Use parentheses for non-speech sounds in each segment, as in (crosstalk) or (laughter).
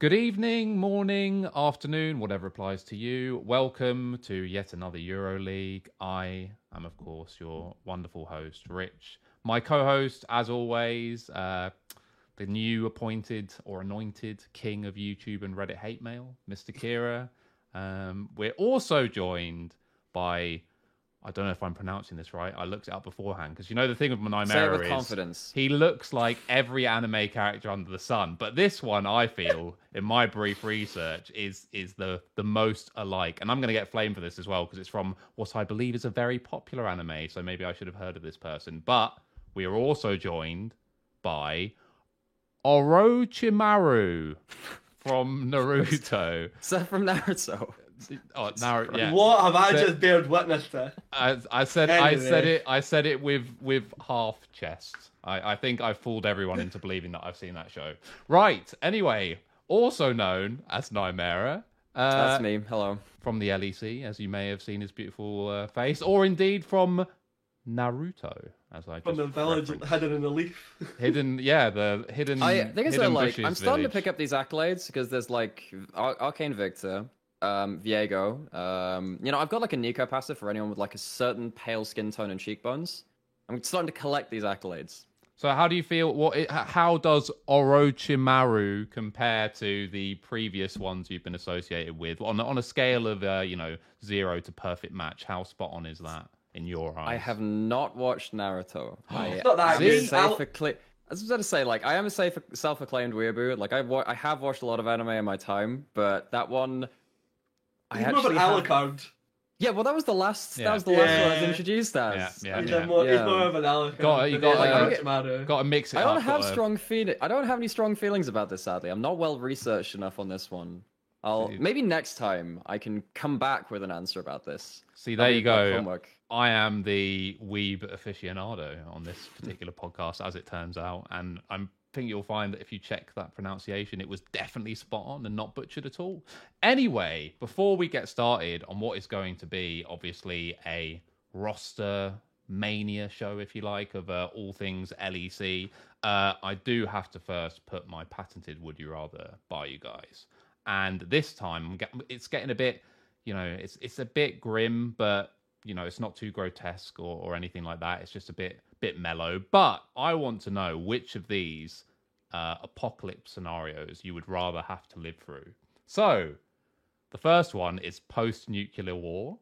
Good evening, morning, afternoon, whatever applies to you. Welcome to yet another EuroLeague. I am, of course, your wonderful host, Rich. My co host, as always, uh, the new appointed or anointed king of YouTube and Reddit hate mail, Mr. Keire. Um, we're also joined by I don't know if I'm pronouncing this right. I looked it up beforehand because you know the thing with Nymaera Say it with is confidence. he looks like every anime character under the sun. But this one, I feel, in my brief research, is is the the most alike. And I'm going to get flamed for this as well because it's from what I believe is a very popular anime. So maybe I should have heard of this person. But we are also joined by Orochimaru from (laughs) Naruto. Is that from Naruto? Oh, Naruto. Yeah. What have I So- just bared witness to? I, I said I said it I said it with with half chest. I, I think I fooled everyone into believing that I've seen that show. Right. Anyway, also known as Nymaera. Uh, That's me. Hello. From the LEC, as you may have seen his beautiful uh, face, or indeed from Naruto, as I From the village referenced. hidden in the leaf. (laughs) hidden, yeah, the hidden. I think it's hidden like I'm starting to pick up these accolades because there's like Ar- Arcane Viktor, um, Viego. Um, you know, I've got like a Neeko passive for anyone with like a certain pale skin tone and cheekbones. I'm starting to collect these accolades. So how do you feel? What? It, how does Orochimaru compare to the previous ones you've been associated with on on a scale of uh, you know zero to perfect match? How spot on is that in your eyes? I have not watched Naruto. (gasps) I not that safe I'll- for cli- I was about to say, like, I am a safe, self-acclaimed weeaboo. Like, I wa- I have watched a lot of anime in my time, but that one, I He's more of actually an have- Alucard. Yeah, well, that was the last. Yeah. That was the last one I was introduced as. Yeah, yeah, He's, yeah. a more, he's Yeah. more of an Alucard. Got- you got, like uh, Got to mix it I don't up. have gotta- strong feeling. I don't have any strong feelings about this. Sadly, I'm not well researched enough on this one. I'll Dude. maybe next time I can come back with an answer about this. See, there you go. Homework. I am the weeb aficionado on this particular podcast, as it turns out, and I'm think you'll find that if you check that pronunciation, it was definitely spot on and not butchered at all. Anyway, before we get started on what is going to be obviously a roster mania show, if you like, of uh, all things LEC, uh, I do have to first put my patented "Would you rather" by you guys, and this time it's getting a bit, you know, it's it's a bit grim, but you know, it's not too grotesque or, or anything like that. It's just a bit bit mellow. But I want to know which of these uh, apocalypse scenarios you would rather have to live through. So, the first one is post nuclear war.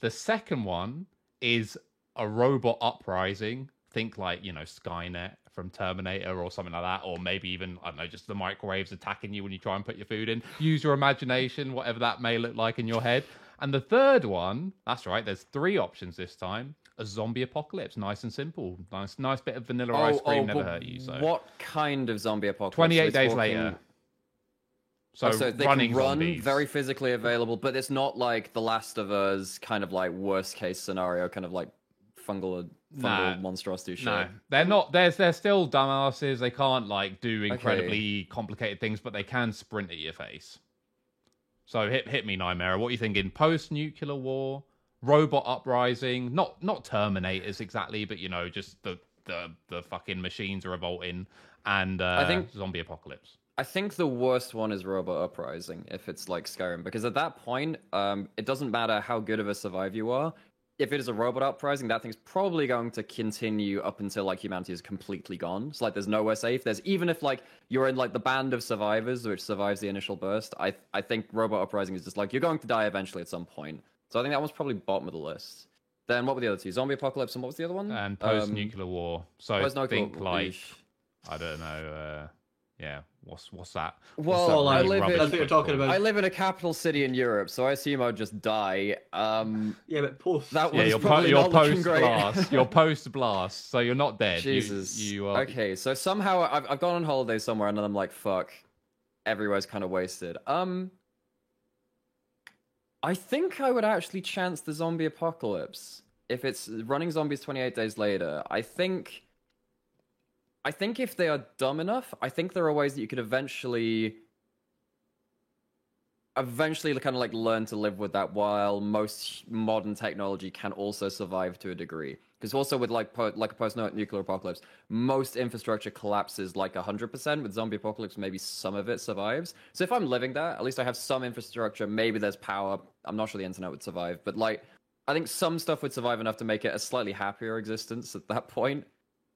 The second one is a robot uprising. Think like, you know, Skynet from Terminator or something like that. Or maybe even, I don't know, just the microwaves attacking you when you try and put your food in. Use your imagination, whatever that may look like in your head. And the third one, that's right, there's three options this time. A zombie apocalypse, nice and simple. Nice, nice bit of vanilla oh, ice cream oh, never Oh, but hurt you. So what kind of zombie apocalypse? 28 Are we days talking- later. So, Oh, so they running can run, zombies. very physically available, but it's not like The Last of Us kind of like worst case scenario, kind of like fungal, fungal monstrosity shit. No, they're not. There's they're still dumbasses. They can't like do incredibly complicated things, but they can sprint at your face. So hit hit me, Nightmare. What are you thinking? Post nuclear war, robot uprising, not not Terminators exactly, but you know, just the the the fucking machines are revolting, and uh, I think- zombie apocalypse. I think the worst one is Robot Uprising, if it's like Skynet, because at that point, um, it doesn't matter how good of a survivor you are. If it is a Robot Uprising, that thing's probably going to continue up until like humanity is completely gone. So like, there's nowhere safe. There's even if like you're in like the band of survivors, which survives the initial burst. I I think Robot Uprising is just like you're going to die eventually at some point. So I think that one's probably bottom of the list. Then what were the other two? Zombie Apocalypse and what was the other one? And post Um, nuclear war. So post-nuclear- think like I don't know. Uh, yeah, what's what's that? Well, what's that I really live in- rubbish That's what you're talking about. I live in a capital city in Europe, so I assume I'd just die. Um, Yeah, but post. that Yeah, one's you're, po- probably you're not looking post great. blast. You're (laughs) post blast, so you're not dead. You- Jesus. You, are. Okay, so somehow I've, I've gone on holiday somewhere and then I'm like, fuck, everywhere's kind of wasted. Um, I think I would actually chance the zombie apocalypse if it's running zombies 28 days later. I think. I think if they are dumb enough, I think there are ways that you could eventually. Eventually kind of like learn to live with that while most modern technology can also survive to a degree. Because also with like po- like a post nuclear apocalypse most infrastructure collapses like 100% with zombie apocalypse maybe some of it survives. So if i'm living that at least i have some infrastructure. Maybe there's power. I'm not sure the internet would survive. But like i think some stuff would survive enough to make it a slightly happier existence at that point.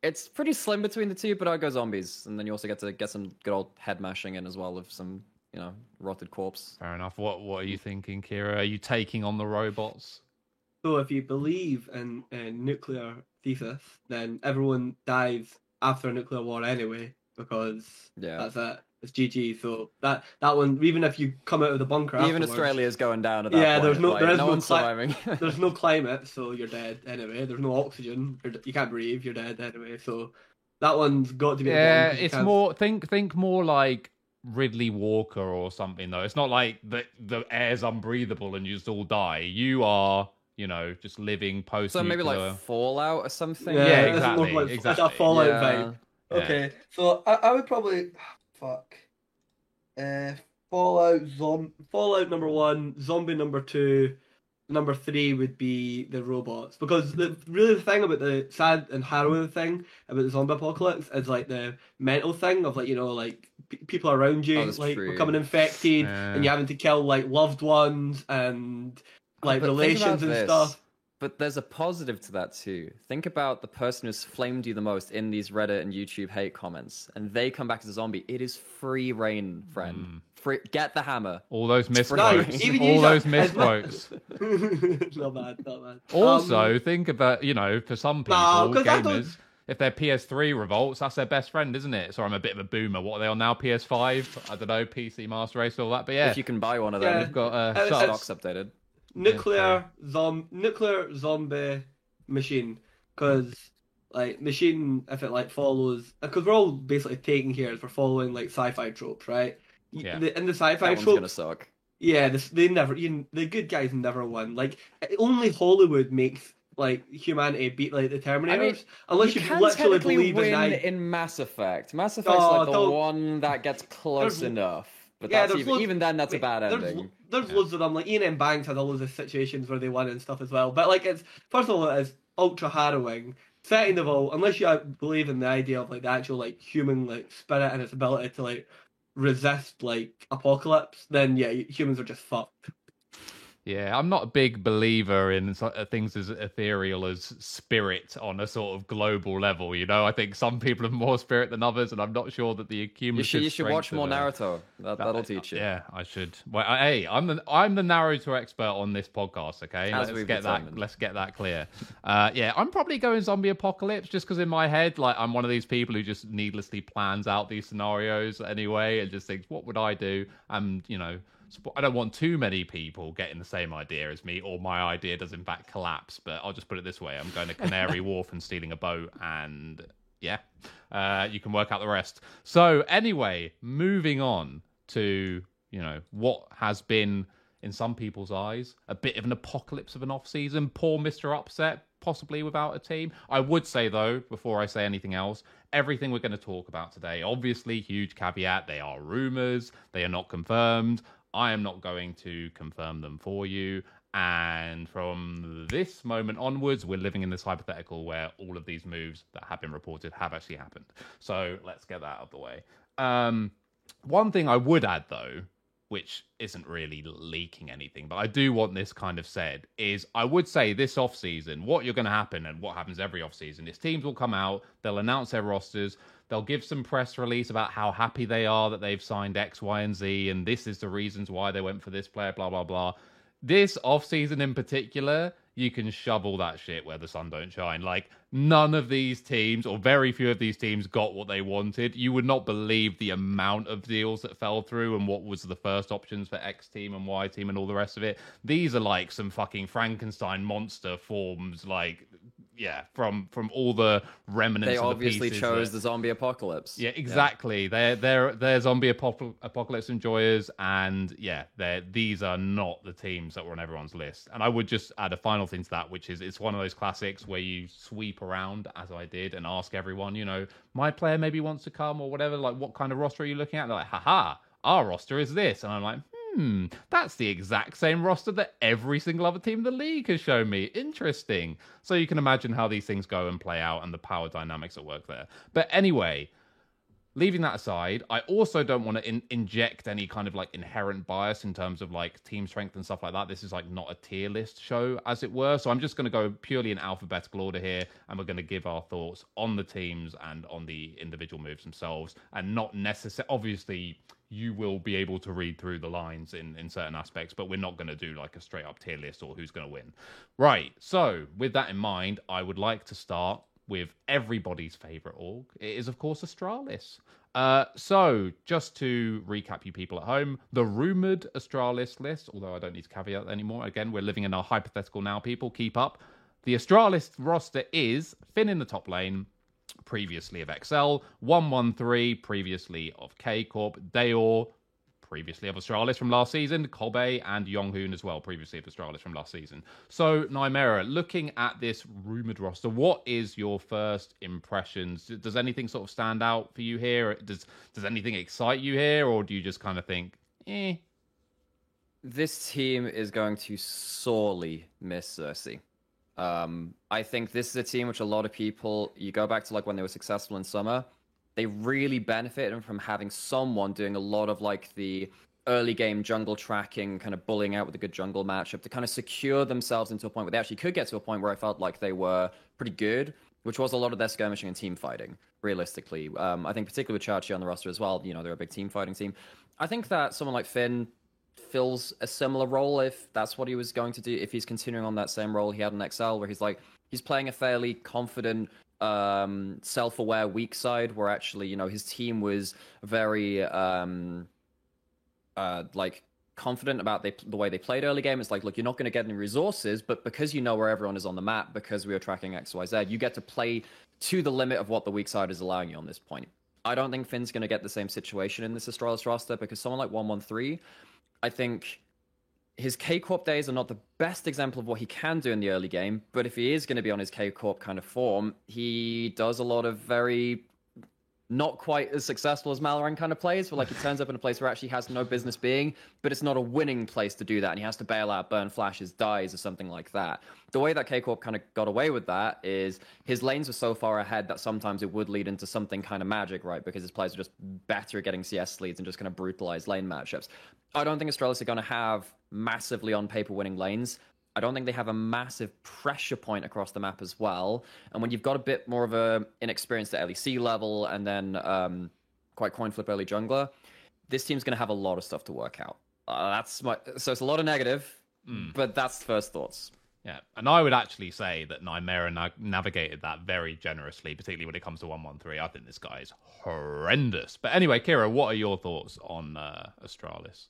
It's pretty slim between the two but i'd go zombies. And then you also get to get some good old head mashing in as well of some you know rotted corpse Fair enough. What What are you thinking, Keire? Are you taking on the robots? So if you believe in, in nuclear thesis, then everyone dies after a nuclear war anyway, because yeah that's it. It's GG. So that that one, even if you come out of the bunker, even afterwards, australia's going down at that point. Yeah, point. there's no- like, there is no no one's cli- surviving (laughs) there's no climate, so you're dead anyway. There's no oxygen. You're, you can't breathe. You're dead anyway. So that one's got to be. at the bottom Yeah, 'cause you it's can't- more think think more like Riddley Walker or something though. It's not like the the air's unbreathable and you just all die. You are, you know, just living post. so maybe like fallout or something Yeah, Yeah, exactly, more like- It's exactly. a Fallout Yeah. vibe. Yeah. Okay, so I, I would probably (sighs) fuck. Uh, Fallout Zom. Fallout number one, Zombie number two, number three would be the robots. Because the really the thing about the sad and harrowing thing about the zombie apocalypse is like the mental thing of like you know like p- people around you Oh, like true. becoming infected Yeah. and you having to kill like loved ones and like But relations and this. stuff. But there's a positive to that too. Think about the person who's flamed you the most in these Reddit and YouTube hate comments, and they come back as a zombie. It is free reign, friend. Mm. Free, get the hammer. all those Nice. misquotes. Even all use those that misquotes. (laughs) not bad, not bad. Also, Um, think about you know, for some people, No, 'cause gamers, if they're PS3 revolts, that's their best friend, isn't it? So I'm a bit of a boomer. What are they on now? PS5? I don't know. PC Master Race, all that. But yeah, If you can buy one of Yeah. them, we've got uh, Uh, shut stocks updated. nuclear zom nuclear zombie machine because like machine if it like follows because we're all basically taking here is we're following like sci-fi tropes right Y- Yeah. the, in the sci-fi one's gonna suck. yeah this, they never you, the good guys never win like eh, only hollywood makes like humanity beat like the terminators unless you, can literally believe win in in Mass Effect. Mass Effect's Oh, like the don't- one that gets close There's- enough. But Yeah, that's even, loads- even then, that's a Wait, bad there's, ending. lo- There's Yeah. loads of them. Like Iain M. Banks had loads of situations where they won and stuff as well. But like, it's first of all, it is ultra harrowing. Second of all, unless you uh, believe in the idea of like the actual like human like spirit and its ability to like resist like apocalypse, then yeah, humans are just fucked. Yeah, I'm not a big believer in uh, things as ethereal as spirit on a sort of global level. You know, I think some people have more spirit than others, and I'm not sure that the You should, you should watch more Naruto. That, that'll teach you. Yeah, I should. Well, hey, I'm the I'm the Naruto expert on this podcast. Okay, As let's get that let's get that clear. Uh, yeah, I'm probably going zombie apocalypse just because in my head, like, I'm one of these people who just needlessly plans out these scenarios anyway, and just thinks, what would I do? And you know. I don't want too many people getting the same idea as me, or my idea does in fact collapse. But I'll just put it this way: I'm going to Canary (laughs) Wharf and stealing a boat, and yeah, uh, you can work out the rest. So anyway, moving on to you know what has been in some people's eyes a bit of an apocalypse of an off season. Poor Mister Upset, possibly without a team. I would say though, before I say anything else, everything we're going to talk about today, obviously, huge caveat: they are rumors, they are not confirmed. I am not going to confirm them for you. And from this moment onwards, we're living in this hypothetical where all of these moves that have been reported have actually happened. So let's get that out of the way. Um, one thing I would add, though, which isn't really leaking anything, but I do want this kind of said, is I would say this off season, what you're going to happen and what happens every off season is teams will come out, they'll announce their rosters, they'll give some press release about how happy they are that they've signed X, Y, and Z, and this is the reasons why they went for this player, blah, blah, blah. This off season in particular, you can shovel that shit where the sun don't shine. Like none of these teams, or very few of these teams, got what they wanted. You would not believe the amount of deals that fell through and what was the first options for X team and Y team and all the rest of it. These are like some fucking Frankenstein monster forms. Like, yeah, from from all the remnants. They of the obviously pieces chose that- the zombie apocalypse. yeah, exactly. They're they're they're zombie apop- apocalypse enjoyers, and yeah, they're these are not the teams that were on everyone's list. And I would just add a final thing to that, which is it's one of those classics where you sweep around as I did and ask everyone, you know, my player maybe wants to come or whatever. Like, what kind of roster are you looking at? And they're like, haha, our roster is this, and I'm like, Hmm, Hmm, that's the exact same roster that every single other team in the league has shown me. Interesting. So you can imagine how these things go and play out and the power dynamics at work there. But anyway, leaving that aside, I also don't want to in- inject any kind of like inherent bias in terms of like team strength and stuff like that. This is like not a tier list show, as it were. So I'm just going to go purely in alphabetical order here, and we're going to give our thoughts on the teams and on the individual moves themselves, and not necessarily. Obviously, you will be able to read through the lines in in certain aspects, but we're not going to do like a straight up tier list or who's going to win. Right. So with that in mind, I would like to start with everybody's favorite org. It is, of course, Astralis. Uh, so, just to recap you people at home, the rumored Astralis list, although I don't need to caveat anymore, again, we're living in a hypothetical now, people, keep up. The Astralis roster is Finn in the top lane, previously of XL, 113, previously of K Corp, Dajor, previously of Astralis from last season, Kobbe and JeongHoon as well, previously of Astralis from last season. So, Nymaera, looking at this rumored roster, what is your first impressions? Does anything sort of stand out for you here? Does does anything excite you here, or do you just kind of think, eh? This team is going to sorely miss Xerxe. Um, I think this is a team which a lot of people, you go back to like when they were successful in summer, they really benefited from having someone doing a lot of like the early game jungle tracking, kind of bullying out with a good jungle matchup to kind of secure themselves into a point where they actually could get to a point where I felt like they were pretty good, which was a lot of their skirmishing and team fighting, realistically. Um, I think particularly with Chachi on the roster as well, you know, they're a big team fighting team. I think that someone like Finn fills a similar role if that's what he was going to do, if he's continuing on that same role he had in XL, where he's like, he's playing a fairly confident, um, self-aware weak side where actually you know his team was very um, uh, like confident about they, the way they played early game. It's like, look, you're not going to get any resources, but because you know where everyone is on the map, because we are tracking X, Y, Z, you get to play to the limit of what the weak side is allowing you on this point. I don't think Finn's going to get the same situation in this Astralis roster because someone like 113, I think his K Corp days are not the best example of what he can do in the early game, but if he is going to be on his K Corp kind of form, he does a lot of very not quite as successful as Malrang kind of plays, where like he turns up in a place where actually has no business being, but it's not a winning place to do that, and he has to bail out, burn flashes, dies, or something like that. The way that K Corp kind of got away with that is his lanes were so far ahead that sometimes it would lead into something kind of magic, right? Because his players are just better at getting CS leads and just kind of brutalize lane matchups. I don't think Astralis are going to have massively on paper winning lanes. I don't think they have a massive pressure point across the map as well. And when you've got a bit more of a inexperienced at LEC level and then um, quite coin flip early jungler, this team's going to have a lot of stuff to work out. Uh, that's my so it's a lot of negative, Mm. but that's first thoughts. Yeah, and I would actually say that Nymaera na- navigated that very generously, particularly when it comes to 113. I think this guy is horrendous. But anyway, Keire, what are your thoughts on uh, Astralis?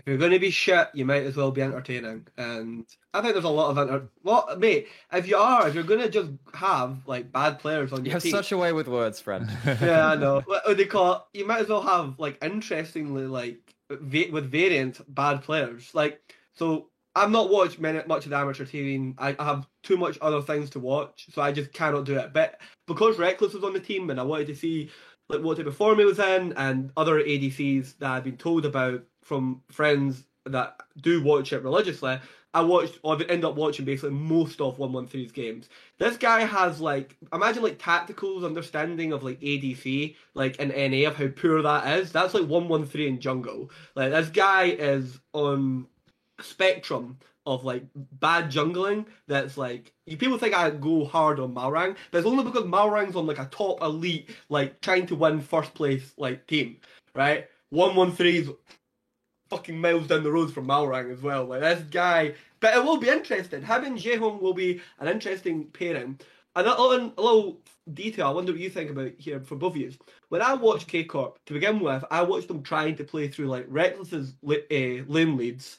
If you're going to be shit, you might as well be entertaining. And I think there's a lot of enter. Well, mate, if you are, if you're going to just have like bad players on. You your have team, such a way with words, friend. (laughs) yeah, I know. What what they call it? You might as well have like interestingly like va- with variant bad players. Like so, I've not watched many, much of the amateur team. I, I have too much other things to watch, so I just cannot do it. But because Reckless was on the team, and I wanted to see like what type of form he was in, and other ADCs that I've been told about from friends that do watch it religiously. I watched, or I end up watching basically most of 113's games. This guy has like, imagine like tacticals understanding of like ADC, like in NA of how poor that is. That's like 113 in jungle. Like this guy is on spectrum of like bad jungling that's like people think I go hard on Malrang, but it's only because Malrang's on like a top elite, like trying to win first place like team, right? 113's fucking miles down the road from Malrang as well. Like this guy, but it will be interesting. Him and Jehong will be an interesting pairing. And a little, a little detail, I wonder what you think about here for both of you. When I watched K Corp to begin with, I watched them trying to play through like Reckless's uh, lane leads,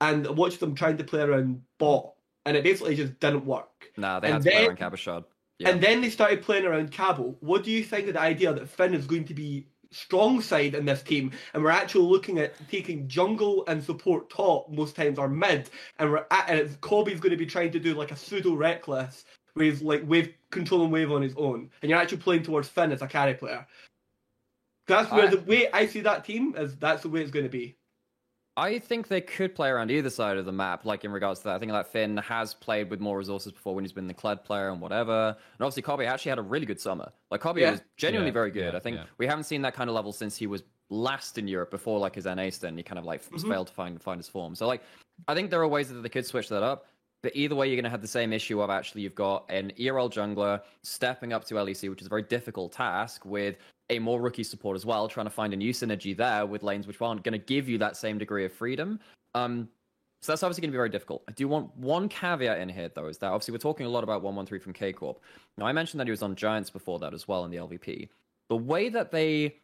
and I watched them trying to play around bot, and it basically just didn't work. nah, they And had to play around. Yeah. And then they started playing around Cabo. What do you think of the idea that Finn is going to be strong side in this team, and we're actually looking at taking jungle and support top most times or mid, and we're at, and it's Kobbe's going to be trying to do like a pseudo reckless where he's like wave controlling wave on his own, and you're actually playing towards Finn as a carry player. That's where I- the way I see that team is. That's the way it's going to be. I think they could play around either side of the map, like in regards to that. I think that Finn has played with more resources before when he's been the Kled player and whatever. And obviously, Kobbe actually had a really good summer. Like, Kobbe Yeah. was genuinely Yeah, very good. yeah, I think yeah. we haven't seen that kind of level since he was last in Europe before, like, his NA stint. He kind of, like, Mhm. failed to find, find his form. So, like, I think there are ways that they could switch that up. But either way, you're going to have the same issue of actually you've got an ERL jungler stepping up to LEC, which is a very difficult task, with a more rookie support as well, trying to find a new synergy there with lanes which aren't going to give you that same degree of freedom. Um, so that's obviously going to be very difficult. I do want one caveat in here, though, is that obviously we're talking a lot about 113 from K Corp. Now, I mentioned that he was on Giants before that as well in the LVP. The way that they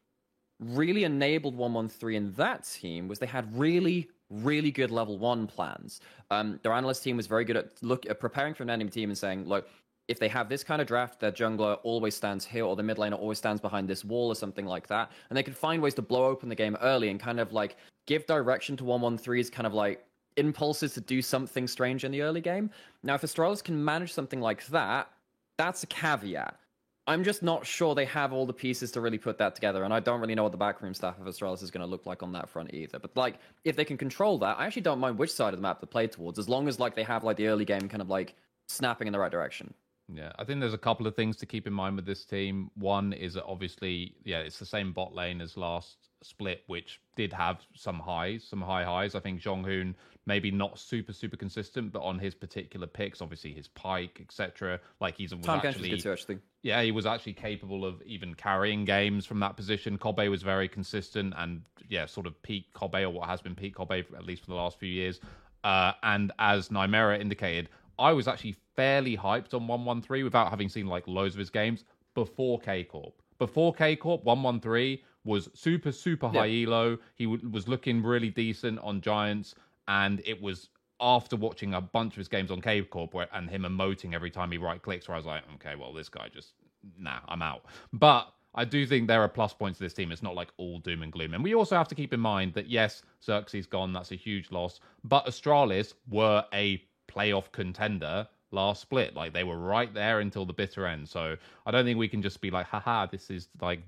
really enabled 113 in that team was they had really, really good level one plans. Um, their analyst team was very good at look at preparing for an enemy team and saying, look, if they have this kind of draft, their jungler always stands here, or the mid laner always stands behind this wall, or something like that. And they could find ways to blow open the game early and kind of like give direction to 113's kind of like impulses to do something strange in the early game. Now, if Astralis can manage something like that, that's a caveat. I'm just not sure they have all the pieces to really put that together, and I don't really know what the backroom staff of Astralis is going to look like on that front either. But like, if they can control that, I actually don't mind which side of the map they play towards, as long as like they have like the early game kind of like snapping in the right direction. Yeah, I think there's a couple of things to keep in mind with this team. One is that obviously, yeah, it's the same bot lane as last split, which did have some highs, some high highs. I think JeongHoon maybe not super super consistent, but on his particular picks, obviously his Pyke, etc. Like he's was Time actually good actually. yeah, he was actually capable of even carrying games from that position. Kobbe was very consistent and yeah, sort of peak Kobbe or what has been peak Kobbe at least for the last few years. Uh, and as Nymaera indicated, I was actually fairly hyped on 113 without having seen like loads of his games before K Corp. Before K Corp, 113 was super super high elo. He w- was looking really decent on Giants, and it was after watching a bunch of his games on K Corp where, and him emoting every time he right clicks, where I was like, okay, well this guy just nah, I'm out. But I do think there are plus points to this team. It's not like all doom and gloom. And we also have to keep in mind that yes, Xerxes gone, that's a huge loss. But Astralis were a playoff contender last split. Like they were right there until the bitter end. So I don't think we can just be like, haha, this is like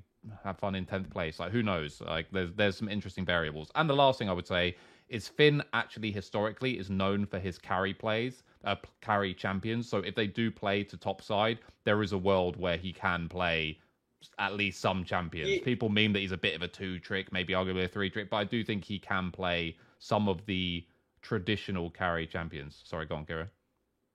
have fun in tenth place. Like who knows? Like there's there's some interesting variables. And the last thing I would say is Finn actually historically is known for his carry plays, uh, carry champions. So if they do play to top side, there is a world where he can play at least some champions. Ye- People meme that he's a bit of a two trick, maybe arguably a three trick, but I do think he can play some of the traditional carry champions. Sorry, go on, Keire.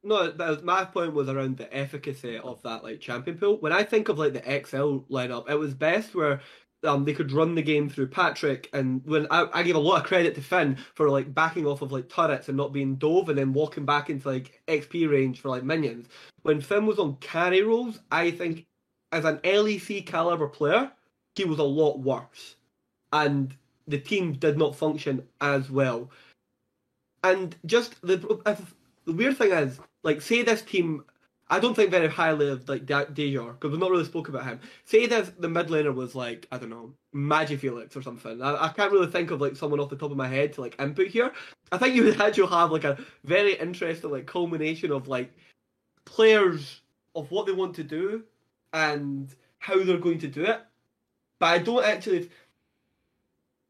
No, but my point was around the efficacy of that like champion pool. When I think of like the XL lineup, it was best where um they could run the game through Patrik, and when I, I give a lot of credit to Finn for like backing off of like turrets and not being dove, and then walking back into like XP range for like minions. When Finn was on carry roles, I think as an LEC caliber player, he was a lot worse, and the team did not function as well. And just the if, the weird thing is, like, say this team, I don't think very highly of like Da- Dajor because we've not really spoke about him. Say this, the mid laner was like I don't know, Magifelix or something. I, I can't really think of like someone off the top of my head to like input here. I think you (laughs) would actually have like a very interesting like culmination of like players of what they want to do and how they're going to do it. But I don't actually.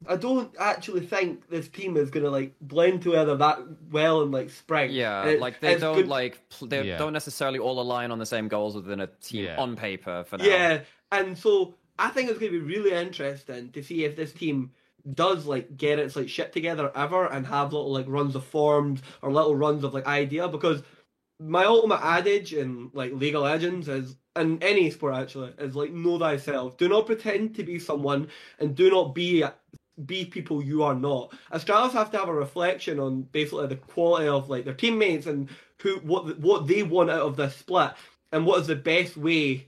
I don't actually think this team is gonna like blend together that well in like spring. Yeah, it- like they don't good- like pl- they Yeah. don't necessarily all align on the same goals within a team Yeah. on paper for now. Yeah, and so I think it's going to be really interesting to see if this team does like get its like shit together ever and have little like runs of forms or little runs of like idea because my ultimate adage in like League of Legends is in any sport actually is like know thyself. Do not pretend to be someone and do not be be people you are not. Astralis have to have a reflection on basically the quality of like their teammates and who what what they want out of this split and what is the best way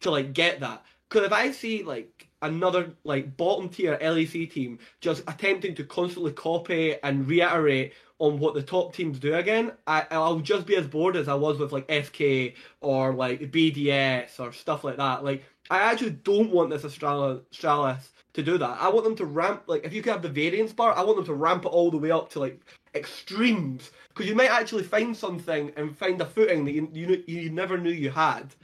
to like get that. Because if I see like another like bottom tier LEC team just attempting to constantly copy and reiterate on what the top teams do again, I I'll just be as bored as I was with like FK or like BDS or stuff like that. Like I actually don't want this Astralis to do that. I want them to ramp like if you could have the variance bar, I want them to ramp it all the way up to like extremes because you might actually find something and find a footing that you you, you never knew you had.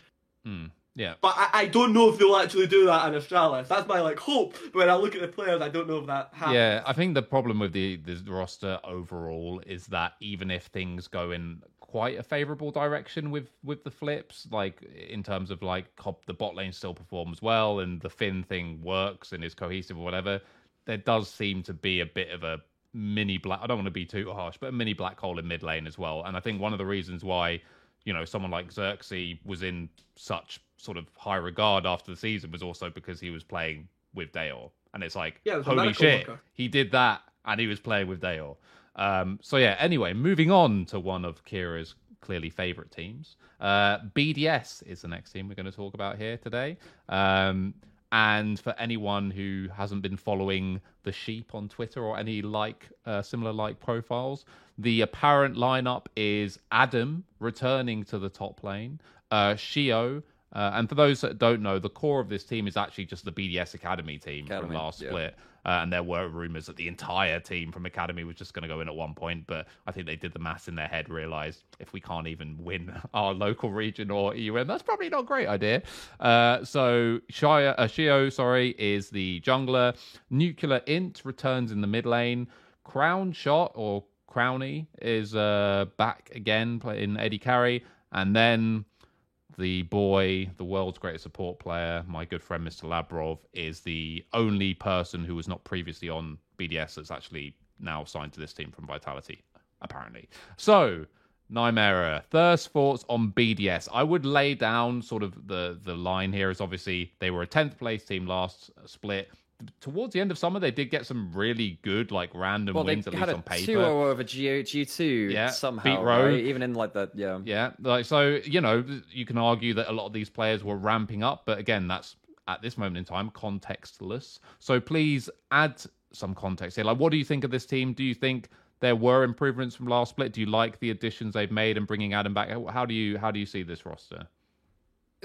Hmm. Yeah. But I, I don't know if they'll actually do that in Australis. That's my like hope. When I look at the players, I don't know if that happens. Yeah, I think the problem with the, the roster overall is that even if things go in quite a favorable direction with with the flips, like in terms of like the bot lane still performs well and the Finn thing works and is cohesive or whatever, there does seem to be a bit of a mini black. I don't want to be too harsh, but a mini black hole in mid lane as well. And I think one of the reasons why you know someone like Xerxes was in such sort of high regard after the season was also because he was playing with Dajor. And it's like, Yeah, it was a holy shit, worker. he did that and he was playing with Dajor. Um, so yeah, anyway, moving on to one of Keire's clearly favorite teams. Uh, BDS is the next team we're going to talk about here today. Um, and for anyone who hasn't been following the sheep on Twitter or any like uh, similar like profiles, the apparent lineup is Adam returning to the top lane, uh, Sheo. Uh, and for those that don't know, the core of this team is actually just the BDS Academy team from Academy, last yeah. split. Uh, and there were rumors that the entire team from Academy was just going to go in at one point, but I think they did the maths in their head, realized if we can't even win (laughs) our local region or EUM, that's probably not a great idea. Uh, so Shia, uh, Sheo, sorry, is the jungler. Nuclearint returns in the mid lane. Crownshot or Crownie is uh, back again playing AD Carry, and then the boy, the world's greatest support player, my good friend Mr. Labrov, is the only person who was not previously on BDS that's actually now signed to this team from Vitality, apparently. So, Nymaera, first thoughts on BDS. I would lay down sort of the the line here is obviously they were a 10th place team last split. Towards the end of summer, they did get some really good, like random Well, wins, at least on paper. 2 over G- G2 Yeah, somehow, beat Rogue. right? Even in like the, yeah. Yeah, like so, you know, you can argue that a lot of these players were ramping up, but again, that's at this moment in time contextless. So please add some context here. Like, what do you think of this team? Do you think there were improvements from last split? Do you like the additions they've made and bringing Adam back? How do you how do you see this roster?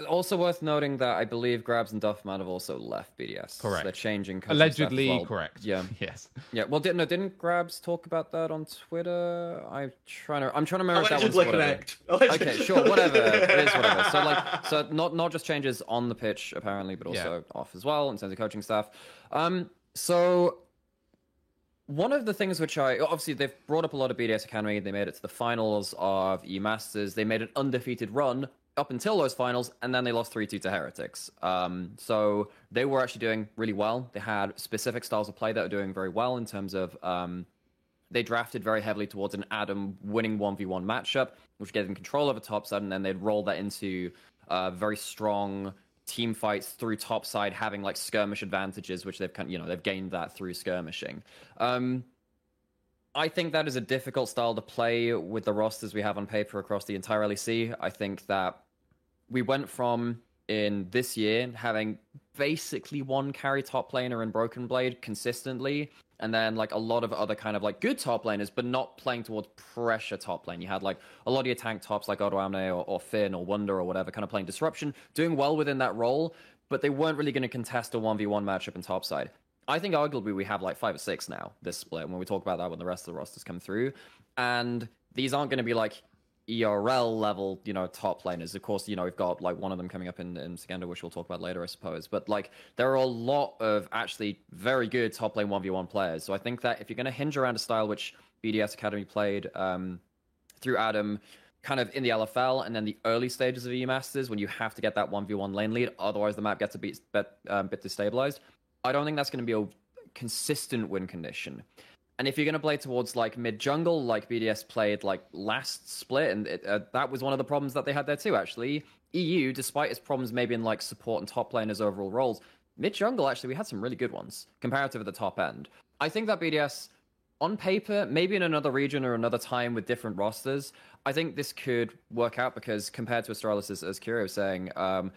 Also worth noting that I believe Grabbz and Duffman have also left BDS. Correct. They're changing coaching staff as Allegedly well. correct. Yeah. (laughs) Yes. Yeah. Well, did, no, didn't Grabbz talk about that on Twitter? I'm trying to. I'm trying to remember if that was Allegedly whatever. correct. Okay, sure, whatever. (laughs) it is whatever. So like, so not not just changes on the pitch apparently, but also off as well in terms of coaching staff. Um, so one of the things which I obviously they've brought up a lot of BDS Academy. They made it to the finals of E Masters. They made an undefeated run up until those finals, and then they lost three two to Heretics. Um, so they were actually doing really well. They had specific styles of play that were doing very well in terms of um, they drafted very heavily towards an Adam winning 1v1 matchup, which gave them control over topside, and then they'd roll that into uh, very strong team fights through topside, having like skirmish advantages, which they've kind you know they've gained that through skirmishing. Um, I think that is a difficult style to play with the rosters we have on paper across the entire LEC. I think that we went from in this year having basically one carry top laner and Broken Blade consistently, and then like a lot of other kind of like good top laners, but not playing towards pressure top lane. You had like a lot of your tank tops like Odoamne or, or Finn or Wonder or whatever, kind of playing disruption, doing well within that role, but they weren't really going to contest a 1v1 matchup in topside. I think arguably we have like five or six now this split when we talk about that when the rest of the rosters come through, and these aren't going to be like ERL level, you know, top laners. Of course, you know we've got like one of them coming up in in which we'll talk about later, I suppose. But like there are a lot of actually very good top lane one v one players. So I think that if you're going to hinge around a style which BDS Academy played um, through Adam, kind of in the LFL and then the early stages of E Masters when you have to get that one v one lane lead, otherwise the map gets a bit, um, bit destabilized. I don't think that's going to be a consistent win condition. And if you're going to play towards like mid jungle, like BDS played like last split, and it, uh, that was one of the problems that they had there too. Actually, EU, despite its problems maybe in like support and top laners overall roles, mid jungle actually we had some really good ones comparative at the top end. I think that BDS on paper, maybe in another region or another time with different rosters, I think this could work out because compared to Astralis, as, as Curio was saying, um,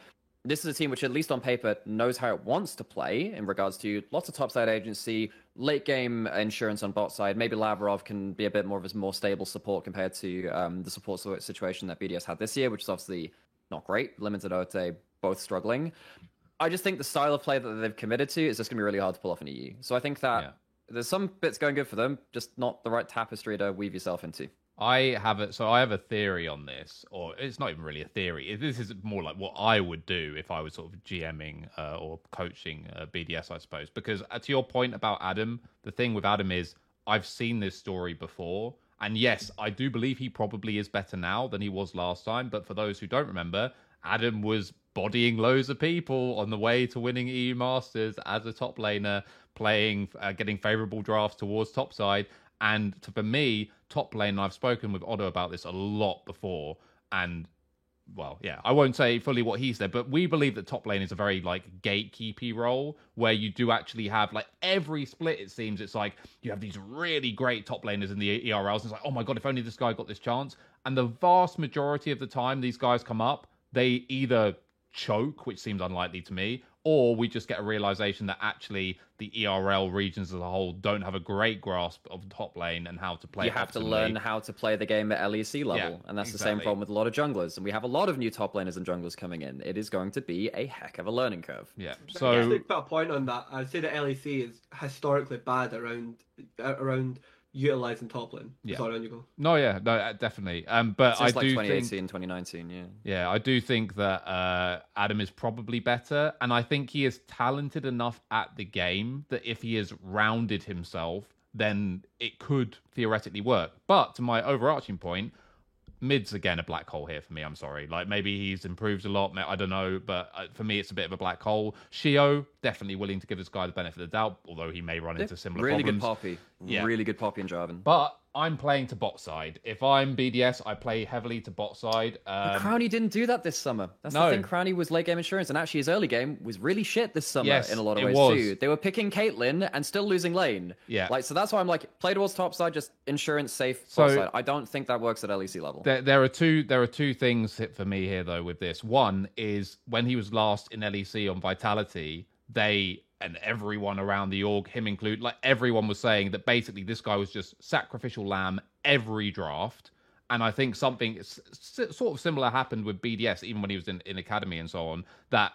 this is a team which, at least on paper, knows how it wants to play in regards to lots of topside agency, late game insurance on bot side. Maybe Labrov can be a bit more of a more stable support compared to um, the support situation that BDS had this year, which is obviously not great. Limited Ote both struggling. I just think the style of play that they've committed to is just going to be really hard to pull off in EU. So I think that Yeah. there's some bits going good for them, just not the right tapestry to weave yourself into. I have a so I have a theory on this, or it's not even really a theory. This is more like what I would do if I was sort of GMing uh, or coaching uh, BDS, I suppose. Because uh, to your point about Adam, the thing with Adam is I've seen this story before, and yes, I do believe he probably is better now than he was last time. But for those who don't remember, Adam was bodying loads of people on the way to winning EU Masters as a top laner, playing, uh, getting favorable drafts towards topside. And for me, top lane, I've spoken with Otto about this a lot before. And well, yeah, I won't say fully what he said, but we believe that top lane is a very like gatekeepy role where you do actually have like every split. It seems it's like you have these really great top laners in the ERLs. And it's like, oh my god, if only this guy got this chance. And the vast majority of the time, these guys come up, they either choke, which seems unlikely to me, or we just get a realization that actually the ERL regions as a whole don't have a great grasp of top lane and how to play. You have to learn how to play the game at LEC level, Yeah, and that's the same problem with a lot of junglers. And we have a lot of new top laners and junglers coming in. It is going to be a heck of a learning curve. Yeah. Just So to put a point on that, I'd say that LEC is historically bad around uh, around utilizing top lane. Yeah. Sorry, on you go. no, yeah, no, uh, definitely. Um, but Since I like do 2018, think 2019, yeah. Yeah, I do think that uh, Adam is probably better, and I think he is talented enough at the game that if he has rounded himself, then it could theoretically work. But to my overarching point, mid's again a black hole here for me. I'm sorry. Like maybe he's improved a lot. I don't know, but uh, for me, it's a bit of a black hole. Sheo definitely willing to give this guy the benefit of the doubt, although he may run into similar really problems. good poppy. Yeah. Really good poppy and Jarvan. But I'm playing to bot side. If I'm BDS, I play heavily to bot side. Um, Crownie didn't do that this summer. That's No. the thing. Crownie was late game insurance, and actually his early game was really shit this summer Yes, in a lot of ways was. too. They were picking Caitlyn and still losing lane. Yeah. like so that's why I'm like play towards top side, just insurance safe So- bot side. I don't think that works at LEC level. There, there are two. There are two things hit for me here, though. With this, one is when he was last in LEC on Vitality, they and everyone around the org, him included, like everyone was saying that basically this guy was just sacrificial lamb every draft. And I think something sort of similar happened with BDS, even when he was in, in academy and so on. That,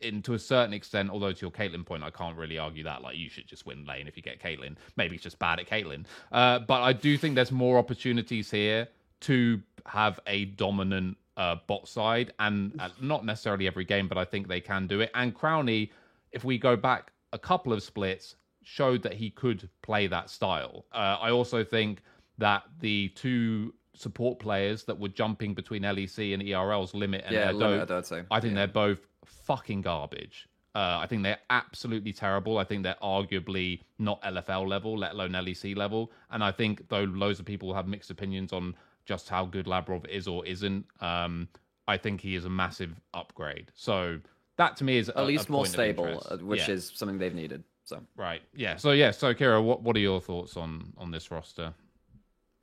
in to a certain extent, although to your Caitlyn point, I can't really argue that. Like you should just win lane if you get Caitlyn. Maybe it's just bad at Caitlyn. Uh, but I do think there's more opportunities here to have a dominant uh, bot side, and uh, not necessarily every game, but I think they can do it. And Crownie, if we go back a couple of splits, showed that he could play that style. Uh, I also think that the two support players that were jumping between LEC and ERL's limit and yeah, limit, I'd say. I think Yeah. they're both fucking garbage. Uh, I think they're absolutely terrible. I think they're arguably not LFL level, let alone LEC level. And I think though loads of people have mixed opinions on just how good Labrov is or isn't, um, I think he is a massive upgrade. So that to me is at least more stable, uh, which which is something they've needed. So right. Yeah. So yeah. So Keire, what what are your thoughts on on this roster?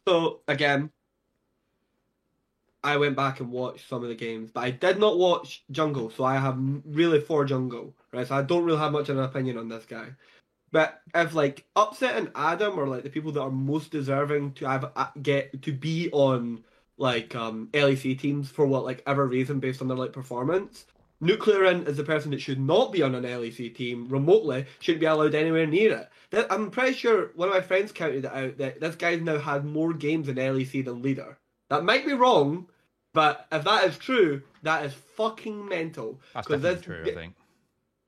So again, I went back and watched some of the games, but I did not watch Jungle, so I have really for Jungle, right? So I don't really have much of an opinion on this guy. But if like Upset and Adam are like the people that are most deserving to have uh, get to be on like um LEC teams for what like ever reason based on their like performance, Nuclearint is the person that should not be on an LEC team remotely, shouldn't be allowed anywhere near it. That, I'm pretty sure one of my friends counted it out that this guy's now had more games in LEC than leader. That might be wrong, but if that is true, that is fucking mental. That's definitely this- true. I think.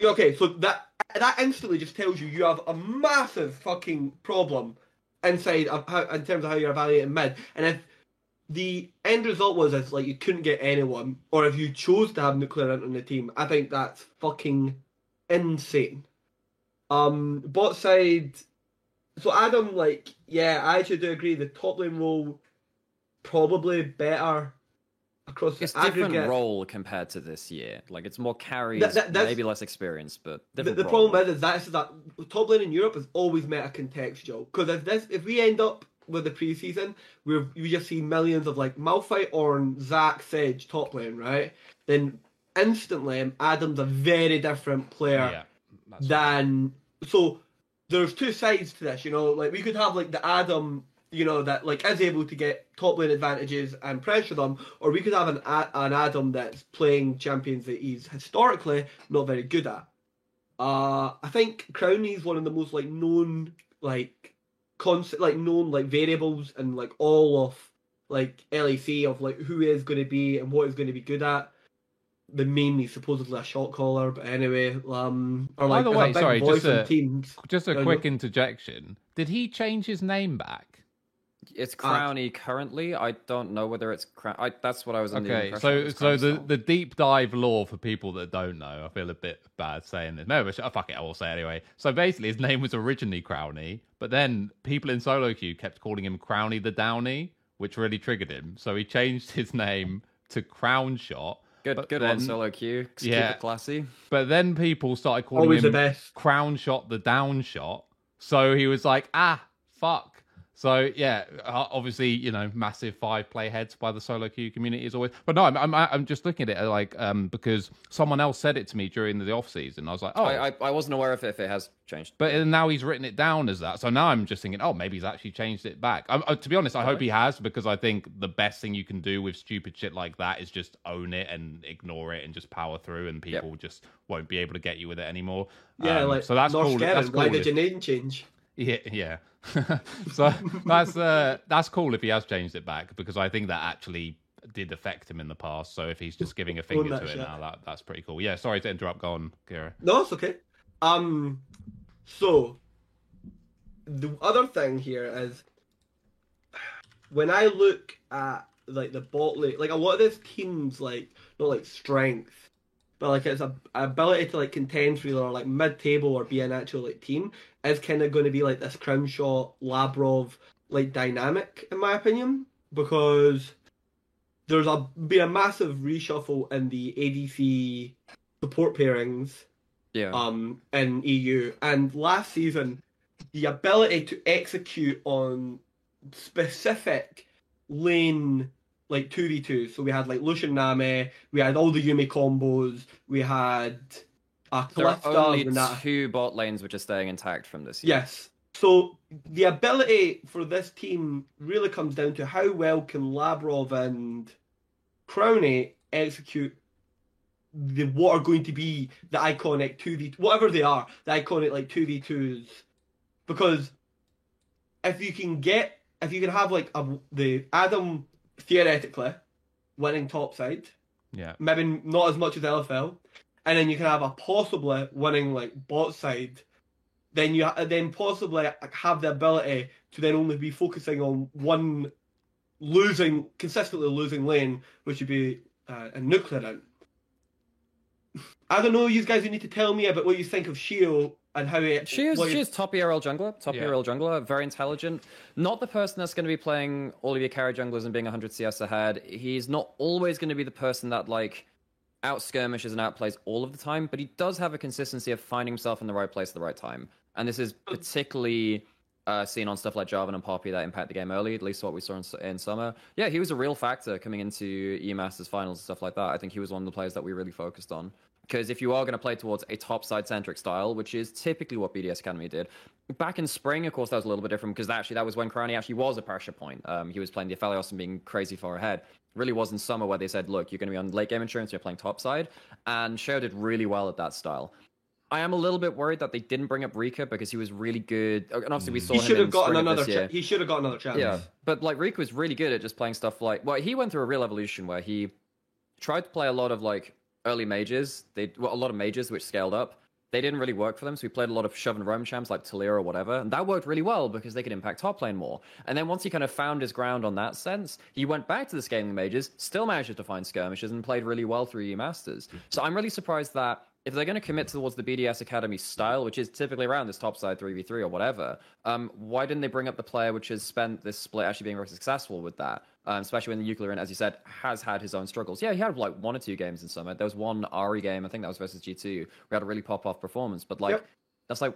Okay, so that that instantly just tells you you have a massive fucking problem inside of how, in terms of how you're evaluating mid. And if the end result was as like you couldn't get anyone, or if you chose to have Nuclearint on the team, I think that's fucking insane. Um, bot side. So Adam, like, yeah, I actually do agree. The top lane role probably better across the it's different aggregate. role compared to this year. Like it's more carries, That- that- that's- maybe less experience, but The, different the problem is, is that, is that top lane in Europe is always meta contextual. Because if this, if we end up with the preseason, where we just see millions of like Malphite, Ornn, Zac, Sedge top lane, right? Then instantly, Adam's a very different player Yeah. Than so. There's two sides to this, you know. Like we could have like the Adam, you know, that like is able to get top lane advantages and pressure them, or we could have an an Adam that's playing champions that he's historically not very good at. Uh, I think Crownie is one of the most like known like concept like known like variables and like all of like LEC of like who is going to be and what is going to be good at. The mainly supposedly a shot caller, but anyway, um, or By like the as a way, sorry, voice just a- teams. Just a quick no. interjection. Did he change his name back? It's Ah. Crownie currently. I don't know whether it's Crown. I, that's what I was under Okay, impression so was so the, the deep dive lore for people that don't know, I feel a bit bad saying this. No, but oh, fuck it, I will say it anyway. So basically, his name was originally Crownie, but then people in solo queue kept calling him Crowny the Downy, which really triggered him. So he changed his name to Crownshot. good but good then- one solo queue. Keep Yeah. it classy. But then people started calling Always the him best. Crown Shot the Down Shot. So he was like, ah, fuck. So yeah, uh, obviously you know massive five play heads by the solo queue community is always. But no, I'm I'm, I'm just looking at it like um because someone else said it to me during the off season. I was like, oh, I, I I wasn't aware if, if it has changed. but now he's written it down as that. So now I'm just thinking, oh, maybe he's actually changed it back. I, I, to be honest, I hope he has because I think the best thing you can do with stupid shit like that is just own it and ignore it and just power through, and people just won't be able to get you with it anymore. Yeah, Um, like so that's North cool. Kevin, That's Why did if- your name change? yeah, yeah. (laughs) so that's uh, that's cool if he has changed it back because I think that actually did affect him in the past. So if he's just giving a finger to it shit. now, that that's pretty cool. Yeah, sorry to interrupt. Go on, Keire. No, it's okay. Um, so the other thing here is when I look at like the bot lane, like a lot of this teams like not like strength, but like it's a ability to like contend for either like mid table or be an actual like team is kind of going to be like this Crownshot Labrov like dynamic in my opinion because there's a be a massive reshuffle in the ADC support pairings Yeah. um, in EU. And last season, the ability to execute on specific lane like 2v2. So we had like Lucian Nami, we had all the Yuumi combos, we had a uh, there are only two bot lanes which are staying intact from this year. Yes. So the ability for this team really comes down to how well can Labrov and Crownie execute the what are going to be the iconic two v whatever they are, the iconic like two v twos. Because if you can get if you can have like a, the Adam theoretically winning top side, Yeah, maybe not as much as LFL, and then you can have a possibly winning like bot side. Then you then possibly have the ability to then only be focusing on one losing consistently losing lane, which would be uh, a Nuclearint. I don't know. You guys you need to tell me about what you think of Sheo and how it. She is what she is top ERL jungler, top Yeah. ERL jungler, very intelligent. Not the person that's going to be playing all of your carry junglers and being 100 CS ahead. He's not always going to be the person that like out skirmishes and outplays all of the time, but he does have a consistency of finding himself in the right place at the right time. And this is particularly uh, seen on stuff like Jarvan and Poppy that impact the game early, at least what we saw in, in summer. Yeah, he was a real factor coming into E Masters finals and stuff like that. I think he was one of the players that we really focused on. Because if you are going to play towards a top side centric style, which is typically what BDS Academy did, back in spring, of course, that was a little bit different because actually that was when Crownie actually was a pressure point. Um, he was playing the Aphelios and being crazy far ahead. Really was in summer where they said, look, you're going to be on late game insurance, you're playing top side. And Sheo did really well at that style. I am a little bit worried that they didn't bring up Rika because he was really good. And obviously, we saw he should have gotten another. Cha- he should have got another chance. Yeah, but like Rika was really good at just playing stuff like. Well, he went through a real evolution where he tried to play a lot of like early mages. They well, a lot of mages which scaled up. They didn't really work for them, so he played a lot of shove and roam champs like Taliyah or whatever, and that worked really well because they could impact top lane more. And then once he kind of found his ground on that sense, he went back to the scaling mages, still managed to find skirmishes, and played really well through E Masters. So I'm really surprised that if they're going to commit towards the BDS Academy style, which is typically around this top side 3v3 or whatever, um, why didn't they bring up the player which has spent this split actually being very successful with that? Um, especially when the Euclid, as you said, has had his own struggles. Yeah, he had like one or two games in summer. There was one Ahri game, I think that was versus G2. We had a really pop off performance, but like Yep. that's like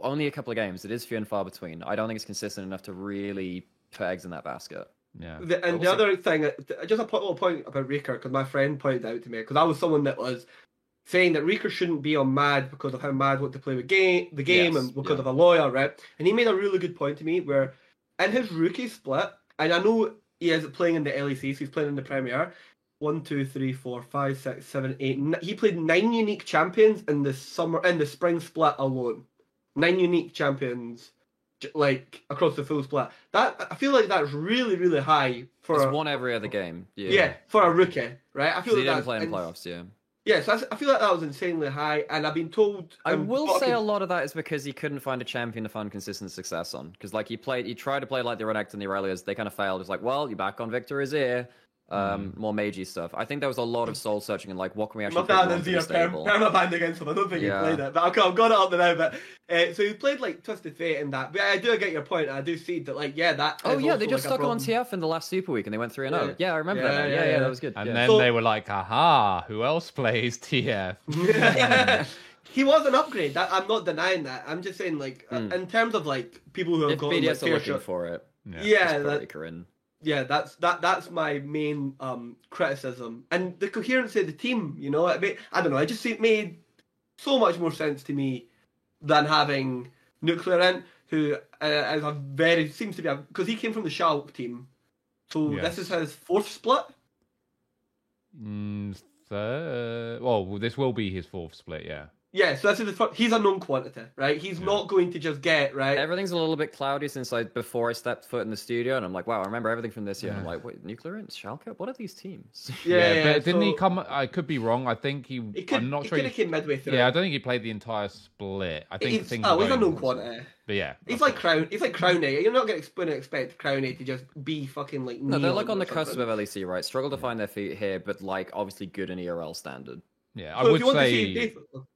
only a couple of games. It is few and far between. I don't think it's consistent enough to really put eggs in that basket. yeah. The, and But the also- other thing, uh, just a little point about Reeker, because my friend pointed out to me, because I was someone that was saying that Reeker shouldn't be on Mad because of how Mad want to play the game, the game, Yes, and because yeah. of a lawyer, right? And he made a really good point to me where, in his rookie split, and I know he is playing in the LEC, so he's playing in the Premier. One, two, three, four, five, six, seven, eight. He played nine unique champions in the summer, in the spring split alone. Nine unique champions like across the full split. That I feel like that's really really high for a, one every other game. Yeah. yeah. for a rookie, right? I feel he like didn't that's play in playoffs. Yeah. Yeah, so I feel like that was insanely high, and I've been told. I um, will say a lot of that is because he couldn't find a champion to find consistent success on. Because like he played, he tried to play like the Renekton and the Aurelias, they kind of failed. It's like, well, you're back on Viktor Azir, um, more magey stuff. I think there was a lot of soul searching and like, what can we actually Must put have you had a be zero perm, stable? permaband against him. I don't think Yeah. he played it, but I've got, I've got it up there now. But uh, so he played like Twisted Fate in that. But I do get your point. I do see that, like, yeah, that. Oh yeah, they just like, stuck on. TF in the last Super Week and they went three and Yeah. zero. Yeah, I remember Yeah, that. yeah, Yeah, yeah, yeah. that was good. And yeah. then So- they were like, aha, who else plays TF? (laughs) he was an upgrade. That, I'm not denying that. I'm just saying, like, uh, Mm. in terms of like people who have if gotten like, are looking share- for it, yeah, it's probably that, Corinne. Yeah, that's that that's my main um criticism and the coherency of the team. You know, I mean, I don't know. I just it made so much more sense to me than having Nuclearint, who uh, is a very seems to be a because he came from the Schalke team, so this is his fourth split. Mm, third, well, this will be his fourth split, yeah. Yeah, so this is his first, he's a known quantity, right? He's Yeah. not going to just get right. Everything's a little bit cloudy since I before I stepped foot in the studio, and I'm like, wow, I remember everything from this year. And I'm like, wait, Nuclear and Schalke? What are these teams? (laughs) yeah, yeah, but didn't he come? I could be wrong. I think he. He could. I'm not he sure. could He, have came midway through. yeah, I don't think he played the entire split. I think he's, things. oh, were he's a going- known quantity. But yeah, He's like Crown. He's like Crownie. You're not going to expect Crownie to just be fucking like. No, they're like on or the cusp something. of LEC, right? Struggle to find their feet here, but like obviously good in ERL standard. Yeah. I So if would you want to say. see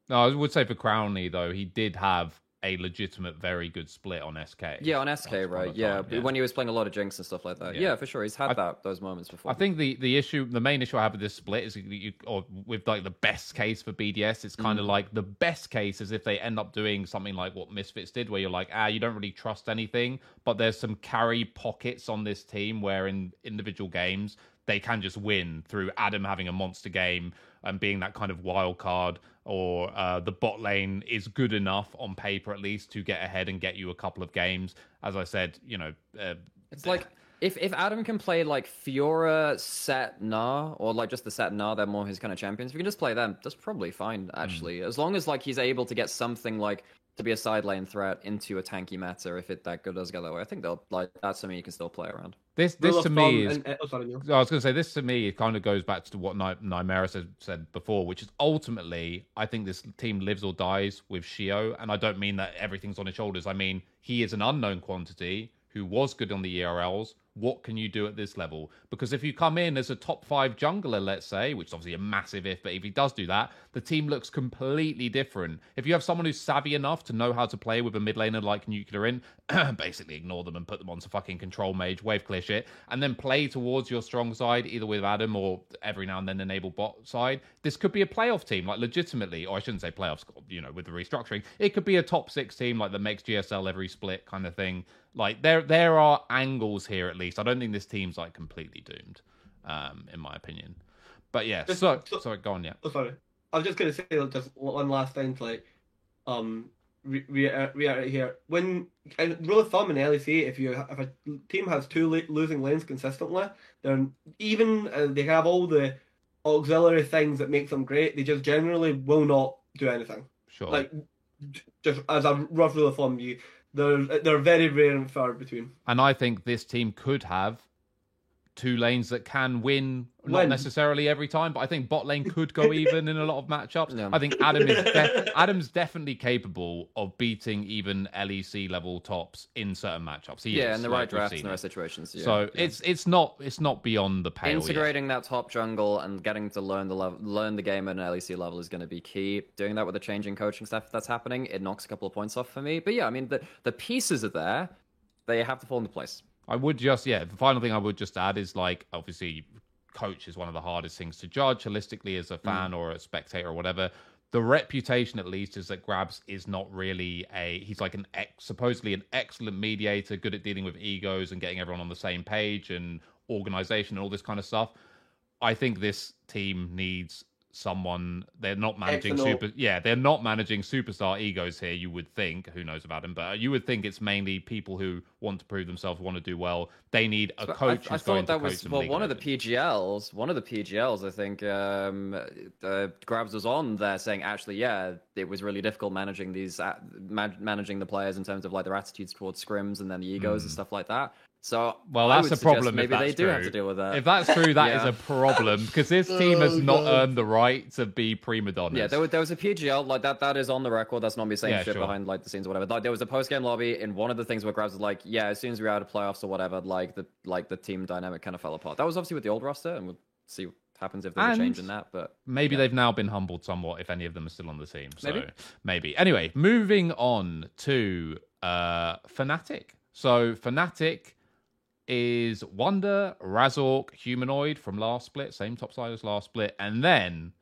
No, I would say for Crownie though, he did have a legitimate, very good split on SK. Yeah, on SK, right? a Yeah, when he was playing a lot of Jinx and stuff like that. Yeah. Yeah, for sure, he's had I- that those moments before. I think the the issue, the main issue I have with this split is, you, or with like the best case for BDS, it's Mm. kind of like the best case is if they end up doing something like what Misfits did, where you're like, ah, you don't really trust anything, but there's some carry pockets on this team where in individual games they can just win through Adam having a monster game and being that kind of wild card, or uh, the bot lane is good enough on paper at least to get ahead and get you a couple of games. As I said, you know. Uh, it's like if if Adam can play like Fiora, Sett, Na, or like just the Sett Na, they're more his kind of champions. If you can just play them, that's probably fine actually. As long as like he's able to get something like to be a side lane threat into a tanky meta, if it that good does go that way, I think they'll like that's something you can still play around. this this of to me is and- oh, sorry, Neil. I was going to say this to me. It kind of goes back to what Ny- Nymaera said, said before, which is ultimately, I think this team lives or dies with Sheo, and I don't mean that everything's on his shoulders. I mean he is an unknown quantity who was good on the ERLs. What can you do at this level? Because if you come in as a top five jungler, let's say, which is obviously a massive if, but if he does do that, the team looks completely different. If you have someone who's savvy enough to know how to play with a mid laner like Nuclearint, (clears throat) basically ignore them and put them onto fucking control mage, wave clear shit, and then play towards your strong side, either with Adam or every now and then enable bot side, this could be a playoff team, like legitimately, or I shouldn't say playoffs, you know, with the restructuring. It could be a top six team, like that makes GSL every split kind of thing. Like there there are angles here at least. I don't think this team's like completely doomed, um, in my opinion. But yeah, Just- so, so- sorry, go on, yeah. Oh, sorry. I was just going to say just one last thing to like, um, re- re- reiterate here. When and rule of thumb in LEC, if you if a team has two la- losing lanes consistently, they're even uh, they have all the auxiliary things that makes them great. They just generally will not do anything. Sure. Like, just as a rough rule of thumb, you they're they're very rare and far between. And I think this team could have two lanes that can win, not Win. necessarily every time, but I think bot lane could go (laughs) even in a lot of matchups. Yeah. I think Adam is de- (laughs) Adam's definitely capable of beating even LEC level tops in certain matchups. He yeah, is, in the like right drafts seen and the right situations. Yeah, so yeah. it's it's not it's not beyond the pale. yet. integrating that top jungle and getting to learn the level, learn the game at an LEC level is going to be key. Doing that with the changing coaching staff that's happening, it knocks a couple of points off for me. But yeah, I mean the the pieces are there; they have to fall into place. I would just, yeah, the final thing I would just add is like, obviously, coach is one of the hardest things to judge holistically as a mm. fan or a spectator or whatever. The reputation, at least, is that Grabbz is not really a, he's like an ex, supposedly an excellent mediator, good at dealing with egos and getting everyone on the same page and organization and all this kind of stuff. I think this team needs someone they're not managing X and O. super yeah they're not managing superstar egos here you would think who knows about him but you would think it's mainly people who want to prove themselves want to do well they need a But coach I, I who's going thought that was well one of the. PGLs. One of the PGLs, I think, um, uh, Grabbz was on there saying, actually, yeah, it was really difficult managing these, uh, man- managing the players in terms of like their attitudes towards scrims and then the egos and stuff like that. So well I that's a suggest problem if Maybe they that's do have to deal with that. if that's true that is Yeah. a problem because this (laughs) team has Oh, not earned the right to be prima donnas Yeah, there was, there was a PGL like that. That is on the record. That's not me saying Yeah, shit sure. behind like the scenes or whatever. Like there was a post game lobby in one of the things where Grabbz was like, "Yeah, as soon as we were out of playoffs or whatever, like the like the team dynamic kind of fell apart." That was obviously with the old roster, and we'll see what happens if there's And- a change in that. But Maybe Yeah. they've now been humbled somewhat if any of them are still on the team. So Maybe. maybe. Anyway, moving on to uh Fnatic. So Fnatic is Wonder, Razork, Humanoid from last split, same top side as last split, and then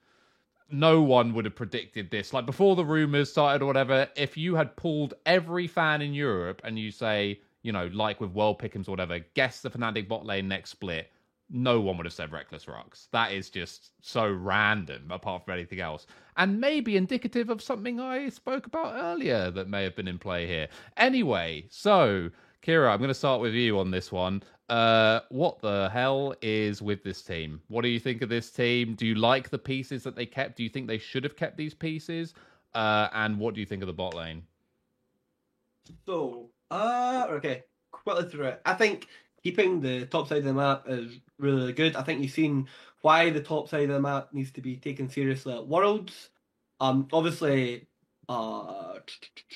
no one would have predicted this. Like before the rumors started or whatever, if you had pulled every fan in Europe and you say, you know, like with World Pick'ems or whatever, guess the Fnatic bot lane next split, no one would have said Rekkles Rhuckz. That is just so random, apart from anything else. And maybe indicative of something I spoke about earlier that may have been in play here. Anyway, so Keire, I'm going to start with you on this one. Uh, what the hell is with this team? What do you think of this team? Do you like the pieces that they kept? Do you think they should have kept these pieces? Uh, and what do you think of the bot lane? So, uh, okay, quickly through it. I think keeping the top side of the map is really good. I think you've seen why the top side of the map needs to be taken seriously at Worlds. Um, obviously, uh,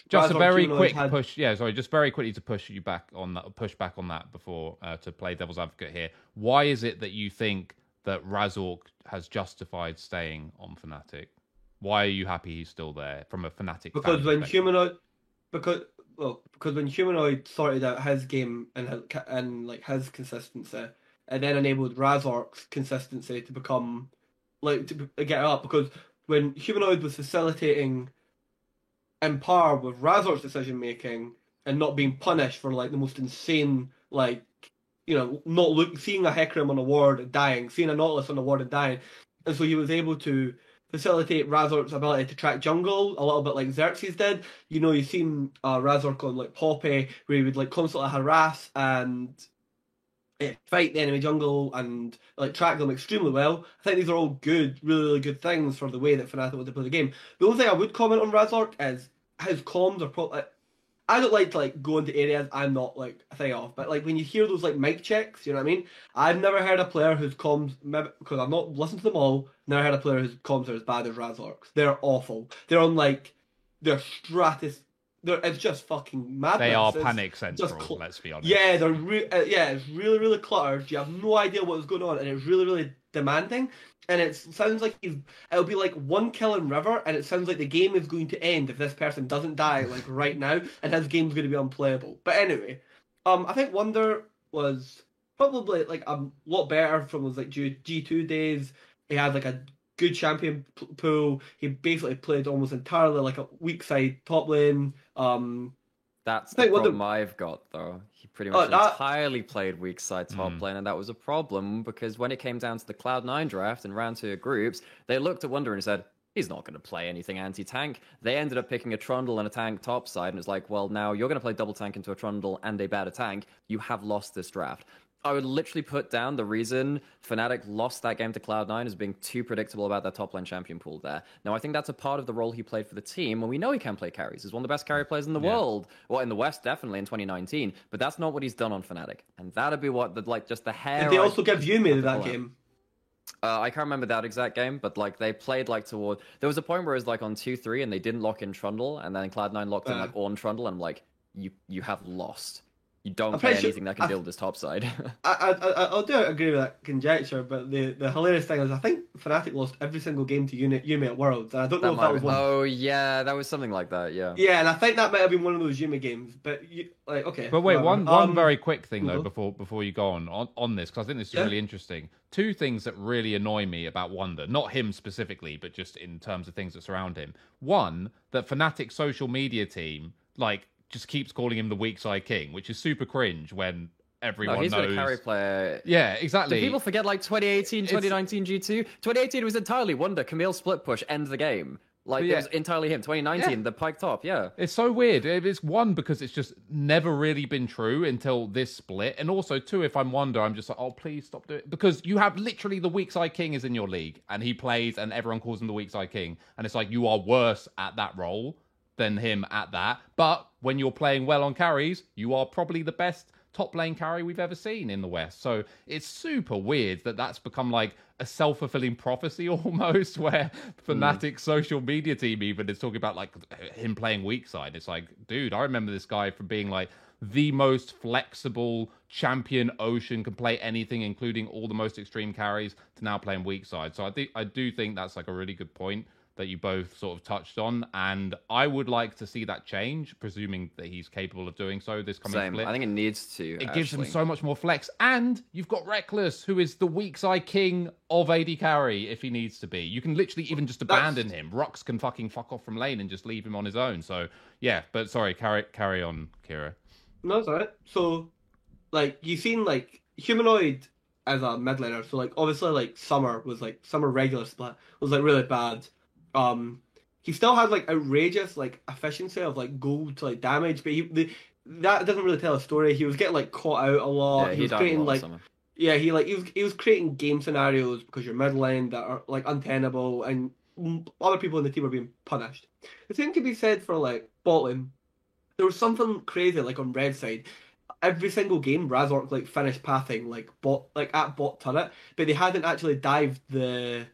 Just a very quick had- push. Yeah, sorry, just very quickly to push you back on that. Push back on that before uh, to play devil's advocate here. Why is it that you think that Razork has justified staying on Fnatic? Why are you happy he's still there from a Fnatic? because when humanoid because well because when humanoid sorted out his game and his, and like his consistency it then enabled razork's consistency to become like to get up because when humanoid was facilitating in par with razork's decision making and not being punished for like the most insane like you know not look seeing a hecarim on a ward and dying seeing a nautilus on a ward and dying and so he was able to facilitate Razork's ability to track jungle a little bit like Xerxes did. You know, you've seen uh, Razork on like Poppy where he would like constantly harass and eh, fight the enemy jungle and like track them extremely well. I think these are all good, really, really good things for the way that Fnatic want to play the game. The only thing I would comment on Razork is his comms are probably. I don't like to like go into areas I'm not like a thing of, but like when you hear those like mic checks, you know what I mean. I've never heard a player whose comms, because I've not listened to them all. Never heard a player whose comms are as bad as Razork's. They're awful. They're on like, they're stratus. They're it's just fucking madness. they are It's- panic central. cl- let's be honest. yeah, they're re- uh, yeah, it's really really cluttered. You have no idea what's going on, and it's really really demanding. And it sounds like he's, it'll be like one kill in river, and it sounds like the game is going to end if this person doesn't die like right now, and his game's going to be unplayable. But anyway, um, I think Wonder was probably like a lot better from his like G two days. He had like a good champion pool. He basically played almost entirely like a weak side top lane. Um, That's the problem I've got, though. He pretty Oh, much that- entirely played weak side top Mm. lane, and that was a problem because when it came down to the Cloud9 draft and round two groups, they looked at Wonder and said, he's not going to play anything anti tank. They ended up picking a Trundle and a tank top side, and it's like, well, now you're going to play double tank into a Trundle and a better tank. You have lost this draft. I would literally put down the reason Fnatic lost that game to Cloud9 as being too predictable about their top lane champion pool there. Now, I think that's a part of the role he played for the team, and we know he can play carries. He's one of the best carry players in the Yeah. world. Well, in the West, definitely in 2019, but that's not what he's done on Fnatic. And that'd be what, the, like, just the hair. did they also give Yuumi that game? uh, I can't remember that exact game, but like they played like toward. There was a point where it was like on two three, and they didn't lock in Trundle, and then Cloud9 locked in Uh. like on Trundle, and I'm like, you you have lost. You don't I'm play pretty sure- anything that can I- deal with this top side. (laughs) I, I, I, I do agree with that conjecture, but the, the hilarious thing is, I think Fnatic lost every single game to Uni, Yuumi at Worlds, and I don't know if that was one. oh yeah, that was something like that. Yeah. Yeah, and I think that might have been one of those Yuumi games, but you, like, okay. But wait, whatever. one one Um, very quick thing though mhm. before before you go on on, on this because I think this is Yeah. really interesting. Two things that really annoy me about Wonder, not him specifically, but just in terms of things that surround him. One, that Fnatic social media team like just keeps calling him the weak side king, which is super cringe when everyone no, he's knows. been a carry player. Yeah, exactly. Do people forget like 2018, It's- 2019 G2? 2018 was entirely Wonder, Camille split push, end the game. Like But it was entirely him. 2019, Yeah. the Pyke top, yeah. It's so weird. It's one because it's just never really been true until this split, and also two, if I'm Wonder, I'm just like, oh please stop doing it because you have literally the weak side king is in your league, and he plays, and everyone calls him the weak side king, and it's like you are worse at that role than him at that. But when you're playing well on carries, you are probably the best top lane carry we've ever seen in the West. So it's super weird that that's become like a self fulfilling prophecy (laughs) almost, where Fnatic's mm. social media team even is talking about like him playing weak side. It's like, dude, I remember this guy from being like the most flexible champion ocean can play anything including all the most extreme carries to now playing weak side so i think i do think that's like a really good point that you both sort of touched on and i would like to see that change presuming that he's capable of doing so this coming Same. split I think it needs to. it gives him so much more flex and you've got Rekkles who is the weak side king of ad carry if he needs to be you can literally even just abandon him Rhuckz can fucking fuck off from lane and just leave him on his own so yeah but sorry carry carry on Keire No, it's alright. So, like, you've seen, like, Humanoid as a mid laner. So, like, obviously, like, Summer was, like, Summer regular split was, like, really bad. Um, he still has, like, outrageous, like, efficiency of, like, gold to, like, damage, but he, the, that doesn't really tell a story. He was getting, like, caught out a lot. Yeah, he he was creating, like, yeah, he, like, he was, he was creating game scenarios because you're mid lane that are, like, untenable and other people in the team are being punished. The same can be said for, like, lane there was something crazy like on red side. Every single game, Razork like finished pathing like bot like at bot turret, but they hadn't actually dived the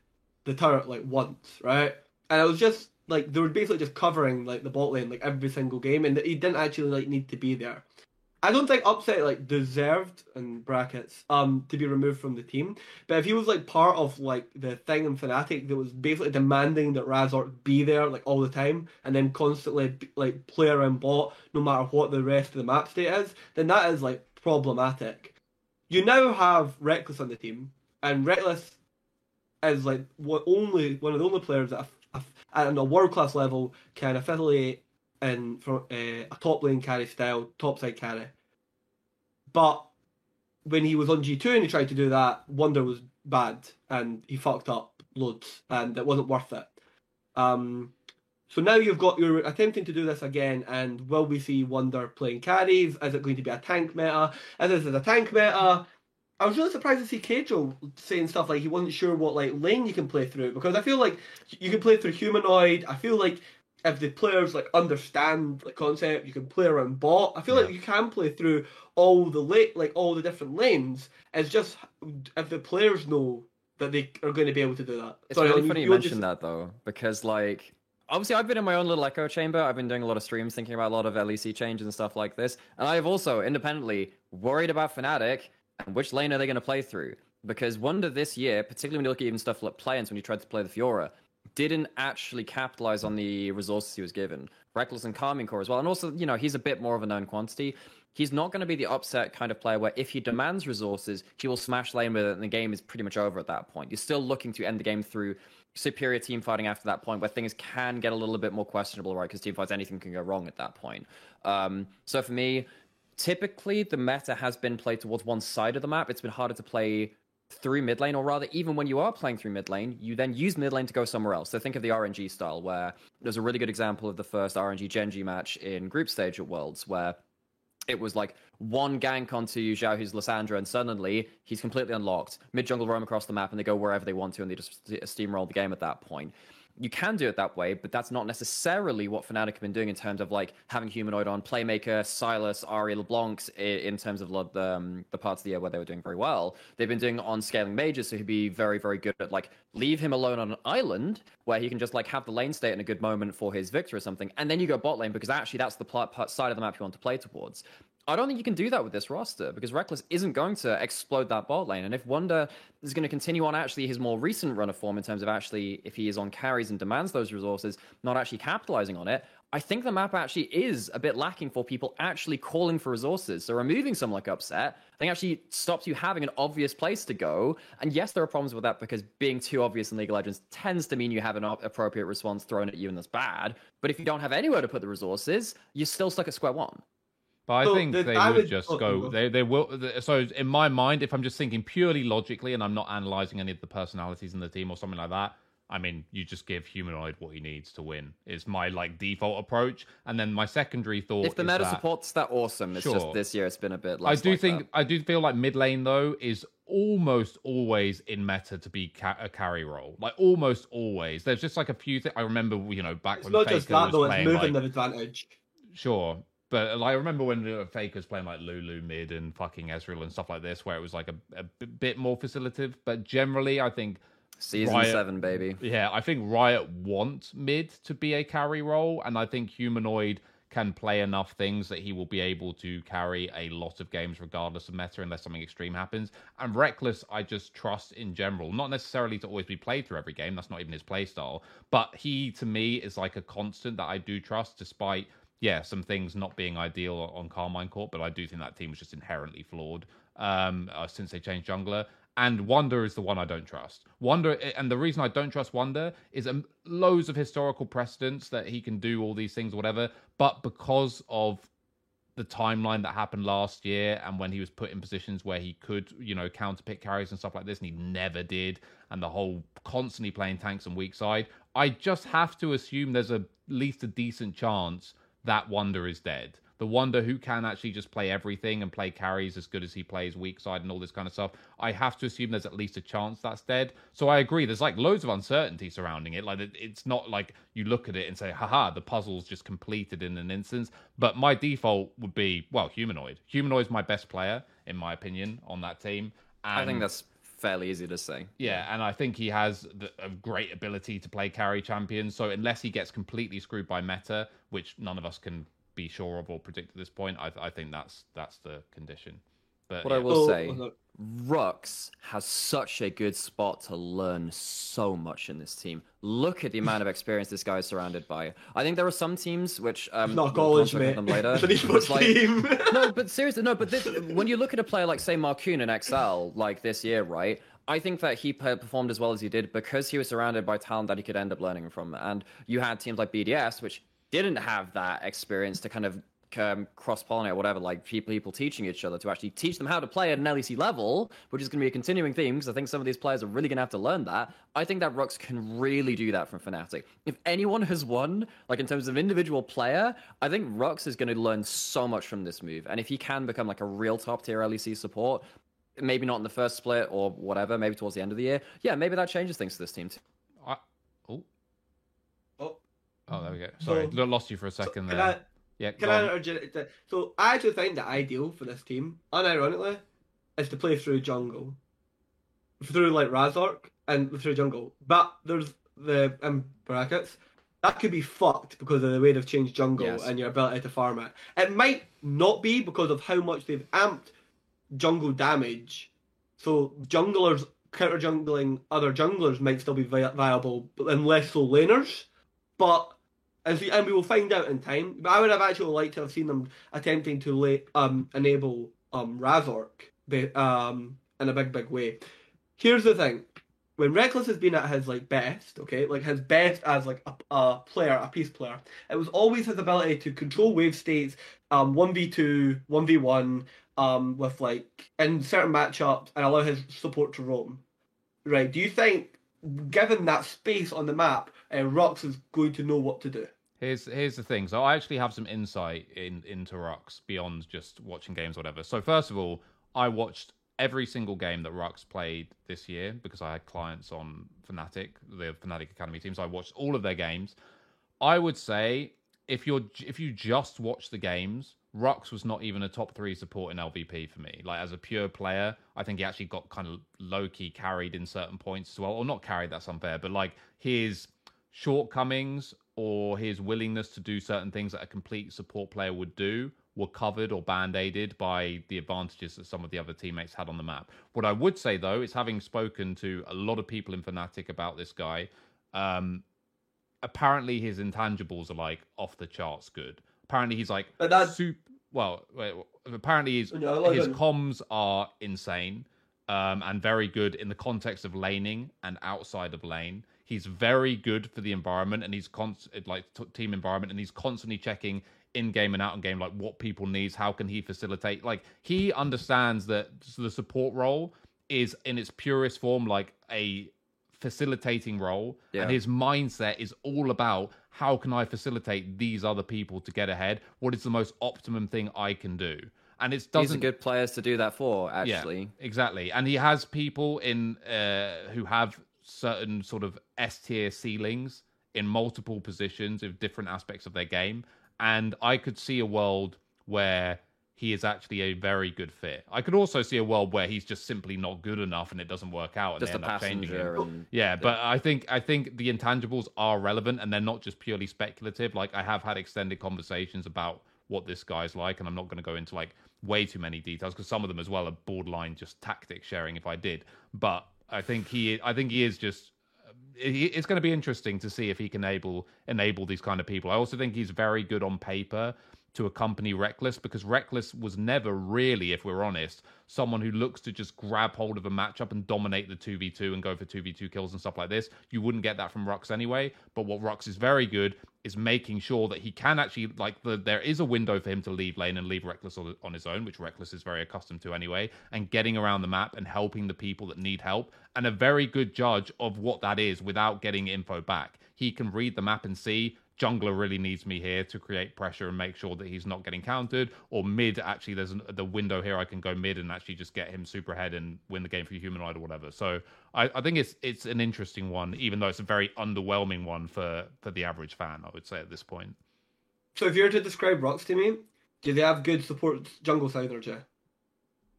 the turret like once, right? And I was just like they were basically just covering like the bot lane like every single game, and he didn't actually like need to be there. I don't think Upset like deserved in brackets um to be removed from the team, but if he was like part of like the thing in Fnatic that was basically demanding that Razork be there like all the time and then constantly like play around bot no matter what the rest of the map state is, then that is like problematic. You now have Rekkles on the team, and Rekkles is like what only one of the only players that at a world class level can affiliate in from uh, a top lane carry style, top side carry. But when he was on G two and he tried to do that, Wonder was bad and he fucked up loads, and it wasn't worth it. Um, so now you've got you're attempting to do this again, and will we see Wonder playing carries? Is it going to be a tank meta? If this is a tank meta, I was really surprised to see Keijo saying stuff like he wasn't sure what like lane you can play through because I feel like you can play through humanoid. I feel like if the players like understand the concept, you can play around bot. I feel like you can play through all the late like all the different lanes. It's just if the players know that they are going to be able to do that. It's Sorry, really funny you you were mentioned just- that though, because like obviously I've been in my own little echo chamber. I've been doing a lot of streams, thinking about a lot of LEC changes and stuff like this, and I have also independently worried about Fnatic and which lane are they going to play through. Because Wonder this year, particularly when you look at even stuff like play-ins when you tried to play the Fiora, didn't actually capitalize on the resources he was given. Rekkles and Karmine Corp as well. And also, you know, he's a bit more of a known quantity. He's not going to be the upset kind of player where if he demands resources, he will smash lane with it and the game is pretty much over at that point. You're still looking to end the game through superior team fighting after that point where things can get a little bit more questionable, right? Because team fights, anything can go wrong at that point. Um, so for me, typically the meta has been played towards one side of the map. It's been harder to play through mid lane, or rather, even when you are playing through mid lane, you then use mid lane to go somewhere else. So think of the RNG style, where there's a really good example of the first RNG Gen.G match in group stage at Worlds, where it was like one gank onto Zhao, who's Lissandra, and suddenly he's completely unlocked. Mid jungle roam across the map, and they go wherever they want to, and they just steamroll the game at that point. You can do it that way, but that's not necessarily what Fnatic have been doing in terms of like having humanoid on Playmaker, Sylas, Ahri LeBlanc in terms of um, the parts of the year where they were doing very well. They've been doing on scaling mages, so he'd be very, very good at like leave him alone on an island where he can just like have the lane state in a good moment for his Viktor or something, and then you go bot lane because actually that's the pl- part- side of the map you want to play towards. I don't think you can do that with this roster because Rekkles isn't going to explode that bot lane. And if Wonder is going to continue on actually his more recent run of form in terms of actually if he is on carries and demands those resources, not actually capitalizing on it, I think the map actually is a bit lacking for people actually calling for resources. So removing someone like Upset, I think actually stops you having an obvious place to go. And yes, there are problems with that because being too obvious in League of Legends tends to mean you have an op- appropriate response thrown at you and that's bad. But if you don't have anywhere to put the resources, you're still stuck at square one. But I So think the they damage- would just oh, go. go. They they will. So in my mind, if I'm just thinking purely logically, and I'm not analyzing any of the personalities in the team or something like that, I mean, you just give humanoid what he needs to win. It's my like default approach, and then my secondary thought. If the is meta that- supports that, awesome. It's just Sure. this year it's been a bit. Like I do like think that. I do feel like mid lane though is almost always in meta to be ca- a carry role. Like almost always. There's just like a few things I remember. You know, back It's when not Faker just that was though; it's playing moving like the advantage. Sure. But like, I remember when uh, Faker's playing like Lulu mid and fucking Ezreal and stuff like this, where it was like a, a b- bit more facilitative. But generally, I think, season Riot- seven, baby. yeah, I think Riot want mid to be a carry role, and I think Humanoid can play enough things that he will be able to carry a lot of games regardless of meta unless something extreme happens. And Rekkles, I just trust in general, not necessarily to always be played through every game. That's not even his playstyle. But he, to me, is like a constant that I do trust, despite yeah, some things not being ideal on Karmine Corp, but I do think that team was just inherently flawed um, uh, since they changed jungler. And Wonder is the one I don't trust. Wonder, and the reason I don't trust Wonder is um, loads of historical precedents that he can do all these things, whatever. But because of the timeline that happened last year and when he was put in positions where he could, you know, counter pick carries and stuff like this, and he never did, and the whole constantly playing tanks and weak side, I just have to assume there's a, at least a decent chance that Wonder is dead. The Wonder who can actually just play everything and play carries as good as he plays weak side and all this kind of stuff. I have to assume there's at least a chance that's dead. So I agree. There's like loads of uncertainty surrounding it. Like it's not like you look at it and say, haha, the puzzle's just completed in an instance. But my default would be, well, humanoid. Humanoid's my best player, in my opinion, on that team. And I think that's fairly easy to say. yeah, and I think he has the, a great ability to play carry champions. So unless he gets completely screwed by meta, which none of us can be sure of or predict at this point, I, I think that's that's the condition. But What I will Oh, say, look. Rhuckz has such a good spot to learn so much in this team. Look at the amount of experience this guy is surrounded by. I think there are some teams which um, Not we'll college, talk mate. them later. It's an esports It's like- team. (laughs) no, but seriously, no. But this, when you look at a player like, say, Markoon in XL, like this year, right? I think that he performed as well as he did because he was surrounded by talent that he could end up learning from. And you had teams like BDS, which didn't have that experience to kind of um, cross pollinate or whatever, like people, teaching each other to actually teach them how to play at an LEC level, which is going to be a continuing theme because I think some of these players are really going to have to learn that. I think that Rhuckz can really do that from Fnatic. If anyone has won, like in terms of individual player, I think Rhuckz is going to learn so much from this move. And if he can become like a real top tier LEC support, maybe not in the first split or whatever, maybe towards the end of the year, yeah, maybe that changes things for this team too. I, oh, Oh, oh, there we go. Sorry, So- lost you for a second there. I, yeah, can I. So I actually think the ideal for this team, unironically, is to play through jungle, through like Razork and through jungle. But there's the in brackets that could be fucked because of the way they've changed jungle Yes. and your ability to farm it. It might not be because of how much they've amped jungle damage. So junglers counter jungling other junglers might still be vi- viable, but then less so laners. But as we, and we will find out in time. But I would have actually liked to have seen them attempting to lay, um enable um Razork um in a big big way. Here's the thing: when Rekkles has been at his like best, okay, like his best as like a, a player, a piece player, it was always his ability to control wave states, um, one v two, one v one, um, with like in certain matchups and allow his support to roam. Right? Do you think, given that space on the map, uh, Rhuckz is going to know what to do? Here's here's the thing. So I actually have some insight in into Rhuckz beyond just watching games, or whatever. So first of all, I watched every single game that Rhuckz played this year because I had clients on Fnatic, the Fnatic Academy teams. I watched all of their games. I would say if you're if you just watch the games, Rhuckz was not even a top three support in LVP for me. Like as a pure player, I think he actually got kind of low key carried in certain points as well, or not carried. That's unfair, but like his shortcomings or his willingness to do certain things that a complete support player would do were covered or band-aided by the advantages that some of the other teammates had on the map. What I would say though is having spoken to a lot of people in Fnatic about this guy, um, apparently his intangibles are like off the charts good. Apparently he's like But that- super well, apparently his his comms are insane um, and very good in the context of laning and outside of lane. He's very good for the environment and he's const- like t- team environment and he's constantly checking in game and out in game, like what people needs, how can he facilitate? Like he understands that the support role is in its purest form like a facilitating role Yeah. and his mindset is all about how can i facilitate these other people to get ahead what is the most optimum thing i can do and it doesn't are good players to do that for, actually. yeah, exactly. And he has people in uh, who have certain sort of S tier ceilings in multiple positions of different aspects of their game. And I could see a world where he is actually a very good fit. I could also see a world where he's just simply not good enough and it doesn't work out and Just they a end up changing him. Yeah, but I think I think the intangibles are relevant and they're not just purely speculative. Like I have had extended conversations about what this guy's like, and I'm not going to go into like way too many details because some of them as well are borderline just tactic sharing. If I did, but I think he I think he is just. It's going to be interesting to see if he can enable enable these kind of people. I also think he's very good on paper to accompany Rekkles because Rekkles was never really, if we're honest, someone who looks to just grab hold of a matchup and dominate the 2v2 and go for 2v2 kills and stuff like this. You wouldn't get that from Rhuckz anyway. But what Rhuckz is very good is making sure that he can actually, like, the, there is a window for him to leave lane and leave Rekkles on, on his own, which Rekkles is very accustomed to anyway, and getting around the map and helping the people that need help. And a very good judge of what that is without getting info back. He can read the map and see jungler really needs me here to create pressure and make sure that he's not getting countered or mid actually there's an, the window here i can go mid and actually just get him super ahead and win the game for humanoid or whatever so I, I think it's it's an interesting one even though it's a very underwhelming one for for the average fan i would say at this point So if you were to describe Rhuckz to me, do they have good support jungle side or synergy?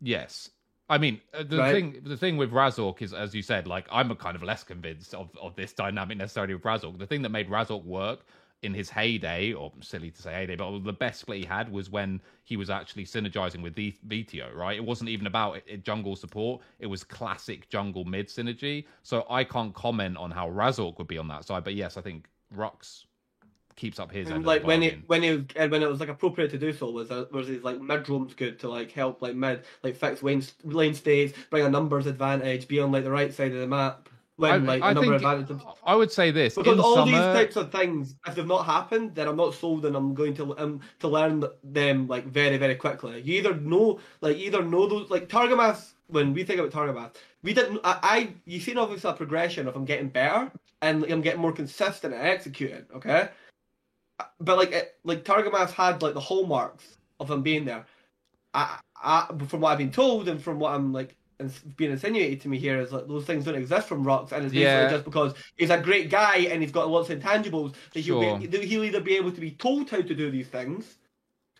yes I mean, uh, the Right. thing the thing with Razork is, as you said, like I'm a kind of less convinced of, of this dynamic necessarily with Razork. The thing that made Razork work in his heyday, or silly to say heyday, but the best split he had was when he was actually synergizing with V- VTO, right? It wasn't even about it jungle support; it was classic jungle mid synergy. So I can't comment on how Razork would be on that side, but yes, I think Rhuckz keeps up his end. And like when it when it and when it was like appropriate to do so was uh, was his like mid roams good to like help like mid like fix lane lane states, bring a numbers advantage, be on like the right side of the map when like the number advantage. I would say this Because all summer, these types of things, if they've not happened, then I'm not sold, and I'm going to um to learn them like very very quickly. You either know like either know those like Targamas. When we think about Targamas, we didn't. I, I you seen obviously a progression of him getting better and I'm getting more consistent at executing. Okay, but like it, like Targamas had like the hallmarks of him being there. I, I from what I've been told and from what I'm like being insinuated to me here is like those things don't exist from Rhuckz, and it's basically Yeah. just because he's a great guy and he's got lots of intangibles that he'll, Sure. be, he'll either be able to be told how to do these things,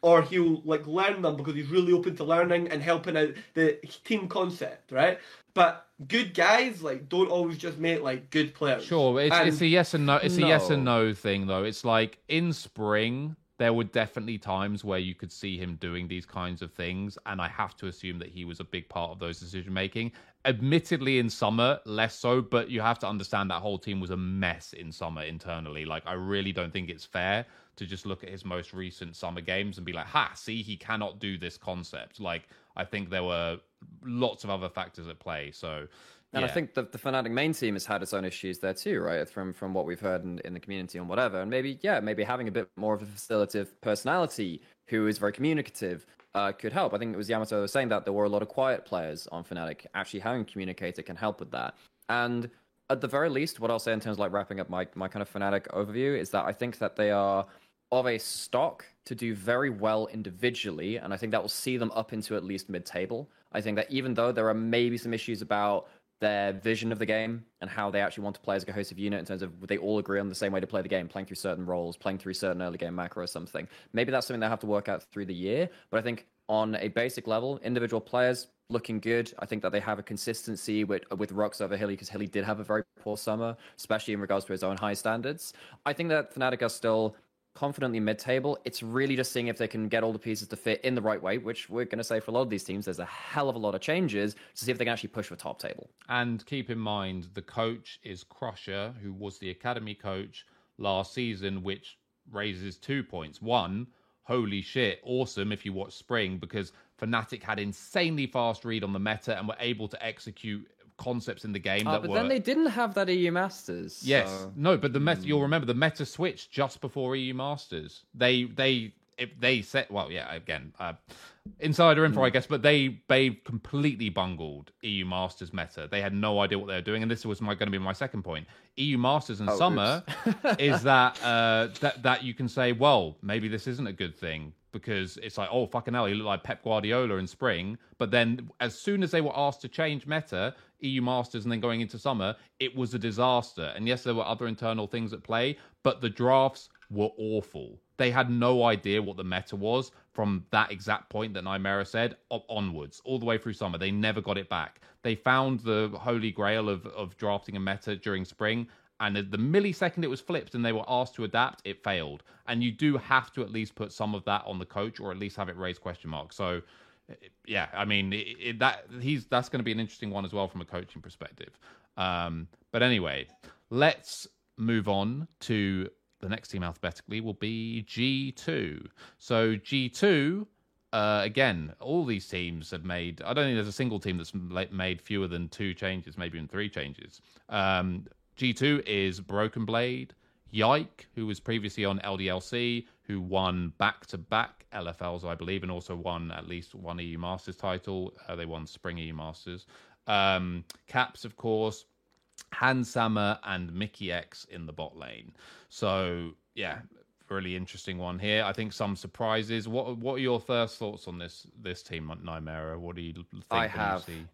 or he'll like learn them because he's really open to learning and helping out the team concept, right? But good guys like don't always just make like good players. Sure, it's, And- it's a yes and no. It's a yes and No. no thing, though. It's like in spring, there were definitely times where you could see him doing these kinds of things, and I have to assume that he was a big part of those decision making. Admittedly, in summer, less so, but you have to understand that whole team was a mess in summer internally. Like, I really don't think it's fair to just look at his most recent summer games and be like, "Ha, see, he cannot do this concept." Like, I think there were lots of other factors at play. So. And I think the, the Fnatic main team has had its own issues there too, right? From from what we've heard in, in the community and whatever. And maybe, yeah, maybe having a bit more of a facilitative personality who is very communicative uh, could help. I think it was Yamato was saying that there were a lot of quiet players on Fnatic. Actually having a communicator can help with that. And at the very least, what I'll say in terms of like wrapping up my, my kind of Fnatic overview is that I think that they are of a stock to do very well individually, and I think that will see them up into at least mid-table. I think that even though there are maybe some issues about their vision of the game and how they actually want to play as a cohesive unit in terms of they all agree on the same way to play the game, playing through certain roles, playing through certain early game macro or something. Maybe that's something they have to work out through the year. But I think on a basic level, individual players looking good. I think that they have a consistency with with Rhuckz over Hilly because Hilly did have a very poor summer, especially in regards to his own high standards. I think that Fnatic are still confidently mid-table. It's really just seeing if they can get all the pieces to fit in the right way, which we're going to say for a lot of these teams, there's a hell of a lot of changes to see if they can actually push for top table. And keep in mind, the coach is Crusher, who was the academy coach last season, which raises two points. One, holy shit, awesome if you watch Spring, because Fnatic had insanely fast read on the meta and were able to execute concepts in the game Uh, that but were. then they didn't have that EU Masters. Yes, so- no, but the meta. You'll remember the meta switch just before EU Masters. They they if they said, well, yeah, again, uh, insider info, I Hmm. guess, but they they completely bungled EU Masters meta. They had no idea what they were doing, and this was my going to be my second point. EU Masters in Oh, summer (laughs) is that uh, that that you can say, well, maybe this isn't a good thing because it's like, oh fucking hell, you looked like Pep Guardiola in spring, but then as soon as they were asked to change meta, EU Masters, and then going into summer, it was a disaster. And yes, there were other internal things at play, but the drafts were awful. They had no idea what the meta was from that exact point that Nymaera said onwards, all the way through summer. They never got it back. They found the holy grail of, of drafting a meta during spring, and the millisecond it was flipped and they were asked to adapt, it failed. And you do have to at least put some of that on the coach, or at least have it raise question marks. So, yeah, I mean it, it, that he's that's going to be an interesting one as well from a coaching perspective. Um, but anyway, let's move on to the next team alphabetically will be G2. So G2, uh, again, all these teams have made. I don't think there's a single team that's made fewer than two changes, maybe even three changes. Um, G2 is Broken Blade, Yike, who was previously on LDLC, who won back to back LFLs, I believe, and also won at least one EU Masters title. Uh, they won Spring EU Masters. Um, Caps, of course, Hans Sama and Mikyx in the bot lane. So yeah, really interesting one here. I think some surprises. What what are your first thoughts on this this team, Nymaera? What do you think? I you have see-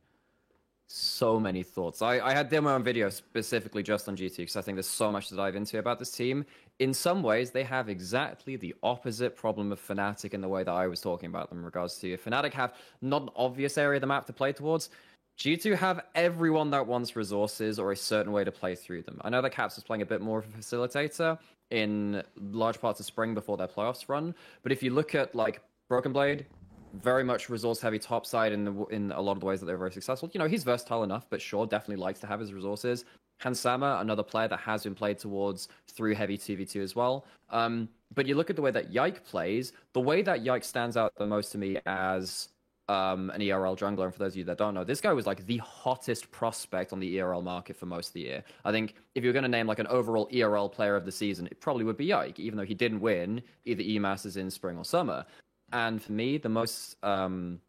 so many thoughts. I, I had demo and video specifically just on G2 because I think there's so much to dive into about this team. In some ways, they have exactly the opposite problem of Fnatic in the way that I was talking about them in regards to Fnatic have not an obvious area of the map to play towards. G2 have everyone that wants resources or a certain way to play through them. I know that Caps is playing a bit more of a facilitator in large parts of spring before their playoffs run, but if you look at like Broken Blade, very much resource heavy top side in the, in a lot of the ways that they're very successful. You know, he's versatile enough, but sure, definitely likes to have his resources. Hans Sama, another player that has been played towards through heavy 2v2 as well. Um, but you look at the way that Yike plays, the way that Yike stands out the most to me as um, an ERL jungler, and for those of you that don't know, this guy was like the hottest prospect on the ERL market for most of the year. I think if you're going to name like an overall ERL player of the season, it probably would be Yike, even though he didn't win either E Masters in spring or summer. And for me, the most um,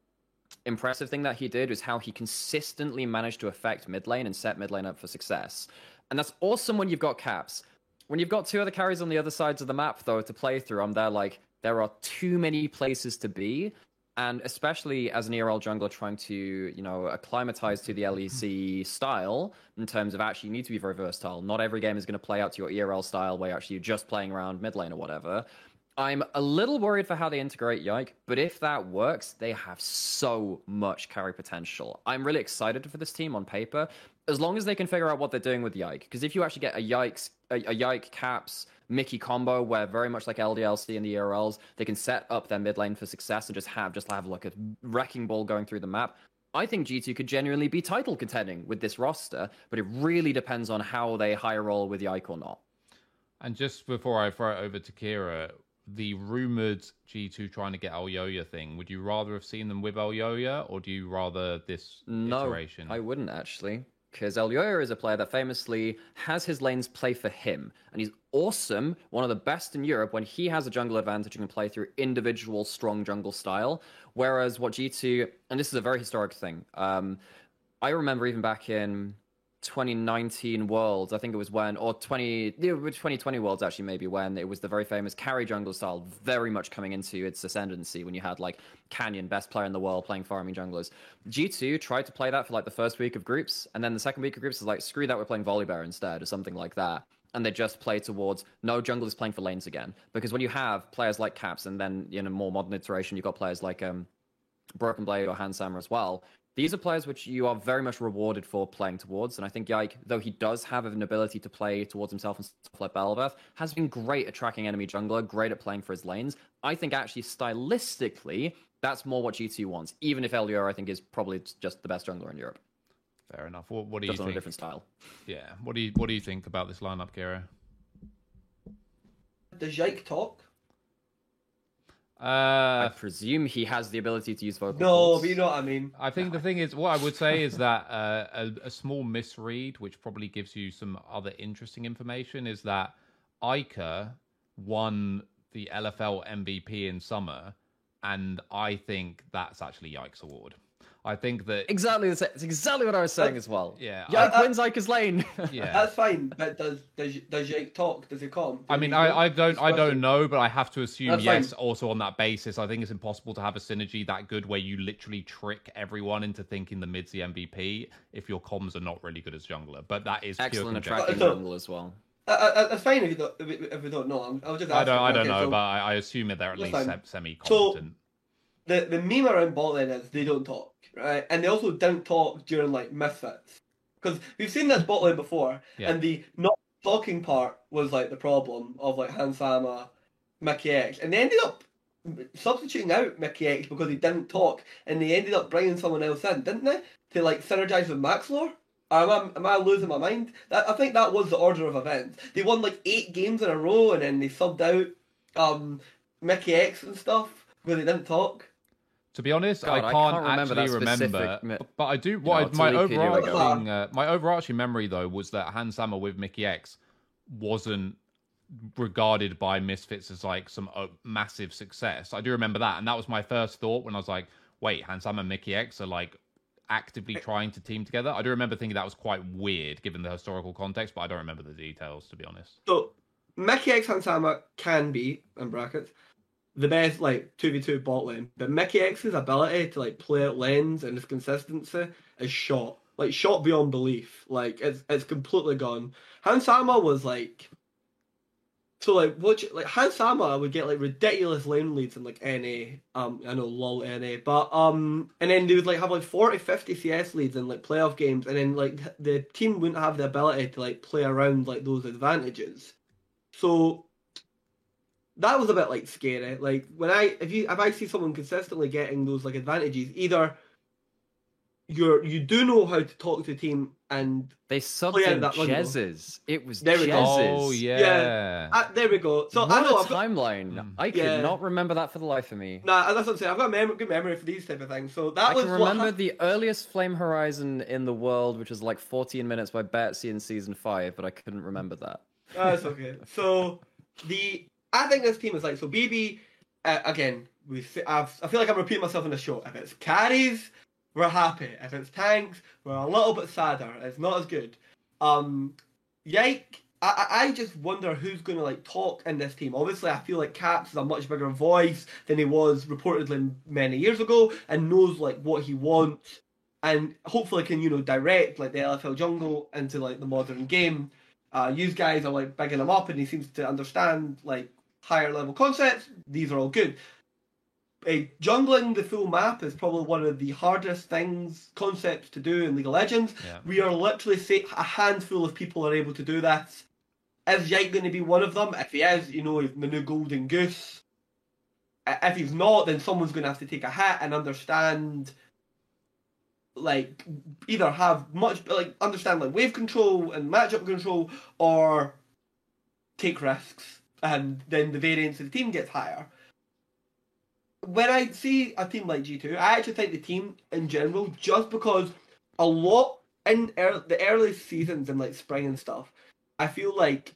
impressive thing that he did was how he consistently managed to affect mid lane and set mid lane up for success. And that's awesome when you've got caps. When you've got two other carries on the other sides of the map, though, to play through, I'm there like, there are too many places to be. And especially as an ERL jungler trying to, you know, acclimatize to the LEC style in terms of actually you need to be very versatile. Not every game is going to play out to your ERL style where actually you're just playing around mid lane or whatever. I'm a little worried for how they integrate Yike, but if that works, they have so much carry potential. I'm really excited for this team on paper, as long as they can figure out what they're doing with Yike. Because if you actually get a Yikes, a, a Yike caps Mickey combo, where very much like LDLC and the ERLs, they can set up their mid lane for success and just have just have like a wrecking ball going through the map. I think G2 could genuinely be title contending with this roster, but it really depends on how they high roll with Yike or not. And just before I throw it over to Keire, the rumored G2 trying to get Elyoya thing, would you rather have seen them with Elyoya or do you rather this No, iteration? I wouldn't actually. Because Elyoya is a player that famously has his lanes play for him. And he's awesome, one of the best in Europe when he has a jungle advantage and can play through individual strong jungle style. Whereas what G2, and this is a very historic thing, um, I remember even back in 2019 Worlds, I think it was when, or 20, yeah, 2020 Worlds actually, maybe when it was the very famous carry jungle style, very much coming into its ascendancy when you had like Canyon, best player in the world, playing farming junglers. G2 tried to play that for like the first week of groups, and then the second week of groups is like, screw that, we're playing Volibear instead, or something like that. And they just play towards no jungle is playing for lanes again. Because when you have players like Caps, and then in a more modern iteration, you've got players like um, Broken Blade or Hans Sama as well. These are players which you are very much rewarded for playing towards. And I think Yike, though he does have an ability to play towards himself and stuff like Bel'Veth, has been great at tracking enemy jungler, great at playing for his lanes. I think actually stylistically, that's more what G2 wants, even if Elyoya, I think, is probably just the best jungler in Europe. Fair enough. What, what do you Just on a think? different style. Yeah. What do you What do you think about this lineup, Keire? Does Yike talk? Uh, I presume he has the ability to use vocal No, cords. but you know what I mean. I think the thing is, what I would say is that uh, a, a small misread, which probably gives you some other interesting information, is that Ica won the LFL MVP in summer, and I think that's actually Yikes award. I think that Exactly the same. It's exactly what I was saying uh, as well. Yeah, Yike I- wins Ike's lane. (laughs) yeah. That's fine, but does does does Jake talk? Does he come? I mean, I, I don't, I don't know, but I have to assume That's yes. fine. Also on that basis, I think it's impossible to have a synergy that good where you literally trick everyone into thinking the mid's the MVP if your comms are not really good as jungler. But that is pure Excellent at conjecture. tracking So- uh, jungle as well. I, I, that's fine if you don't if we, don't know. I'm, I was just I don't, I don't okay, know, so but I, I assume that they're at least fine. semi So- the the meme around bot lane is they don't talk, right? And they also don't talk during like misfits because we've seen this bot lane before, Yeah. and the not talking part was like the problem of like Hans Sama, Mickey X, and they ended up substituting out Mikyx because he didn't talk, and they ended up bringing someone else in, didn't they? To like synergize with Maxlore. Or am I, am I losing my mind? That, I think that was the order of events. They won like eight games in a row, and then they subbed out um, Mikyx and stuff because they didn't talk. To be honest, God, I I can't, can't remember that actually remember. specific mi- But I do. No, What it's my a Wikipedia overarching, uh, my overarching memory though was that Hans Sama with Mikyx wasn't regarded by Misfits as like some uh, massive success. I do remember that, and that was my first thought when I was like, "Wait, Hans Sama and Mikyx are like actively trying to team together." I do remember thinking that was quite weird given the historical context, but I don't remember the details to be honest. So Mikyx Hansama can be, in brackets, the best like two v two bot lane. But Mikyx's ability to like play out lanes and his consistency is shot. Like shot beyond belief. Like it's it's completely gone. Hans Sama was like so like what you- like Hans Sama would get like ridiculous lane leads in like NA. Um I know lol NA. But um and then they would like have like 40, 50 CS leads in like playoff games and then like the team wouldn't have the ability to like play around like those advantages. So that was a bit like scary. Like when I if you if I see someone consistently getting those like advantages, either you're you do know how to talk to the team and They subbed yeah, in that one. Jezzes. It was There we go. Oh yeah. uh, there we go. So what I know a I've got, timeline. Mm. I could Yeah. not remember that for the life of me. nah, that's what I'm saying. I've got a mem- good memory for these type of things. So that I was can remember hap- the earliest Flame Horizon in the world, which was like 14 minutes by Betsy in season 5, but I couldn't remember that. That's okay. So the I think this team is like so. BB uh, again. We I've, I feel like I'm repeating myself in the show. If it's carries, we're happy. If it's tanks, we're a little bit sadder. It's not as good. Um, Yike. I, I I just wonder who's going to like talk in this team. Obviously, I feel like Caps is a much bigger voice than he was reportedly many years ago, and knows like what he wants, and hopefully can you know direct like the LFL jungle into like the modern game uh, you guys are like bigging him up and he seems to understand like higher level concepts. These are all good. Uh, jungling the full map is probably one of the hardest things, concepts to do in League of Legends. Yeah. We are literally say a handful of people are able to do that. Is Yike going to be one of them? If he is, you know, he's the new golden goose. If he's not, then someone's going to have to take a hit and understand like either have much like understand like wave control and matchup control or take risks and then the variance of the team gets higher. When I see a team like G2, I actually think the team in general, just because a lot in ear the early seasons and like spring and stuff, I feel like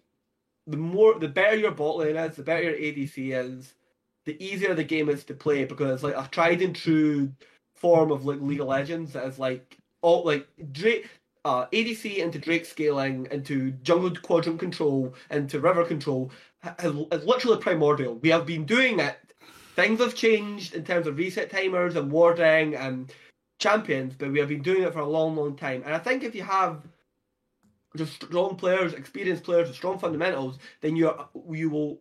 the more the better your bot lane is, the better your ADC is, the easier the game is to play because like a tried and true form of like League of Legends that is like all like Drake uh, ADC into Drake scaling into jungle quadrant control into river control is, literally primordial. We have been doing it. Things have changed in terms of reset timers and warding and champions, but we have been doing it for a long, long time. And I think if you have just strong players, experienced players with strong fundamentals, then you you will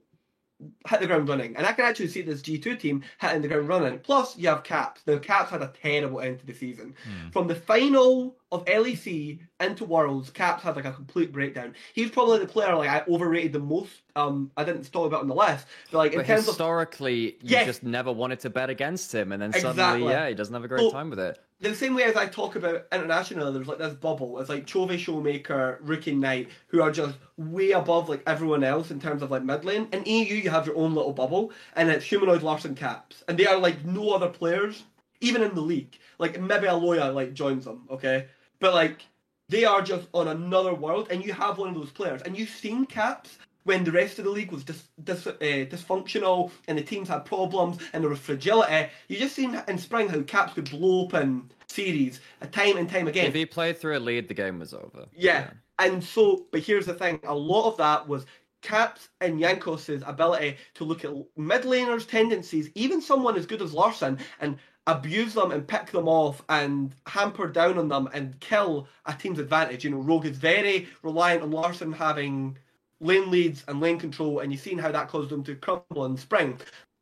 hit the ground running. And I can actually see this G2 team hitting the ground running. Plus, you have Caps. Now, Caps had a terrible end to the season. Hmm. From the final of LEC into Worlds, Caps had like a complete breakdown. He's probably the player like I overrated the most. Um, I didn't talk about him the list, but like in But terms of historically, you Yes. just never wanted to bet against him, and then suddenly, Exactly. yeah, he doesn't have a great So- time with it. The same way as I talk about international, there's like this bubble. It's like Chovy Showmaker, Rookie Knight, who are just way above like everyone else in terms of like mid lane. In EU, you have your own little bubble, and it's Humanoid Larssen Caps, and they are like no other players, even in the league. Like maybe Elyoya like joins them, okay, but like they are just on another world, and you have one of those players, and you've seen Caps when the rest of the league was dis, dis, uh, dysfunctional and the teams had problems and there was fragility. You just seen in spring how Caps could blow open series a time and time again. If he played through a lead, the game was over. Yeah. And so, but here's the thing: a lot of that was Caps and Jankos' ability to look at mid laners' tendencies, even someone as good as Larssen, and abuse them and pick them off and hamper down on them and kill a team's advantage. You know, Rogue is very reliant on Larssen having lane leads and lane control, and you've seen how that caused them to crumble in spring.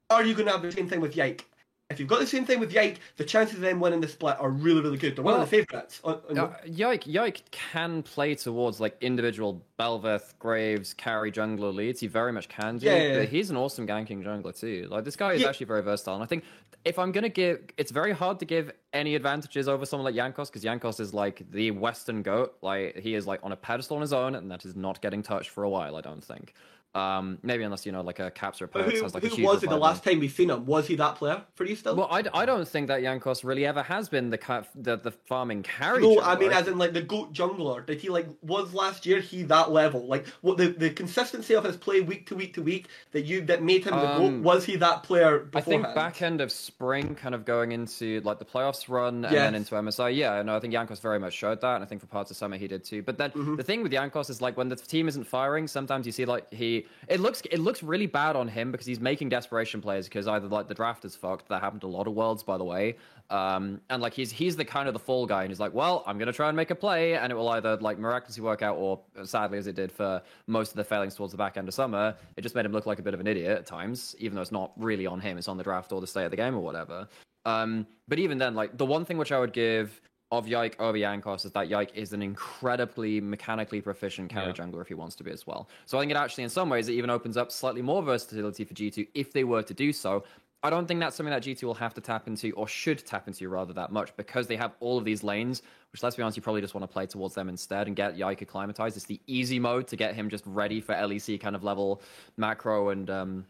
Are you going to have the same thing with Yike? If you've got the same thing with Yike, the chances of them winning the split are really, really good. They're one of the favourites. on- on- Uh, Yike, Yike can play towards like individual Bel'Veth, Graves, carry jungler leads. He very much can do. Yeah, yeah, yeah. He's an awesome ganking jungler too. Like this guy is Yeah. actually very versatile. And I think if I'm gonna give, it's very hard to give any advantages over someone like Jankos because Jankos is like the Western goat. Like he is like on a pedestal on his own, and that is not getting touched for a while. I don't think. Um, maybe unless you know like a Caps or a who, has like a huge was it the last time we've seen him? Was he that player for you still? Well, I, I don't think that Jankos really ever has been the ca- the, the farming carry. No, I mean, as in like the goat jungler. Did he like was last year he that level? Like what the, the consistency of his play week to week to week that you that made him the goat? Um, Was he that player? Before? I think back end of spring, kind of going into like the playoffs run and Yes. then into MSI. Yeah, no, I think Jankos very much showed that, and I think for parts of summer he did too. But then Mm-hmm. the thing with Jankos is like when the team isn't firing, sometimes you see like he it looks it looks really bad on him because he's making desperation plays because either like the draft is fucked. That happened to a lot of worlds, by the way. Um, and like he's he's the kind of the fall guy, and he's like, well, I'm gonna try and make a play, and it will either like miraculously work out, or sadly, as it did for most of the failings towards the back end of summer, it just made him look like a bit of an idiot at times, even though it's not really on him, it's on the draft or the state of the game or whatever. Um, but even then, like the one thing which I would give of Yike over Jankos is that Yike is an incredibly mechanically proficient carry Yeah. jungler if he wants to be as well. So I think it actually, in some ways, it even opens up slightly more versatility for G2 if they were to do so. I don't think that's something that G2 will have to tap into or should tap into rather that much because they have all of these lanes, which let's be honest, you probably just want to play towards them instead and get Yike acclimatized. It's the easy mode to get him just ready for LEC kind of level macro and um,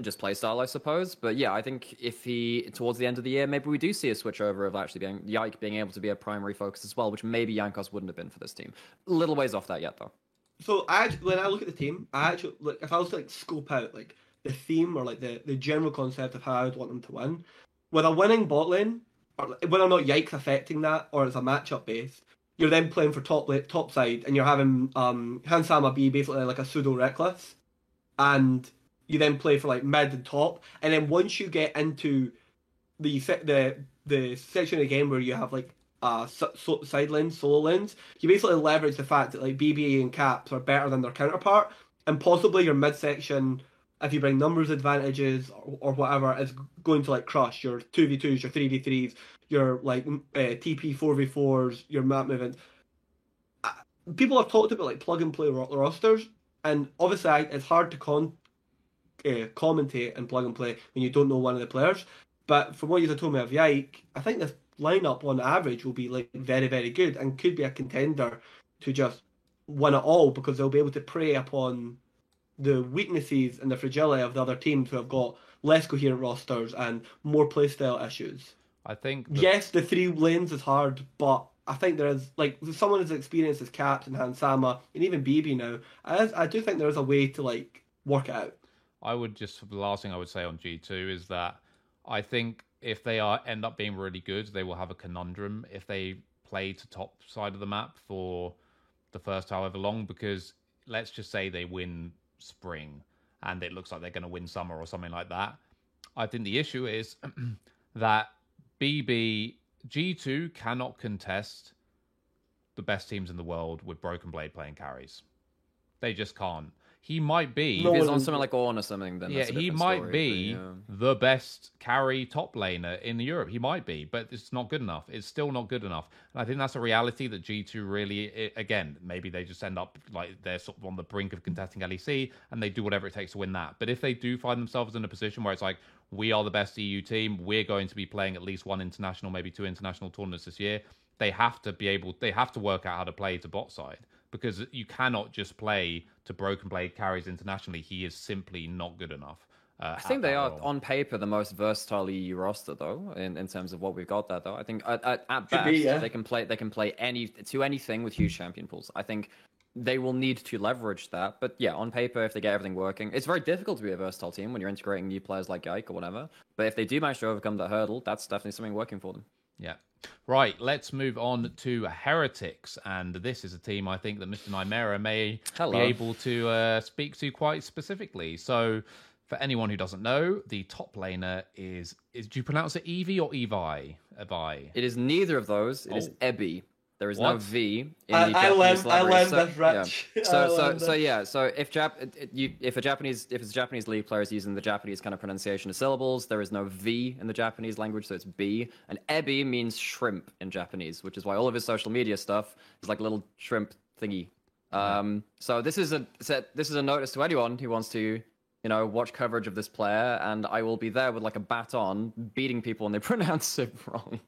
just play style, I suppose. But yeah, I think if he towards the end of the year, maybe we do see a switch over of actually being Yike being able to be a primary focus as well, which maybe Jankos wouldn't have been for this team. A Little ways off that yet though. So I when I look at the team, I actually like if I was to like scope out like the theme or like the, the general concept of how I would want them to win, with a winning bot lane, or whether or not Yike's affecting that or it's a matchup based, you're then playing for top top side and you're having um Hans Sama be basically like a pseudo Rekkles, and you then play for like mid and top, and then once you get into the the the section of the game where you have like uh so, side lanes, solo lanes, you basically leverage the fact that like BBA and Caps are better than their counterpart, and possibly your mid section, if you bring numbers advantages or, or whatever, is going to like crush your two v twos, your three v threes, your like uh, TP four v fours, your map movements. Uh, People have talked about like plug and play rosters, and obviously it's hard to con uh, commentate and plug and play when you don't know one of the players. But from what you've told me of Yike, I think this lineup on average will be like very, very good and could be a contender to just win it all because they'll be able to prey upon the weaknesses and the fragility of the other teams who have got less coherent rosters and more playstyle issues. I think. the- Yes, the three lanes is hard, but I think there is like with someone as experienced as Caps and Hans Sama and even BB now. I, I do think there is a way to like work it out. I would just the last thing I would say on G two is that I think if they are end up being really good, they will have a conundrum if they play to top side of the map for the first however long. Because let's just say they win spring and it looks like they're going to win summer or something like that. I think the issue is (clears throat) that BB G two cannot contest the best teams in the world with Broken Blade playing carries. They just can't. He might be No If it's on something like Ornn or something, then yeah, he might story, be but, yeah. the best carry top laner in Europe. He might be, but it's not good enough. It's still not good enough. And I think that's a reality that G2 really, i again, maybe they just end up like they're sort of on the brink of contesting LEC and they do whatever it takes to win that. But if they do find themselves in a position where it's like, we are the best EU team, we're going to be playing at least one international, maybe two international tournaments this year, they have to be able, they have to work out how to play to bot side because you cannot just play to Broken Blade carries internationally. He is simply not good enough. Uh, I think they are on paper the most versatile EU roster though, in, in terms of what we've got there though. I think at, at, at best be, yeah. they can play they can play any to anything with huge champion pools. I think they will need to leverage that. But yeah, on paper, if they get everything working, it's very difficult to be a versatile team when you're integrating new players like Yike or whatever. But if they do manage to overcome that hurdle, that's definitely something working for them. Yeah. Right, let's move on to Heretics. And this is a team I think that Mr. Nymaera may Hello. be able to uh, speak to quite specifically. So, for anyone who doesn't know, the top laner is, is do you pronounce it Evie or Evi? Evi? It is neither of those. It is Oh. Ebby. There is no V in I- the I Japanese learned- I learned so, this, Rich. yeah. (laughs) So, so, learned so yeah. So if Jap, it- it- you, if a Japanese, if it's a Japanese league player is using the Japanese kind of pronunciation of syllables, there is no V in the Japanese language, so it's B. And Ebi means shrimp in Japanese, which is why all of his social media stuff is like a little shrimp thingy. Um, so this is a so this is a notice to anyone who wants to, you know, watch coverage of this player, and I will be there with like a baton, beating people when they (laughs) pronounce it wrong.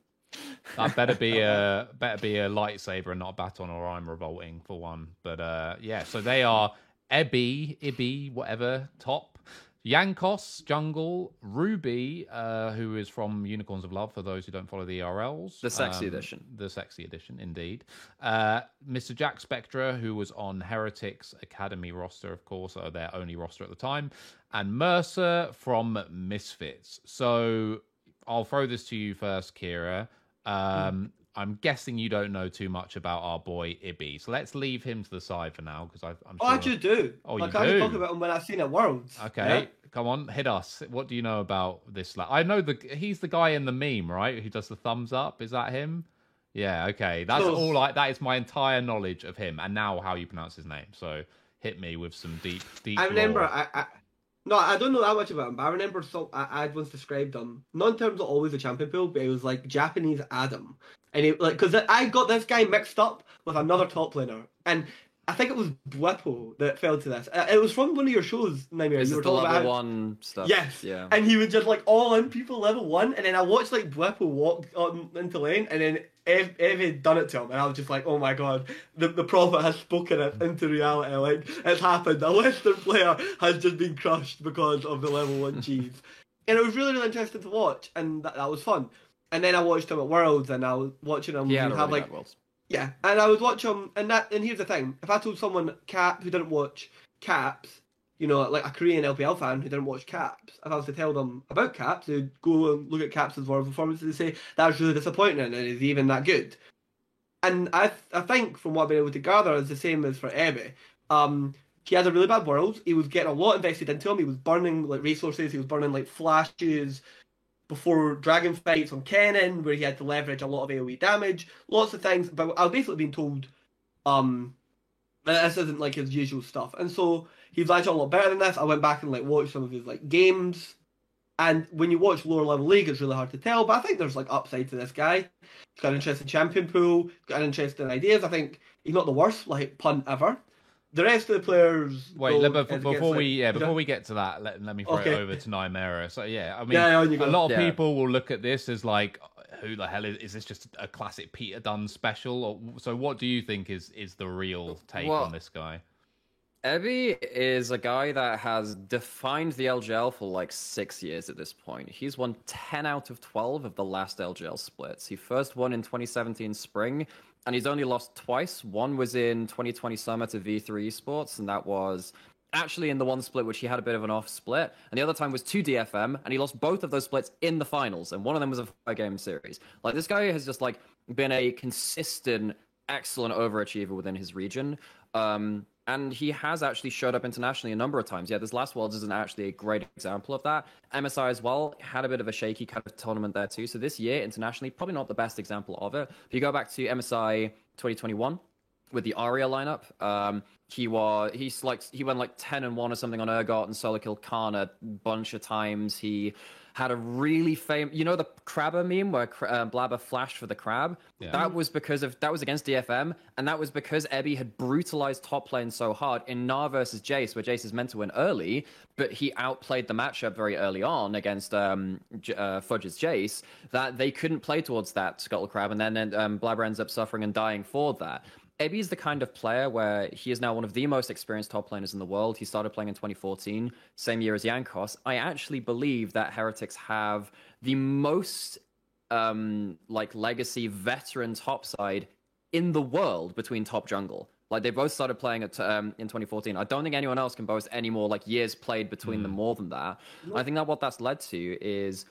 That better be a better be a lightsaber and not a baton, or I'm revolting for one. But uh, yeah, so they are Ebby, Ibby, whatever top. Jankos, Jungle, Ruby, uh, who is from Unicorns of Love, for those who don't follow the ERLs. The sexy edition. The sexy edition, indeed. Uh, Mr. Jackspektra, who was on Heretics Academy roster, of course, or their only roster at the time. And Mersa from Misfits. So I'll throw this to you first, Keire. Um, I'm guessing you don't know too much about our boy Ibby, so let's leave him to the side for now because I'm Oh. I actually do. Oh, like, you I do? talk about him when I've seen at Worlds. Okay, yeah? come on, hit us. What do you know about this? lad? I know the he's the guy in the meme, right? Who does the thumbs up? Is that him? Yeah. Okay, that's Close. all. I that is my entire knowledge of him, and now how you pronounce his name. So hit me with some deep, deep. I remember, lore. I, I no, I don't know that much about him, but I remember so I, I'd once described him, not in terms of always a champion pool, but it was like Japanese Adam, and it like because I got this guy mixed up with another top laner, and I think it was Bwipo that fell to this. Uh, It was from one of your shows, Nymaera. Is You were the talking level about one stuff? Yes. Yeah. And he would just like all in people level one, and then I watched like Bwipo walk on into lane, and then Ev, Ev had done it to him, and I was just like, oh my god, the the prophet has spoken it into reality. Like it's happened. A Western player has just been crushed because of the level one (laughs) cheese, and it was really really interesting to watch, and that, that was fun. And then I watched him at Worlds, and I was watching him Yeah, have like Worlds. yeah, and I would watch them, and that, and here's the thing: if I told someone Cap who didn't watch Caps, you know, like a Korean LPL fan who didn't watch Caps, if I was to tell them about Caps, they'd go and look at Caps' world performance and say that's really disappointing, and is even that good? And I, I think from what I've been able to gather, it's the same as for Ebbe. Um, he had a really bad world. He was getting a lot invested into him. He was burning like resources. He was burning like flashes before dragon fights on Kennen, where he had to leverage a lot of AoE damage, lots of things. But I was basically being told, um, that this isn't like his usual stuff. And so he's actually a lot better than this. I went back and like watched some of his like games, and when you watch lower level league, it's really hard to tell. But I think there's like upside to this guy. He's got an interesting champion pool, got an interesting ideas. I think he's not the worst like punt ever. The rest of the players. Wait, though, let, before, gets, before like- we yeah before we get to that, let, let me throw Okay. it over to Nymaera. So yeah, I mean, Yeah, a lot of Yeah. people will look at this as like, who the hell is, is this? Just a classic Peter Dunn special? Or, so what do you think is is the real take Well, on this guy? Ebby is a guy that has defined the LJL for like six years at this point. He's won 10 out of 12 of the last LJL splits. He first won in 2017 spring, and he's only lost twice. One was in 2020 summer to V3 Esports, and that was actually in the one split which he had a bit of an off split, and the other time was to DFM, and he lost both of those splits in the finals, and one of them was a five game series. Like this guy has just like been a consistent, excellent overachiever within his region. Um, and he has actually showed up internationally a number of times. Yeah, this last Worlds isn't actually a great example of that. MSI as well had a bit of a shaky kind of tournament there too. So this year internationally, probably not the best example of it. If you go back to MSI 2021 with the Aria lineup, um, he was he's like he went like ten and one or something on Urgot and solo killed Khan a bunch of times. He had a really famous, you know, the Crabber meme where uh, Blaber flashed for the crab. Yeah. That was because of that was against DFM, and that was because Ebby had brutalized top lane so hard in Gnar versus Jace, where Jace is meant to win early, but he outplayed the matchup very early on against um, J- uh, Fudge's Jace that they couldn't play towards that Scuttle Crab, and then um, Blaber ends up suffering and dying for that. Ebby is the kind of player where he is now one of the most experienced top laners in the world. He started playing in 2014, same year as Jankos. I actually believe that Heretics have the most um like legacy veteran top side in the world between top jungle. Like they both started playing at um, in 2014. I don't think anyone else can boast any more like years played between them more than that. I think that what that's led to is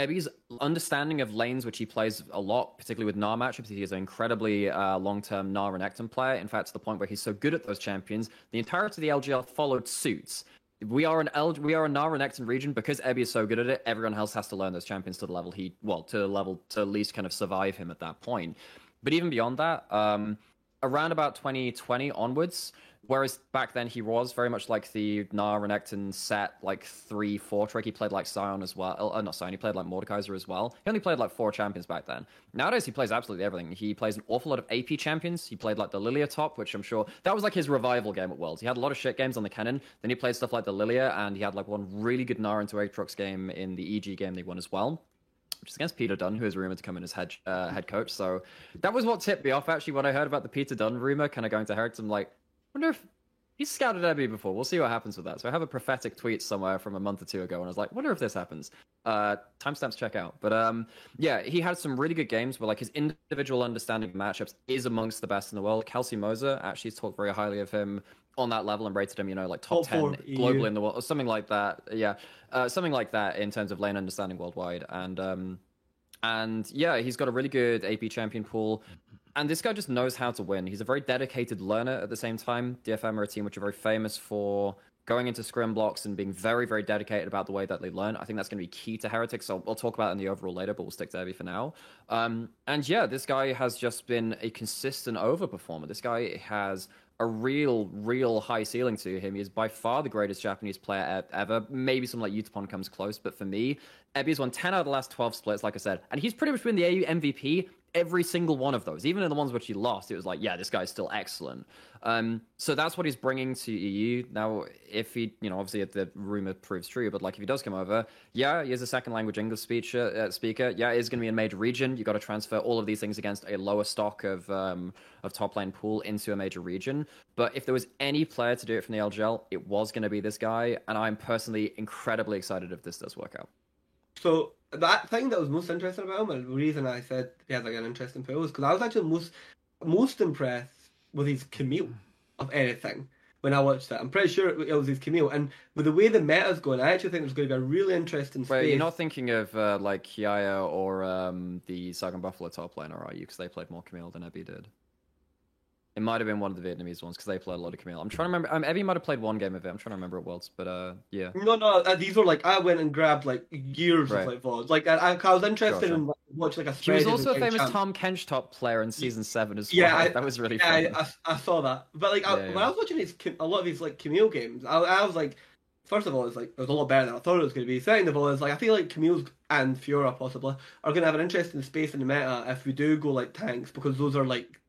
Ebby's understanding of lanes, which he plays a lot, particularly with Gnar matchups. He is an incredibly uh, long-term Gnar Renekton player. In fact, to the point where he's so good at those champions, the entirety of the LJL followed suits. We are an L- we are a Gnar Renekton region because Ebby is so good at it. Everyone else has to learn those champions to the level he well to the level to at least kind of survive him at that point. But even beyond that, um, around about 2020 onwards, whereas back then he was very much like the Gnar Renekton set like three four trick. He played like Sion as well. Uh, not Sion. He played like Mordekaiser as well. He only played like four champions back then. Nowadays he plays absolutely everything. He plays an awful lot of AP champions. He played like the Lilia top, which I'm sure that was like his revival game at Worlds. He had a lot of shit games on the Kennen. Then he played stuff like the Lilia, and he had like one really good Gnar into Aatrox game in the EG game they won as well which is against Peter Dunn, who is rumored to come in as head uh, head coach. So that was what tipped me off actually when I heard about the Peter Dunn rumor, kind of going to Heretics. I'm like, wonder if he's scouted Ebby before. We'll see what happens with that. So I have a prophetic tweet somewhere from a month or two ago, and I was like, wonder if this happens. Uh, timestamps check out. But um, yeah, he had some really good games where like his individual understanding of matchups is amongst the best in the world. Kelsey Moser actually talked very highly of him on that level and rated him, you know, like top, Top four 10 EU. globally in the world, or something like that. Yeah, uh, something like that in terms of lane understanding worldwide. And um, and yeah, he's got a really good AP champion pool. And this guy just knows how to win. He's a very dedicated learner at the same time. DFM are a team which are very famous for going into scrim blocks and being very, very dedicated about the way that they learn. I think that's going to be key to Heretics. So we'll talk about in the overall later, but we'll stick to Evie for now. Um, and yeah, this guy has just been a consistent overperformer. This guy has a real, real high ceiling to him. He is by far the greatest Japanese player ever. Maybe someone like Yutapon comes close, but for me, Ebby's won 10 out of the last 12 splits, like I said. And he's pretty much been the AU MVP every single one of those. Even in the ones which he lost, it was like, yeah, this guy's still excellent. Um, so that's what he's bringing to EU. Now, if he, you know, obviously if the rumor proves true, but like if he does come over, yeah, he is a second language English speech, uh, speaker. Yeah, he's going to be in a major region. you got to transfer all of these things against a lower stock of um, of top lane pool into a major region. But if there was any player to do it from the LJL, it was going to be this guy. And I'm personally incredibly excited if this does work out. So that thing that was most interesting about him, and the reason I said he has like an interesting pool, is because I was actually most most impressed with his Camille of anything when I watched that. I'm pretty sure it was his Camille, and with the way the meta's going, I actually think there's going to be a really interesting space. Wait, you're not thinking of uh, like Kiaya or um, the Saigon Buffalo top laner, are you? Because they played more Camille than Ebby did. It might have been one of the Vietnamese ones because they played a lot of Camille. I'm trying to remember. Um, might have played one game of it. I'm trying to remember at Worlds, but uh, yeah. No, no, uh, these were like I went and grabbed like years Right. of like VODs. Like I, I, I was interested Sure, in like, watching like a. He was also a famous champ. Tahm Kench top player in season seven as Yeah, well. I- (laughs) that was really Yeah, fun. I, I, I saw that. But like I, Yeah, when yeah. I was watching Cam- a lot of these like Camille games, I, I was like, first of all, it's like it was a lot better than I thought it was going to be. Second of all, it's like I feel like Camille's and Fiora possibly are going to have an interesting space in the meta if we do go like tanks because those are like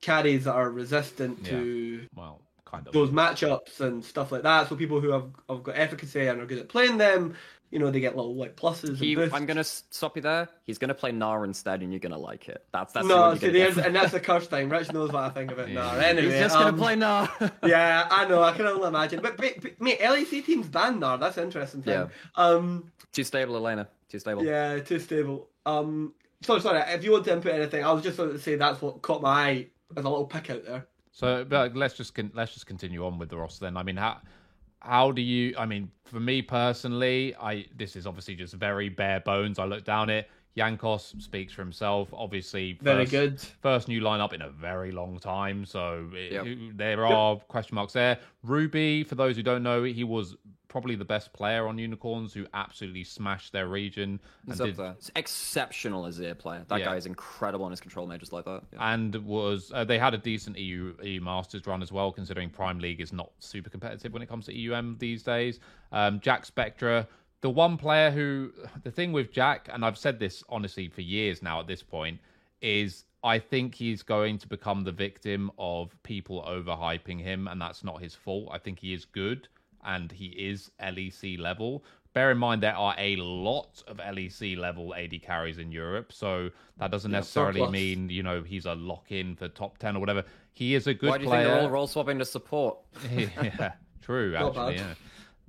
carries that are resistant to Well, kind of. those matchups and stuff like that. So people who have, have got efficacy and are good at playing them, you know, they get little like pluses He, and. I'm gonna stop you there. He's gonna play Gnar instead, and you're gonna like it. That's that's no, what see, there's, and that's the curse thing. Rich knows what I think of it Yeah. now. Anyway, He's just gonna um, play Gnar. (laughs) yeah, I know. I can only imagine. But, but, but mate, LEC teams ban Gnar. That's an interesting thing. Yeah. Um. Too stable, Elena. Too stable. Yeah, too stable. Um. Sorry, sorry. If you want to input anything, I was just going to say that's what caught my eye as a little pick out there. So, but let's just con- let's just continue on with the roster then. I mean, how how do you? I mean, for me personally, I this is obviously just very bare bones. I look down it. Jankos speaks for himself. Obviously, Very good. First new lineup in a very long time, so it- Yep. there are question marks there. Ruby, for those who don't know, he was probably the best player on Unicorns who absolutely smashed their region and He's up did there. Exceptional as a player. That Yeah. guy is incredible on his control majors like that. Yeah. and was uh, they had a decent EU EU Masters run as well, considering Prime League is not super competitive when it comes to EUM these days. Um, Jack Spectra, the one player who (sighs) the thing with Jack, and I've said this honestly for years now at this point, is I think he's going to become the victim of people overhyping him, and that's not his fault. I think he is good and he is LEC level. Bear in mind there are a lot of LEC level AD carries in Europe, so that doesn't necessarily surplus. mean you know he's a lock in for top ten or whatever. He is a good Why do you player. think they're all role swapping to support? (laughs) yeah, true. Not Actually, bad. yeah.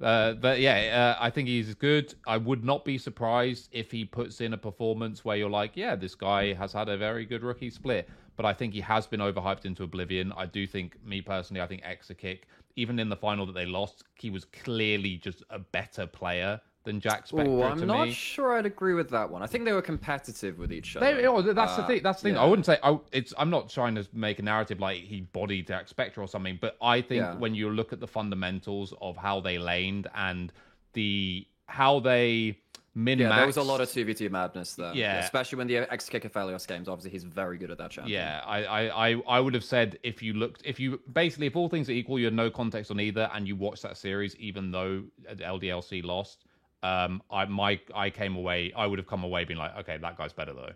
Uh, but yeah, uh, I think he's good. I would not be surprised if he puts in a performance where you're like, yeah, this guy has had a very good rookie split. but I think he has been overhyped into oblivion. I do think, me personally, I think Exakick, even in the final that they lost, he was clearly just a better player than Jackspektra Oh, I'm not me. sure I'd agree with that one. I think they were competitive with each other. They, oh, that's the Uh, thing. That's the thing. yeah. I wouldn't say I, it's. I'm not trying to make a narrative like he bodied Jackspektra or something, but I think Yeah. when you look at the fundamentals of how they laned and the how they min Yeah, there was a lot of 2v2 madness there. Yeah. Especially when the Exakick Aphelios games, obviously he's very good at that champion. Yeah, I, I, I, I would have said if you looked, if you basically, if all things are equal, you had no context on either, and you watched that series, even though LDLC lost, um, I my I came away, I would have come away being like, okay, that guy's better though.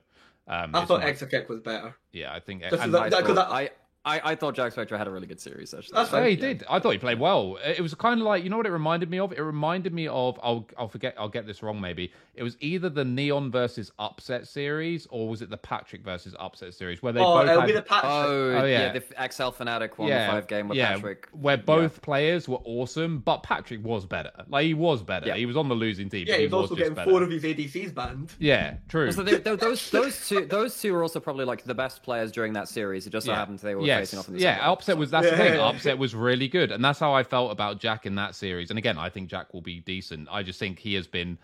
Um, I thought my- Exakick was better. yeah, I think, Just and as I, That- thought, that- I, I, I thought Jackspektra had a really good series, actually. That's Yeah, fine. he did. I thought he played well. It was kind of like you know what it reminded me of. It reminded me of I'll I'll forget I'll get this wrong maybe. It was either the Neon versus Upset series or was it the Patrik versus Upset series where they Oh, both it'll had, be the Patrik. Oh, Oh, yeah. yeah. the Excel Fnatic won the five game with yeah, Patrik. where both players were awesome, but Patrik was better. Like he was better. Yeah. He was on the losing team. yeah, but he he's was also just getting better. four of his ADCs banned. Yeah, true. So they, they- those those two those two were also probably like the best players during that series. It just so yeah. happened they were yes. facing off in the yeah, same game. upset was that's the thing. (laughs) Upset was really good, and that's how I felt about Jack in that series. And again, I think Jack will be decent. I just think he has been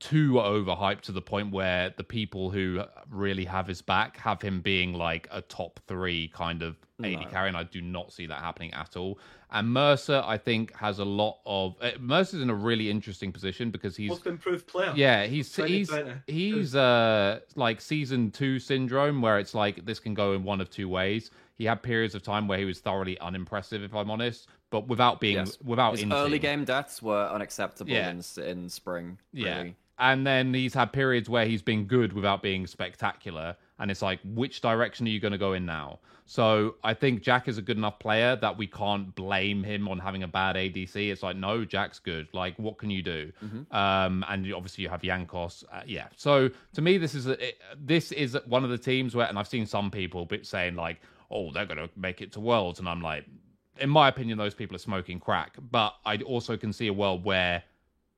too overhyped to the point where the people who really have his back have him being like a top three kind of AD No. carry, and I do not see that happening at all. And Mersa, I think, has a lot of. Uh, Mersa's in a really interesting position because he's Most improved player. yeah, he's he's he's uh like season two syndrome where it's like this can go in one of two ways. He had periods of time where he was thoroughly unimpressive, if I'm honest, but without being Yes. without His into- early game deaths were unacceptable Yeah. in in spring. yeah. And then he's had periods where he's been good without being spectacular, and it's like, which direction are you going to go in now? So I think Jack is a good enough player that we can't blame him on having a bad ADC. It's like, no, Jack's good. Like, what can you do? Um, and obviously you have Jankos. Uh, yeah. So to me, this is a, it, this is one of the teams where, and I've seen some people bit saying like, oh, they're going to make it to Worlds, and I'm like, in my opinion, those people are smoking crack. But I also can see a world where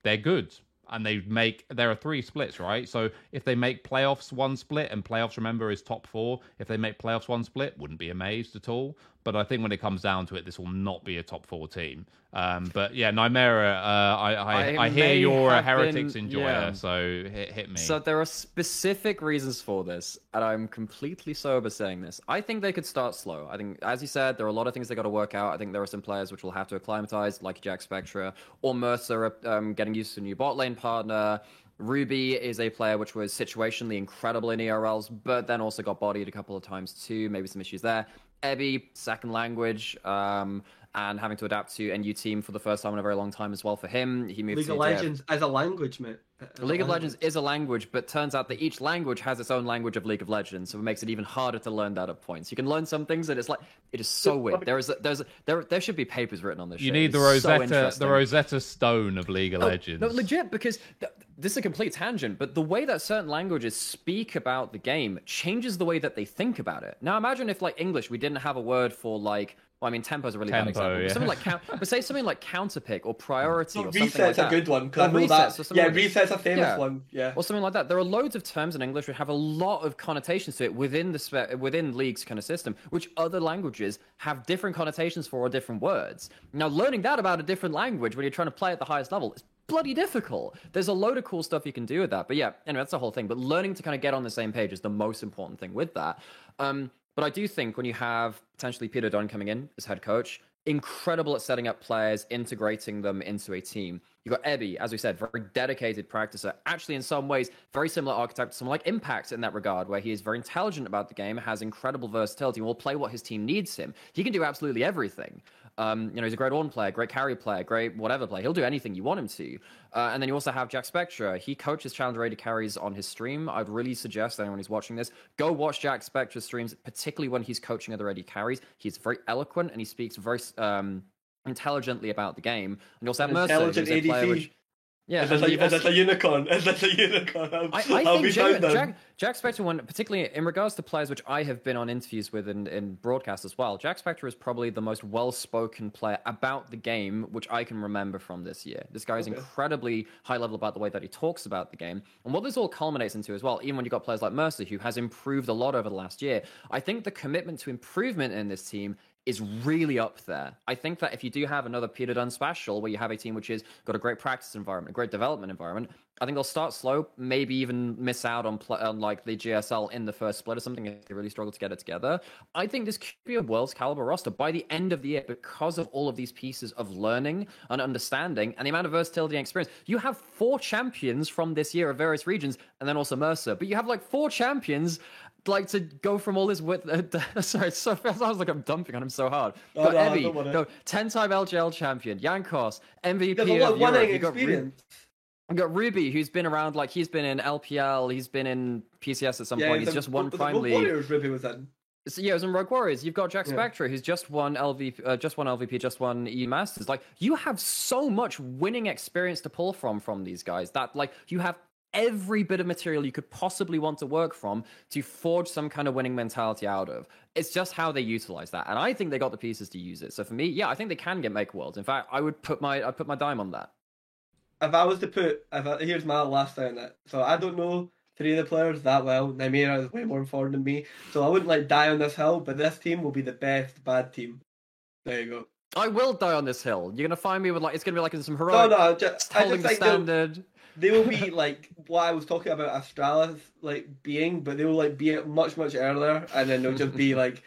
they're good and they make there are three splits right? So if they make playoffs one split and playoffs remember is top four if they make playoffs one split wouldn't be amazed at all but i think when it comes down to it this will not be a top four team um but yeah Nymaera, uh i i, I I, hear you're a heretics been- enjoyer yeah. so hit, hit me So there are specific reasons for this, and I'm completely sober saying this. I think they could start slow. I think, as you said, there are a lot of things they got to work out. I think there are some players which will have to acclimatize, like Jackspektra or Mersa, um, getting used to a new bot lane partner. Ruby is a player which was situationally incredible in ERLs, but then also got bodied a couple of times too. Maybe some issues there. Ebby, second language, um, and having to adapt to a new team for the first time in a very long time as well for him. He moved to League of Legends as a language, mate. As League of language. Legends is a language, but turns out that each language has its own language of League of Legends, so it makes it even harder to learn that at points. You can learn some things, and it's like it is so weird. There is a, there's a, there there should be papers written on this. you shit. need the It's so rosetta the rosetta stone of league of No, legends No, legit, because th- this is a complete tangent, but the way that certain languages speak about the game changes the way that they think about it. Now, imagine if, like English, we didn't have a word for like. Well, I mean, tempo is a really bad Tempo, example. but yeah. Something like count, but say something like counterpick or priority No, or something reset's like a that. good one because I Or know resets that. or Yeah, like- reset's a famous Yeah. one. Yeah. or something like that. There are loads of terms in English which have a lot of connotations to it within the spe- within League's kind of system, which other languages have different connotations for or different words. Now, learning that about a different language when you're trying to play at the highest level is bloody difficult. There's a load of cool stuff you can do with that. But yeah, anyway, that's the whole thing. But learning to kind of get on the same page is the most important thing with that. Um, but I do think when you have potentially Peter Dunn coming in as head coach, incredible at setting up players, integrating them into a team. You've got Ebby, as we said, very dedicated practicer. Actually, in some ways, very similar archetype to someone like Impact in that regard, where he is very intelligent about the game, has incredible versatility, and will play what his team needs him. He can do absolutely everything. Um, you know, he's a great on player, great carry player, great whatever player. He'll do anything you want him to. Uh, and then you also have Jackspektra. He coaches Challenger rated carries on his stream. I'd really suggest anyone who's watching this go watch Jackspektra's streams, particularly when he's coaching other AD carries. He's very eloquent and he speaks very um, intelligently about the game. And you also have Mersa, intelligent who's a player which Yeah, Is this, and a, you've is also- this a unicorn? Is this a unicorn? I'll, I, I I'll think genuine- Jack, Jackspektra, one particularly in regards to players which I have been on interviews with in, in broadcast as well. Jackspektra is probably the most well-spoken player about the game which I can remember from this year. This guy is Okay. incredibly high level about the way that he talks about the game, and what this all culminates into as well. Even when you have got players like Mersa, who has improved a lot over the last year, I think the commitment to improvement in this team is really up there. I think that if you do have another Peter Dunn special where you have a team which has got a great practice environment, a great development environment, I think they'll start slow, maybe even miss out on, pl- on like the GSL in the first split or something if they really struggle to get it together. I think this could be a world's caliber roster by the end of the year because of all of these pieces of learning and understanding and the amount of versatility and experience. You have four champions from this year of various regions and then also Mersa, but you have like four champions like to go from all this with (laughs) uh, (laughs) sorry so (laughs) fast sounds like i'm dumping on him so hard Oh, got no, Evie, no 10-time LJL champion Jankos MVP There's a lot of Europe. winning You got Ru- you got Ruby who's been around like he's been in LPL he's been in PCS at some point he's the- just won the- the Prime League Warriors Ruby was in. so, yeah, it was in Rogue Warriors. You've got Jack Yeah. Spectre, who's just won LVP, uh, just won LVP, just won E Masters. Like, you have so much winning experience to pull from from these guys that, like, you have every bit of material you could possibly want to work from to forge some kind of winning mentality out of. It's just how they utilize that, and I think they got the pieces to use it. So for me, yeah, I think they can get make worlds. In fact, I would put my I'd put my dime on that. If I was to put, if I, here's my last thing on it. So I don't know three of the players that well. Nymaera is way more informed than me, so I wouldn't like die on this hill. But this team will be the best bad team. There you go. I will die on this hill. You're gonna find me with like it's gonna be like in some heroic no, no, just, I holding just the standard. They will be like what I was talking about Astralis like being, but they will like be it much much earlier, and then they'll just be (laughs) like,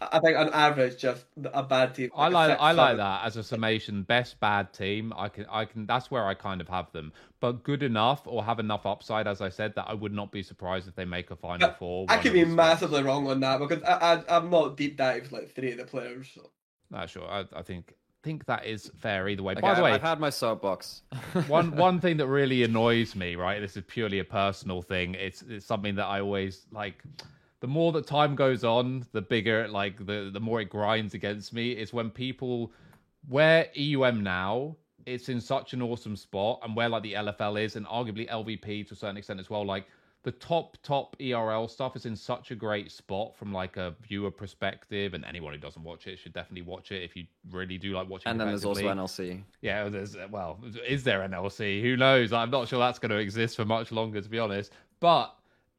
I think on average just a bad team. I a like six, I like seven. that as a summation. Best bad team. I can I can. That's where I kind of have them. But good enough or have enough upside, as I said, that I would not be surprised if they make a final But four. I could be massively wrong on that because I, I I'm not deep dived like three of the players. So. No, sure. I, I think think that is fair either way. Okay, By the way, I've had my soapbox. (laughs) one (laughs) one thing that really annoys me, right? This is purely a personal thing. It's it's something that I always like. The more that time goes on, the bigger like the the more it grinds against me. Is when people where EUM now. It's in such an awesome spot, and where like the LFL is, and arguably LVP to a certain extent as well. Like the top top ERL stuff is in such a great spot from like a viewer perspective, and anyone who doesn't watch it should definitely watch it if you really do like watching. and then there's also. NLC. Yeah, there's well, is there NLC? Who knows? I'm not sure that's going to exist for much longer, to be honest. But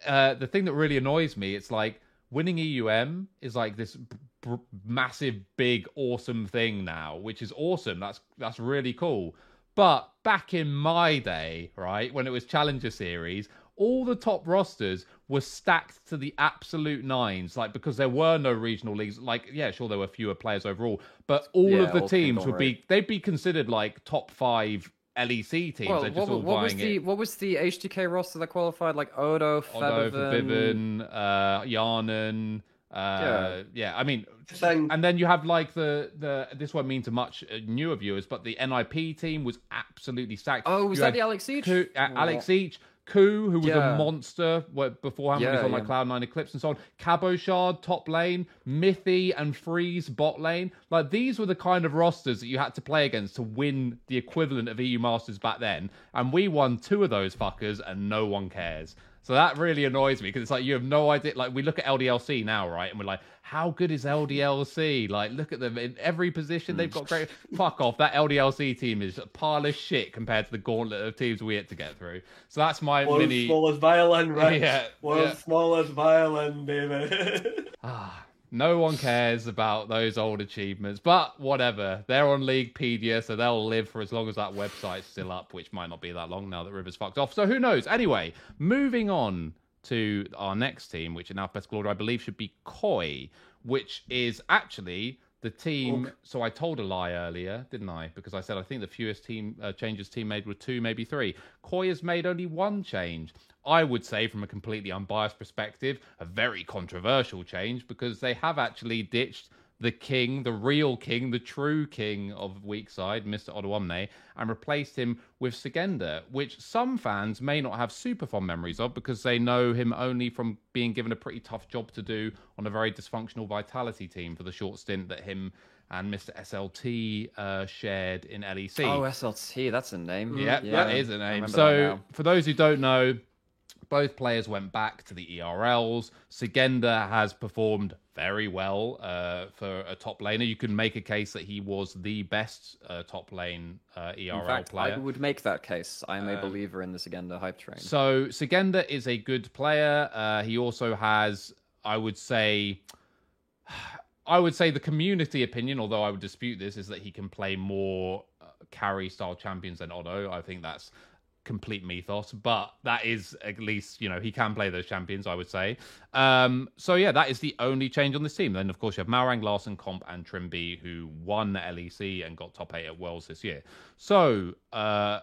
uh, the thing that really annoys me, it's like winning EUM is like this b- massive, big, awesome thing now, which is awesome. That's that's really cool. But back in my day, right, when it was Challenger Series, all the top rosters were stacked to the absolute nines, like because there were no regional leagues. Like, yeah, sure, there were fewer players overall, but all Yeah, of the all teams would be conglomerate. they'd be considered like top five LEC teams. Well, They're just what, all what was the it. what was the HTK roster that qualified? Like Odo, Although for Febiven. Vivian, uh, Hjarnan, uh, yeah. I mean, Thing. and then you have like the the this won't mean to much uh, newer viewers, but the NIP team was absolutely stacked. Oh, was You that the Alex Siege? Koo- uh, Alex Ich, Koo, who was Yeah. a monster beforehand when he was Yeah, on like yeah. Cloud Nine Eclipse and so on. Cabochard top lane, Mithy and Freeze bot lane. Like these were the kind of rosters that you had to play against to win the equivalent of EU Masters back then. And we won two of those fuckers, and no one cares. So that really annoys me because it's like you have no idea. Like we look at LDLC now, right, and we're like, how good is LDLC? Like, look at them in every position. They've got great. Fuck off. That LDLC team is a pile of shit compared to the gauntlet of teams we had to get through. So that's my World's mini. smallest violin, right? (laughs) Yeah, World's yeah. smallest violin, baby. Ah, no one cares about those old achievements, but whatever. They're on Leaguepedia, so they'll live for as long as that website's still up, which might not be that long now that River's fucked off. So who knows? Anyway, moving on to our next team, which in alphabetical order I believe should be Koi, which is actually the team. So I told a lie earlier, didn't I? Because I said I think the fewest team uh, changes team made were two, maybe three. Koi has made only one change. I would say, from a completely unbiased perspective, a very controversial change because they have actually ditched the king, the real king, the true king of Weakside, Mr. Odoamne, and replaced him with Szygenda, which some fans may not have super fond memories of because they know him only from being given a pretty tough job to do on a very dysfunctional Vitality team for the short stint that him and Mr. SLT uh, shared in LEC. Oh, SLT, that's a name. Yeah, yeah that is a name. So, for those who don't know, both players went back to the ERLs. Szygenda has performed very well uh, for a top laner. You can make a case that he was the best uh, top lane uh, ERL In fact, player. I would make that case. I am a believer in this Szygenda hype train. So Szygenda is a good player. Uh, he also has, I would say, (sighs) I would say the community opinion, although I would dispute this, is that he can play more uh, carry style champions than Odo. I think that's complete mythos, but that is at least you know he can play those champions. I would say. Um, so yeah, that is the only change on this team. Then of course you have Malrang, Larssen, Comp, and Trymbi who won the LEC and got top eight at Worlds this year. So. Uh,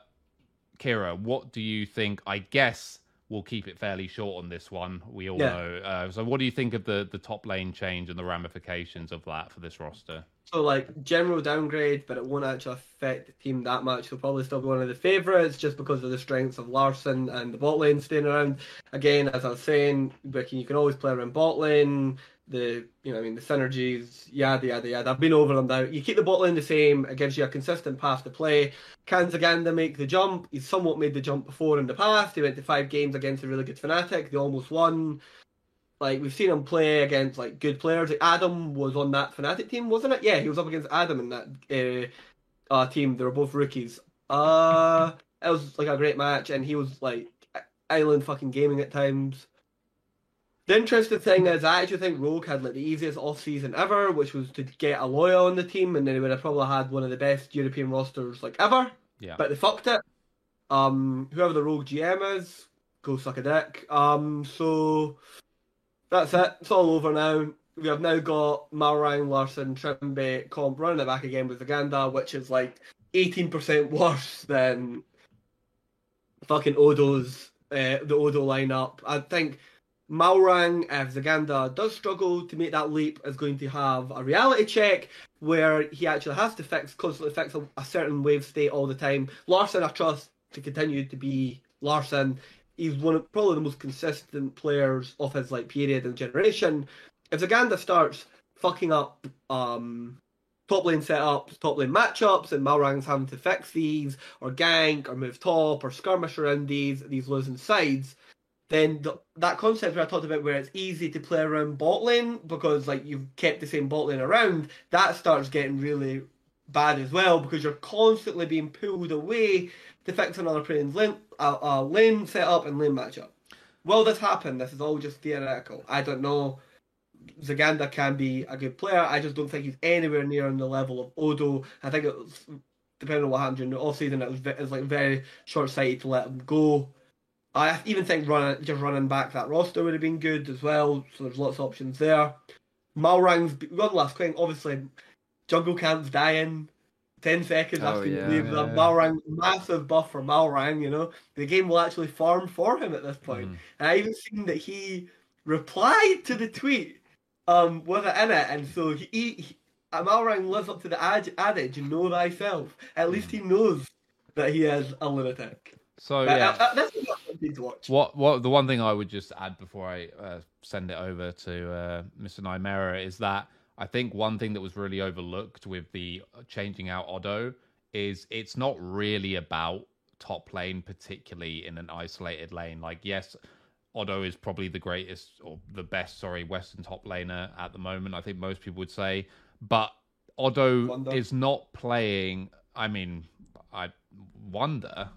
Keire, what do you think? I guess we'll keep it fairly short on this one. We all Yeah. know. Uh, so, what do you think of the the top lane change and the ramifications of that for this roster? So like general downgrade, but it won't actually affect the team that much. He'll probably still be one of the favourites just because of the strengths of Larssen and the bot lane staying around. Again, as I was saying, you can always play around bot lane. The you know, I mean the synergies, yada yada yada. I've been over them now. You keep the bot lane the same, it gives you a consistent path to play. Can Szygenda make the jump? He's somewhat made the jump before in the past. He went to five games against a really good Fnatic. They almost won. Like we've seen him play against like good players. Like, Adam was on that Fnatic team, wasn't it? Yeah, he was up against Adam in that uh, uh, team. They were both rookies. Uh, it was like a great match, and he was like island fucking gaming at times. The interesting thing is, I actually think Rogue had like the easiest off season ever, which was to get a Aloya on the team, and then he would have probably had one of the best European rosters like ever. Yeah. But they fucked it. Um, whoever the Rogue GM is, go suck a dick. Um, so that's it. It's all over now. We have now got Malrang, Larssen, Trymbi, Comp running it back again with Szygenda, which is like 18% worse than fucking Odo's, uh, the Odo lineup. I think Malrang, if Szygenda does struggle to make that leap, is going to have a reality check where he actually has to fix, constantly fix a, a certain wave state all the time. Larssen, I trust to continue to be Larssen. He's one of probably the most consistent players of his like period and generation. If Szygenda starts fucking up um, top lane setups, top lane matchups, and Malrang's having to fix these, or gank, or move top, or skirmish around these these losing sides, then the, that concept where I talked about where it's easy to play around bot lane because like you've kept the same bot lane around, that starts getting really bad as well because you're constantly being pulled away to fix another person's lane, uh, uh, lane setup and lane matchup. Will this happen? This is all just theoretical. I don't know. Szygenda can be a good player. I just don't think he's anywhere near on the level of Odo. I think it was, depending on what happened during the off season, it was, it was like very short sighted to let him go. I even think running just running back that roster would have been good as well. So there's lots of options there. Malrang's one last thing. Obviously, jungle camp's dying. Ten seconds Oh, after you yeah. leave the Yeah. Malrang massive buff for Malrang. You know the game will actually farm for him at this point. Mhm. And I even seen that he replied to the tweet um, with it in it, and so he, he uh, Malrang lives up to the ad- adage, "Know thyself." At least he knows that he is a lunatic. So But, yeah, uh, that's something to watch. what what the one thing I would just add before I uh, send it over to uh, Mr. Nymaera is that I think one thing that was really overlooked with the changing out Odo is it's not really about top lane, particularly in an isolated lane. Like yes, Odo is probably the greatest or the best, sorry, Western top laner at the moment. I think most people would say, but Odo Wonder. is not playing. I mean, I wonder.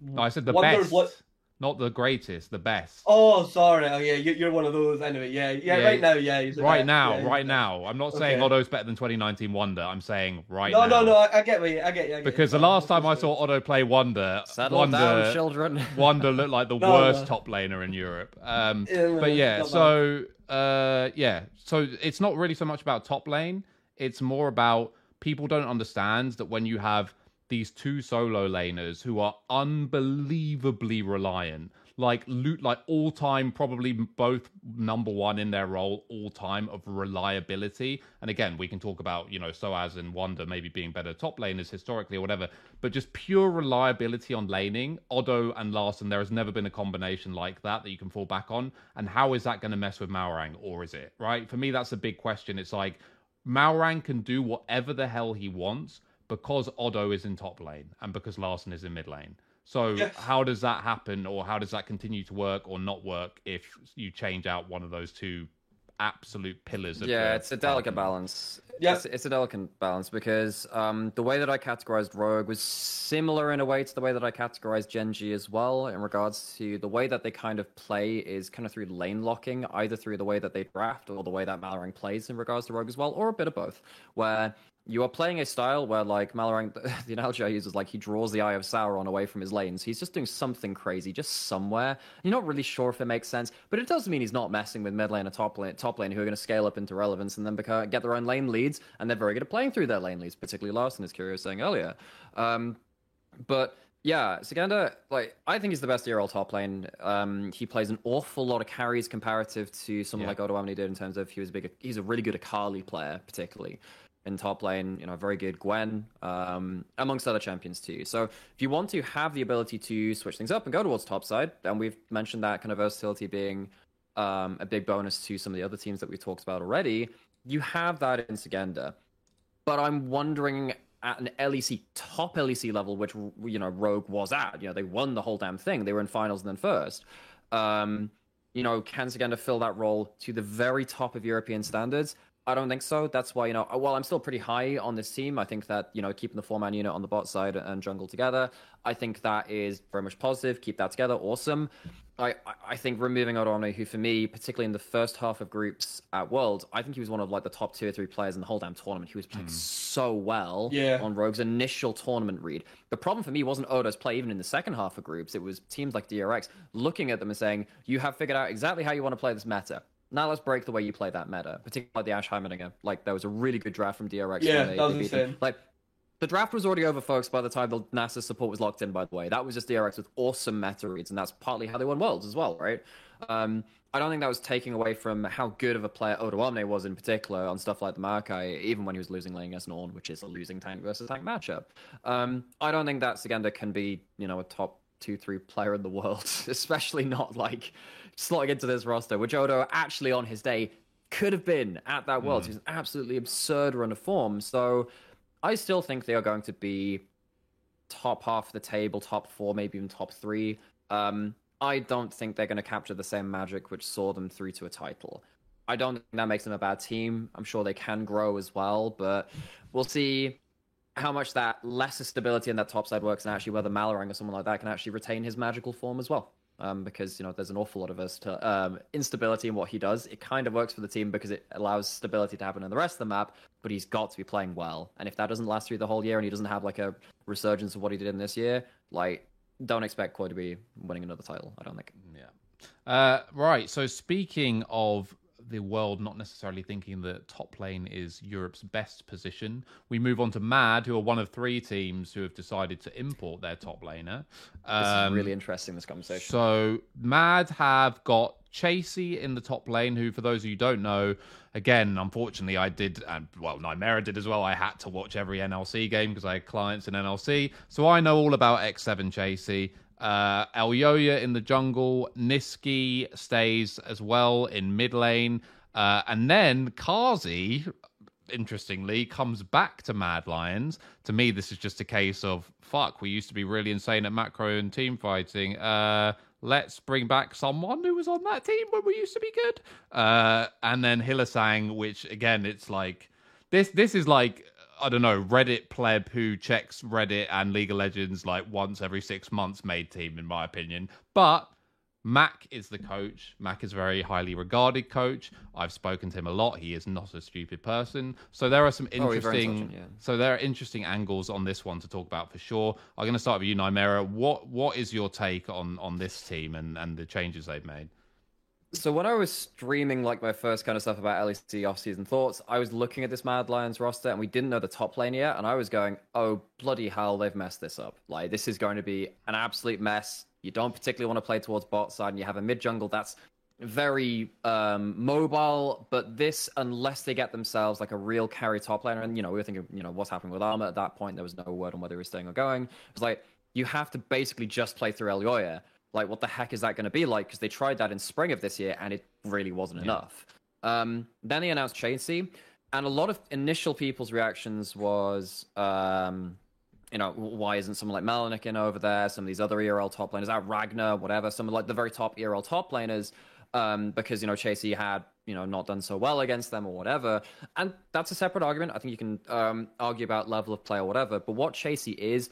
No, I said the Wonder's best, what- not the greatest, the best. Oh, sorry. Oh, yeah, you- you're one of those. Anyway, yeah, yeah. Yeah, right now, yeah. He's right best. now, Yeah, right the now. I'm not saying Okay. Odo's better than 2019 Wonder. I'm saying right No, now. no, no. I, I get what you. I get you. I get Because you. the last time I saw Odo play Wonder, Settle Wonder, down, children. (laughs) Wonder looked like the No, worst no. top laner in Europe. Um, Yeah, but yeah, so uh, yeah, so it's not really so much about top lane. It's more about people don't understand that when you have these two solo laners who are unbelievably reliant, like loot, like all time, probably both number one in their role, all time of reliability. And again, we can talk about you know Soaz and Wonder maybe being better top laners historically or whatever, but just pure reliability on laning. Odo and Larssen, there has never been a combination like that that you can fall back on. And how is that going to mess with Malrang, or is it right? For me, that's a big question. It's like Malrang can do whatever the hell he wants because Odo is in top lane and because Larssen is in mid lane. So Yes. how does that happen, or how does that continue to work or not work if you change out one of those two absolute pillars? Of yeah, the it's a delicate argument? balance. Yeah. It's, it's a delicate balance because um, the way that I categorized Rogue was similar in a way to the way that I categorized Gen.G as well, in regards to the way that they kind of play is kind of through lane locking, either through the way that they draft or the way that Malrang plays in regards to Rogue as well, or a bit of both, where you are playing a style where, like, Malrang, (laughs) the analogy I use is like he draws the Eye of Sauron away from his lanes. He's just doing something crazy, just somewhere. You're not really sure if it makes sense, but it does mean he's not messing with mid lane and top lane, top lane who are going to scale up into relevance and then become, get their own lane leads, and they're very good at playing through their lane leads, particularly Larssen, as Keire was saying earlier. Um, but yeah, Szygenda, like I think he's the best ERL top lane. Um, he plays an awful lot of carries comparative to someone Yeah. like Odoamne did in terms of he was a big. He's a really good Akali player, particularly in top lane. You know, very good Gwen, um, amongst other champions too. So if you want to have the ability to switch things up and go towards top side, and we've mentioned that kind of versatility being um, a big bonus to some of the other teams that we've talked about already, you have that in Szygenda but I'm wondering at an LEC top LEC level, which you know Rogue was at. You know they won the whole damn thing. They were in finals and then first. Um, you know, can Szygenda fill that role to the very top of European standards? I don't think so. That's why you know. While I'm still pretty high on this team, I think that you know keeping the four man unit on the bot side and jungle together, I think that is very much positive. Keep that together, awesome. I, I- think removing Odoamne, who for me, particularly in the first half of groups at Worlds, I think he was one of like the top two or three players in the whole damn tournament. He was playing hmm. so well Yeah. on Rogue's initial tournament read. The problem for me wasn't Odo's play even in the second half of groups. It was teams like DRX looking at them and saying, "You have figured out exactly how you want to play this meta." Now let's break the way you play that meta, particularly the Ashe Heimerdinger. Like there was a really good draft from DRX. Yeah, that was they beat them. insane. Like the draft was already over, folks, by the time the NASA support was locked in, by the way. That was just DRX with awesome meta reads, and that's partly how they won Worlds as well, right? Um, I don't think that was taking away from how good of a player Odoamne was in particular on stuff like the Maokai, even when he was losing lane against Ornn, which is a losing tank versus tank matchup. Um, I don't think that Szygenda can be, you know, a top two, three player in the world, (laughs) especially not like slotting into this roster, which Odo actually on his day could have been at that Worlds. He was an absolutely absurd run of form. So I still think they are going to be top half of the table, top four, maybe even top three. Um, I don't think they're going to capture the same magic which saw them through to a title. I don't think that makes them a bad team. I'm sure they can grow as well, but we'll see how much that lesser stability in that top side works and actually whether Malrang or someone like that can actually retain his magical form as well. Um, because you know there's an awful lot of versatile um, instability in what he does. It kind of works for the team because it allows stability to happen in the rest of the map. But he's got to be playing well, and if that doesn't last through the whole year and he doesn't have like a resurgence of what he did in this year, like don't expect Koi to be winning another title. I don't think. Yeah. Uh, right. So speaking of the world not necessarily thinking that top lane is Europe's best position, we move on to Mad, who are one of three teams who have decided to import their top laner. This Um, is really interesting. This conversation. so Mad have got Chasy in the top lane, who, for those of you who don't know, again, unfortunately, I did, and well, Nymaera did as well. I had to watch every NLC game because I had clients in NLC, so I know all about X7 Chasy. Uh, Elyoya in the jungle, Nisqy stays as well in mid lane, uh, and then Carzzy interestingly, comes back to Mad Lions. To me, this is just a case of fuck. We used to be really insane at macro and team fighting. Uh, let's bring back someone who was on that team when we used to be good. Uh, and then Hylissang, which again, it's like this. This is like. I don't know, Reddit pleb who checks Reddit and League of Legends like once every six months made team, in my opinion. But Mac is the coach. Mac is a very highly regarded coach. I've spoken to him a lot. He is not a stupid person. So there are some Oh, interesting. intelligent, yeah. So there are interesting angles on this one to talk about for sure. I'm going to start with you, Nymaera. What what is your take on on this team and and the changes they've made? So when I was streaming like my first kind of stuff about LEC off-season thoughts, I was looking at this Mad Lions roster and we didn't know the top lane yet, and I was going, "Oh bloody hell, they've messed this up! Like this is going to be an absolute mess. You don't particularly want to play towards bot side, and you have a mid jungle that's very um, mobile. But this, unless they get themselves like a real carry top laner, and you know we were thinking, you know what's happening with Armut at that point. There was no word on whether he was staying or going. It was like you have to basically just play through Elyoya. Like, what the heck is that going to be like? Because they tried that in spring of this year and it really wasn't enough. Um, then they announced Chasy. and a lot of initial people's reactions was, um, you know, why isn't someone like Melanic in over there? Some of these other ERL top laners, out Ragnar, whatever. Some of like the very top ERL top laners, um, because you know Chasy had you know not done so well against them or whatever. And that's a separate argument. I think you can um, argue about level of play or whatever. But what Chasy is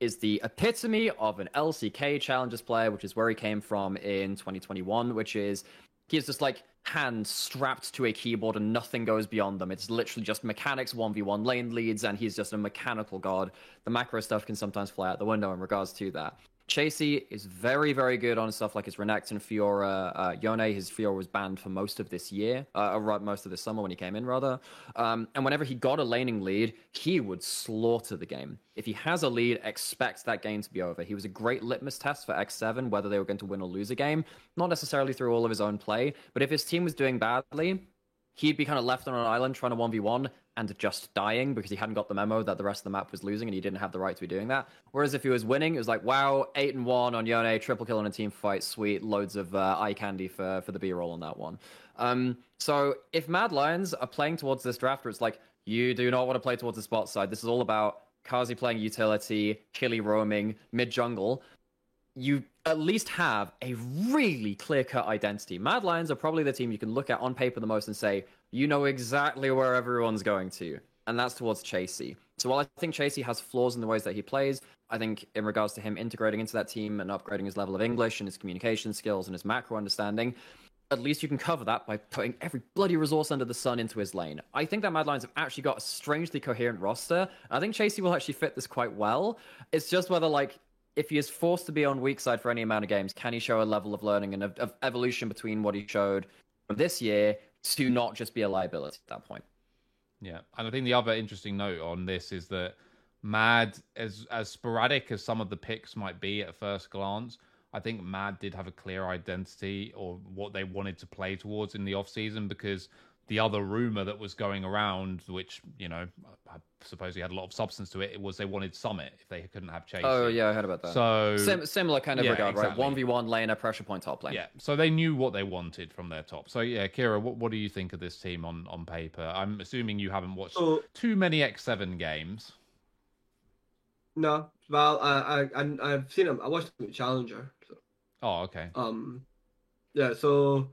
is the epitome of an LCK Challengers player, which is where he came from in 2021, which is he's just like hands strapped to a keyboard and nothing goes beyond them. It's literally just mechanics, 1v1 lane leads, and he's just a mechanical god. The macro stuff can sometimes fly out the window in regards to that. Chasy is very, very good on stuff like his Renekton, Fiora, uh, Yone. His Fiora was banned for most of this year, uh, most of this summer when he came in, rather. Um, and whenever he got a laning lead, he would slaughter the game. If he has a lead, expect that game to be over. He was a great litmus test for X7, whether they were going to win or lose a game. Not necessarily through all of his own play, but if his team was doing badly, he'd be kind of left on an island trying to 1v1 and just dying because he hadn't got the memo that the rest of the map was losing and he didn't have the right to be doing that. Whereas if he was winning, it was like, wow, 8 and 1 on Yone, triple kill on a team fight, sweet, loads of uh, eye candy for, for the B roll on that one. Um, so if Mad Lions are playing towards this draft where it's like, you do not want to play towards the spot side, this is all about Carzzy playing utility, Killy roaming, mid jungle, you at least have a really clear cut identity. Mad Lions are probably the team you can look at on paper the most and say, you know exactly where everyone's going to, and that's towards Chasy. So while I think Chasy has flaws in the ways that he plays, I think in regards to him integrating into that team and upgrading his level of English and his communication skills and his macro understanding, at least you can cover that by putting every bloody resource under the sun into his lane. I think that Mad Lions have actually got a strangely coherent roster. I think Chasy will actually fit this quite well. It's just whether like if he is forced to be on weak side for any amount of games, can he show a level of learning and of, of evolution between what he showed from this year to not just be a liability at that point. Yeah, and I think the other interesting note on this is that Mad, as as sporadic as some of the picks might be at first glance, I think Mad did have a clear identity or what they wanted to play towards in the off season because the other rumor that was going around, which you know, I suppose he had a lot of substance to it, it was they wanted Summit if they couldn't have Chase. Oh yeah, I heard about that. So Sim- similar kind of Yeah, regard, exactly. right? One v one laner, pressure point top lane. yeah, so they knew what they wanted from their top. So yeah, Keire, what what do you think of this team on on paper? I'm assuming you haven't watched So too many X7 games. no, well, I I I- I've seen them. I watched him at Challenger. So, Oh, okay. um, yeah. So,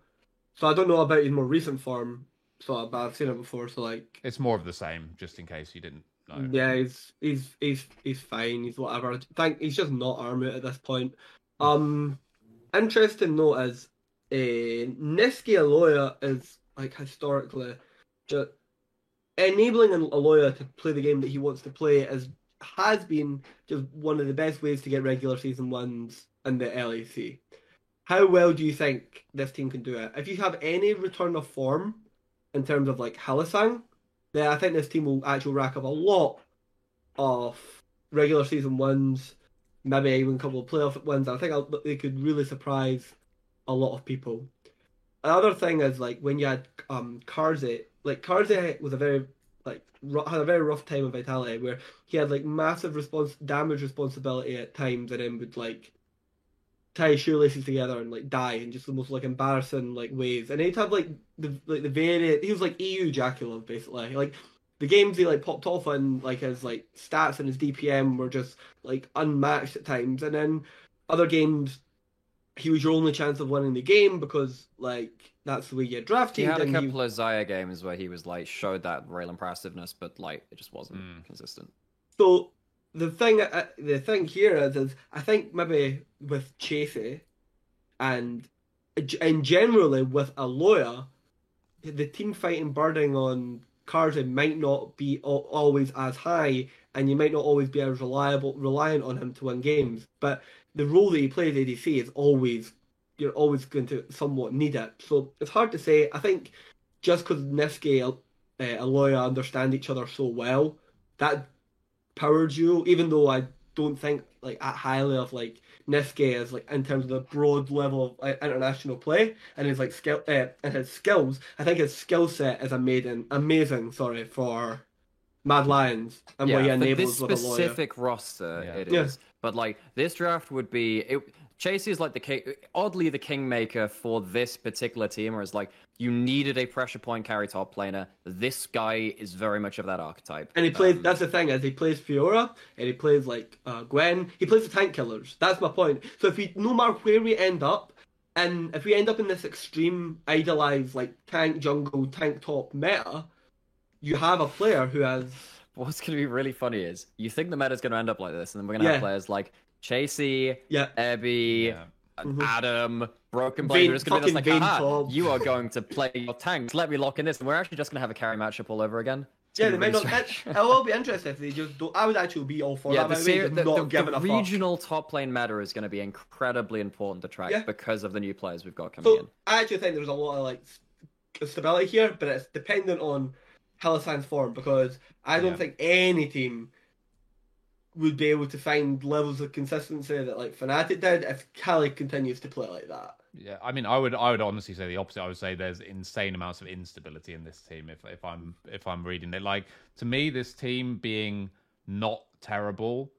so I don't know about his more recent form. So, but I've seen it before. So like, It's more of the same, just in case you didn't know. yeah, he's he's he's he's fine. He's whatever. I think he's just not Armut at this point. Um, interesting note is, uh, Nisqy Elyoya is like historically just enabling Elyoya to play the game that he wants to play is has been just one of the best ways to get regular season wins in the LEC. How well do you think this team can do it? If you have any return of form in terms of like Hylissang, then I think this team will actually rack up a lot of regular season wins, maybe even a couple of playoff wins. I think I'll- they could really surprise a lot of people. Another thing is like when you had um Carzzy, like Carzzy was a very like had a very rough time of vitality where he had like massive response damage responsibility at times and then would like tie his shoelaces together and like die in just the most like embarrassing like ways. And he'd have like the like the very he was like EU JackeyLove basically. Like the games he like popped off on like his like stats and his DPM were just like unmatched at times. And then other games he was your only chance of winning the game because like that's the way you drafted. He had a and couple of Xayah games where he was like showed that real impressiveness, but like it just wasn't Mm. consistent. So the thing, uh, the thing here is, is I think maybe with Chasy, and and generally with Elyoya, the team fighting burden on Carzzy might not be always as high, and you might not always be as reliable reliant on him to win games. But the role that he plays ADC is always you're always going to somewhat need it. So it's hard to say. I think just because Nisqy uh, Elyoya understand each other so well, that power duo, even though I don't think like at highly of like Nisqy as like in terms of the broad level of like, international play and his like skill uh, and his skills. I think his skill set is amazing, amazing. Sorry for Mad Lions and what he for enables this with Elyoya. specific roster, Yeah. it is. Yeah. But like this draft would be it, Chasy is like the king, oddly the kingmaker for this particular team, where it's like you needed a pressure point carry top planer. This guy is very much of that archetype. And he plays. Um, that's the thing is he plays Fiora and he plays like uh, Gwen. He plays the tank killers. That's my point. So if we, no matter where we end up, and if we end up in this extreme idolized like tank jungle tank top meta, you have a player who has What's going to be really funny is you think the meta's going to end up like this, and then we're going to have players like Chasy, yeah Ebby, Yeah. Mhm. Adam, Broken Blade. Vayne- We're just going to be just like, fucking Vayne Haha, Cobb." you are going to play your tanks. Let me lock in this, and we're actually just going to have a carry matchup all over again. Yeah. They be might really not. strange. It, it will be interesting if they just don't. I would actually be all for yeah, that. the, the ser- the, the- the a fuck. regional top lane meta is going to be incredibly important to track Yeah. because of the new players we've got coming in. I actually think there's a lot of like stability here, but it's dependent on Hylissang's form because I don't Yeah. think any team would be able to find levels of consistency that like Fnatic did if Cali continues to play like that. Yeah, I mean, I would, I would honestly say the opposite. I would say there's insane amounts of instability in this team. If if I'm if I'm reading it, like to me, this team being not terrible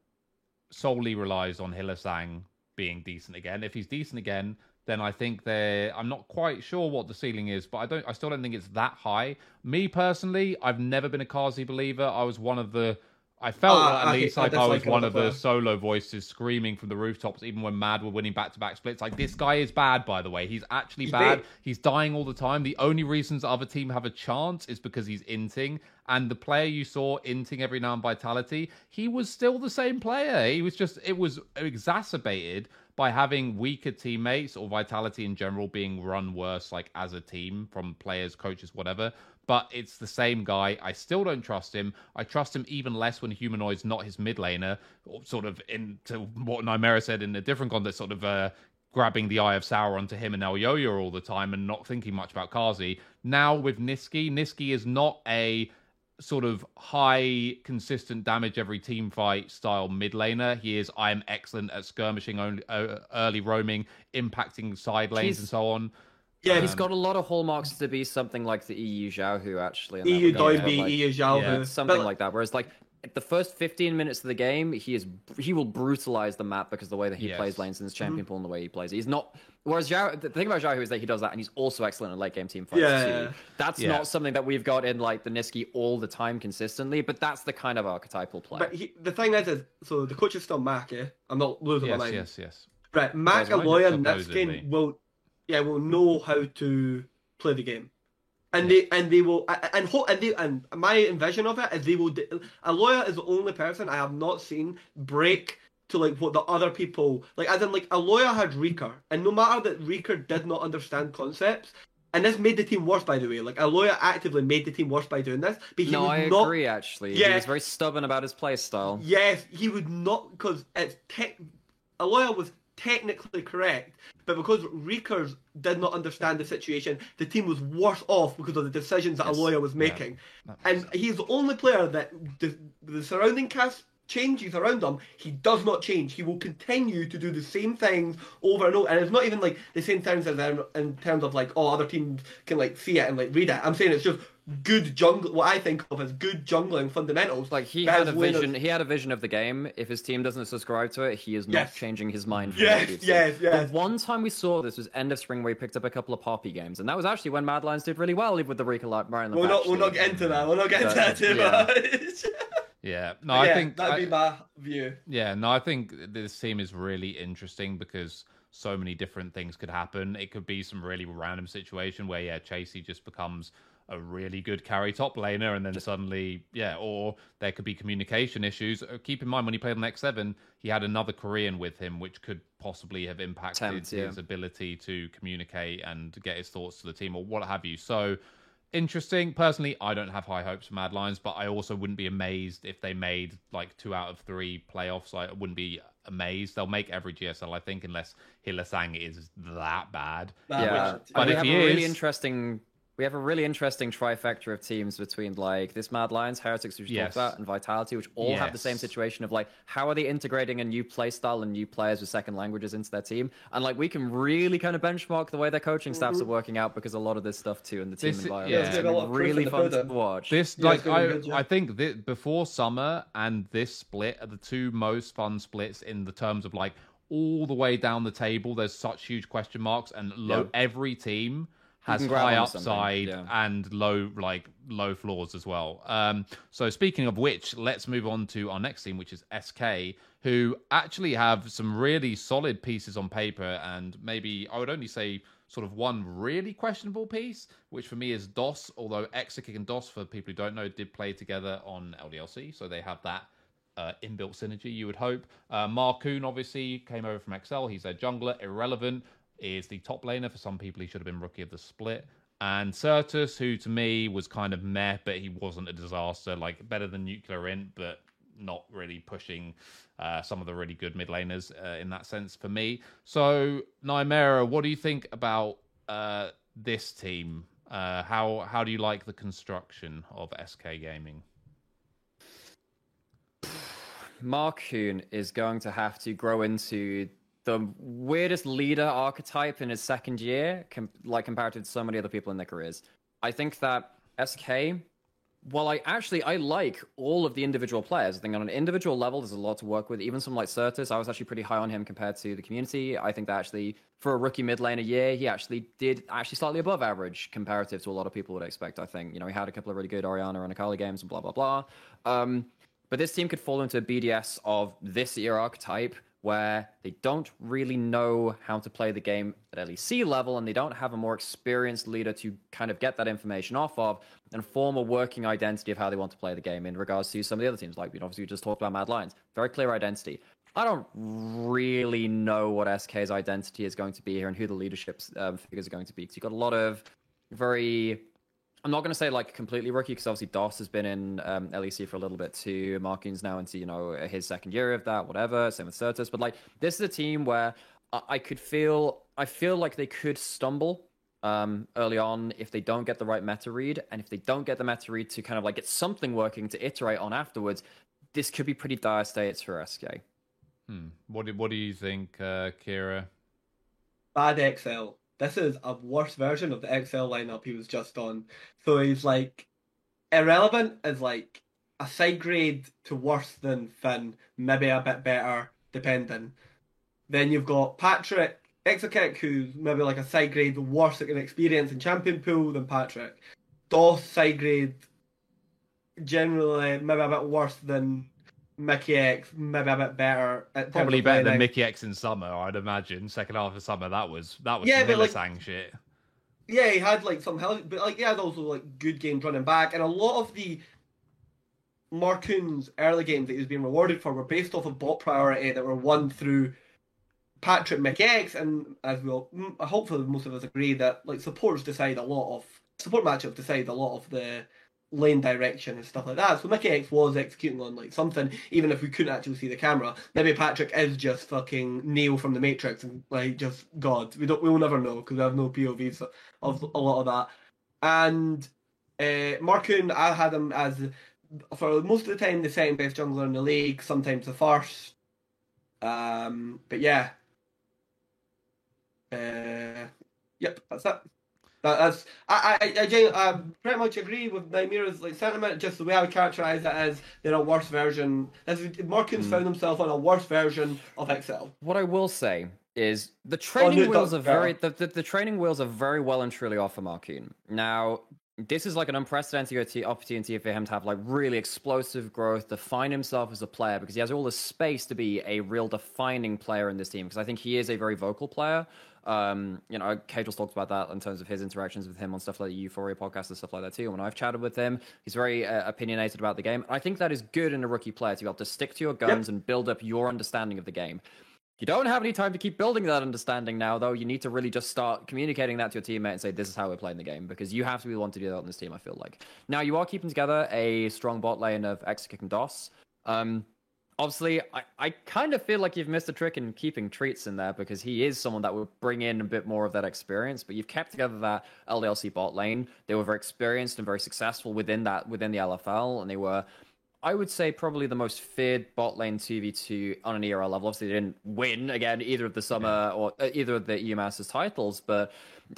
solely relies on Hylissang being decent again. If he's decent again, then I think they're. I'm not quite sure what the ceiling is, but I don't. I still don't think it's that high. Me personally, I've never been a Carzzy believer. I was one of the. I felt Ah, at I least like I was him one of the solo voices screaming from the rooftops, even when Mad were winning back to back splits. Like, this guy is bad, by the way. He's actually He's bad. big. He's dying all the time. The only reasons the other team have a chance is because he's inting. And the player you saw inting every now and Vitality, he was still the same player. He was just, it was exacerbated by having weaker teammates or Vitality in general being run worse, like as a team from players, coaches, whatever but it's the same guy. I still don't trust him. I trust him even less when Humanoid's not his mid laner, or sort of into what Nymaera said in a different context, sort of uh, grabbing the Eye of Sauron to him and Elyoya all the time and not thinking much about Carzzy. Now with Nisqy, Nisqy is not a sort of high consistent damage every team fight style mid laner. He is I am excellent at skirmishing only, uh, early roaming, impacting side lanes He's- and so on. Yeah, he's got a lot of hallmarks to be something like the EU Zhao Who actually. EU regard, Doinby, like- EU Zhao. yeah, who- something but, like that. Whereas like at the first 15 minutes of the game, he is he will brutalize the map because the way that he Yes. plays lanes in his Mm-hmm. champion pool and the way he plays. He's not. Whereas Zhao, the thing about Zhao is that he does that, and he's also excellent in late game team fights Yeah, too. That's Yeah. not something that we've got in like the Nisqy all the time consistently, but that's the kind of archetypal play. But he, the thing is, is so the coach is still Mac. Eh? I'm not losing Yes, my mind. yes, yes. Right, Mac, Well, Aloy, and supposedly. Netskin will, yeah, will know how to play the game, and they and they will and ho- and they and my envision of it is they will. Elyoya is the only person I have not seen break to like what the other people like. As in, like Elyoya had Reeker, and no matter that Reeker did not understand concepts. And this made the team worse, by the way. Like Elyoya actively made the team worse by doing this. But he no, I not agree. Actually, he was very stubborn about his play style. Yes, he would not because it's tech. Elyoya was technically correct, but because Reekers did not understand the situation, the team was worse off because of the decisions that Yes. lawyer was making. Makes And he's the only player that the, the surrounding cast changes around him. He does not change. He will continue to do the same things over and over. And it's not even like the same things as in, in terms of like, oh, other teams can like see it and like read it. I'm saying it's just good jungle. What I think of as good jungling fundamentals. Like he had a is winners- vision. He had a vision of the game. If his team doesn't subscribe to it, he is not Yes. changing his mind. for Yes, what we've seen. yes, yes. The one time we saw this was end of spring, where he picked up a couple of poppy games, and that was actually when Mad Lions did really well with the Rika Light Brian. We'll not, we'll not get into that. We'll not get into that too Yeah. much. (laughs) Yeah, (laughs) no, yeah, I think that'd I- be my view. Yeah, no, I think this team is really interesting because so many different things could happen. It could be some really random situation where yeah, Chasey just becomes a really good carry top laner, and then suddenly yeah, or there could be communication issues. Uh, Keep in mind when he played on X Seven, he had another Korean with him, which could possibly have impacted Tempt, yeah. his ability to communicate and get his thoughts to the team or what have you. So interesting. Personally, I don't have high hopes for Mad Lions, but I also wouldn't be amazed if they made like two out of three playoffs. I wouldn't be amazed. They'll make every GSL, I think, unless Hylissang is that bad. Yeah, much. But if he a really interesting. We have a really interesting trifecta of teams between like this Mad Lions, Heretics, which we Yes. talked about, and Vitality, which all have the same situation of like how are they integrating a new play style and new players with second languages into their team, and like we can really kind of benchmark the way their coaching staffs are mm-hmm. working out because a lot of this stuff too in the team This- environment. yeah. It's There's gonna a lot be of proof really fun to watch. This Yeah, like I good, yeah. I think that before summer and this split are the two most fun splits in the terms of like all the way down the table, there's such huge question marks, and low, Yeah. every team has high upside yeah. and low like low floors as well. Um, so speaking of which, let's move on to our next team, which is SK, who actually have some really solid pieces on paper, and maybe I would only say sort of one really questionable piece, which for me is Doss. Although Exakick and Doss, for people who don't know, did play together on LDLC, so they have that uh, inbuilt synergy, you would hope. Uh, Markoon obviously came over from Excel. He's their jungler. Irrelevant is the top laner. For some people, he should have been rookie of the split. And Sertuss, who to me was kind of meh, but he wasn't a disaster. Like better than Nuclearint, but not really pushing uh, some of the really good mid laners uh, in that sense for me. So, Nymaera, what do you think about uh, this team? Uh, how how do you like the construction of SK Gaming? (sighs) Markoon is going to have to grow into the weirdest leader archetype in his second year, com- like comparative to so many other people in their careers. I think that SK, well, I actually I like all of the individual players. I think on an individual level, there's a lot to work with. Even someone like Sertuss, I was actually pretty high on him compared to the community. I think that actually for a rookie mid lane a year, he actually did actually slightly above average comparative to a lot of people would expect. I think you know he had a couple of really good Orianna and Akali games and blah blah blah. Um, but this team could fall into a BDS of this year archetype where they don't really know how to play the game at LEC level and they don't have a more experienced leader to kind of get that information off of and form a working identity of how they want to play the game in regards to some of the other teams. Like, you know, obviously, just talked about Mad Lions. Very clear identity. I don't really know what SK's identity is going to be here and who the leadership um, figures are going to be. Because you've got a lot of very I'm not going to say like completely rookie because obviously Doss has been in um, LEC for a little bit too. Markoon's now into you know his second year of that, whatever. Same with Sertuss, but like this is a team where I, I could feel I feel like they could stumble um, early on if they don't get the right meta read, and if they don't get the meta read to kind of like get something working to iterate on afterwards, this could be pretty dire states for SK. Hmm. What do What do you think, uh, Keire? Bad Excel. This is a worse version of the Excel lineup he was just on. So he's like irrelevant is like a side grade to worse than Finn, maybe a bit better, depending. Then you've got Patrik Exakick, who's maybe like a side grade worse an experience in champion pool than Patrik. Doss side grade generally maybe a bit worse than Mikyx, maybe a bit better. at Probably better than. Mickey X in summer, I'd imagine. Second half of summer, that was that was Yeah, yeah, but, like- sang shit. Yeah, he had like some hell, but like he had also like good games running back, and a lot of the Markoon's early games that he was being rewarded for were based off of bot priority that were won through Patrik Mikyx, and as we'll hopefully most of us agree that like supports decide a lot of support matchups decide a lot of the lane direction and stuff like that. So Mikyx was executing on like something, even if we couldn't actually see the camera. Maybe Patrik is just fucking Neo from the Matrix and like just God. We don't. We'll never know because we have no POVs of a lot of that. And uh, Markoon, I had him as for most of the time the second best jungler in the league, sometimes the first. Um, but yeah. Uh, yep, that's it. That, that's I I I, I pretty much agree with Nymaera's like sentiment. Just the way I would characterize it as they're a worse version. As Markoon's Mm. found himself on a worse version of Excel. What I will say is the training no, wheels are very the, the, the training wheels are very well and truly off for Markoon. Now, this is like an unprecedented opportunity for him to have like really explosive growth, define himself as a player because he has all the space to be a real defining player in this team. Because I think he is a very vocal player. Um, you know, Cagel's talked about that in terms of his interactions with him on stuff like the Euphoria podcast and stuff like that too. When I've chatted with him, he's very uh, opinionated about the game. I think that is good in a rookie player to be able to stick to your guns and build up your understanding of the game. You don't have any time to keep building that understanding now, though. You need to really just start communicating that to your teammate and say, this is how we're playing the game, because you have to be the one to do that on this team, I feel like. Now, you are keeping together a strong bot lane of Exakick and Doss. Um, obviously, I, I kind of feel like you've missed a trick in keeping Treatz in there, because he is someone that would bring in a bit more of that experience, but you've kept together that LDLC bot lane. They were very experienced and very successful within that, within the LFL, and they were I would say probably the most feared bot lane 2v2 on an ERL level. Obviously, they didn't win again either of the summer or uh, either of the EU Masters titles, but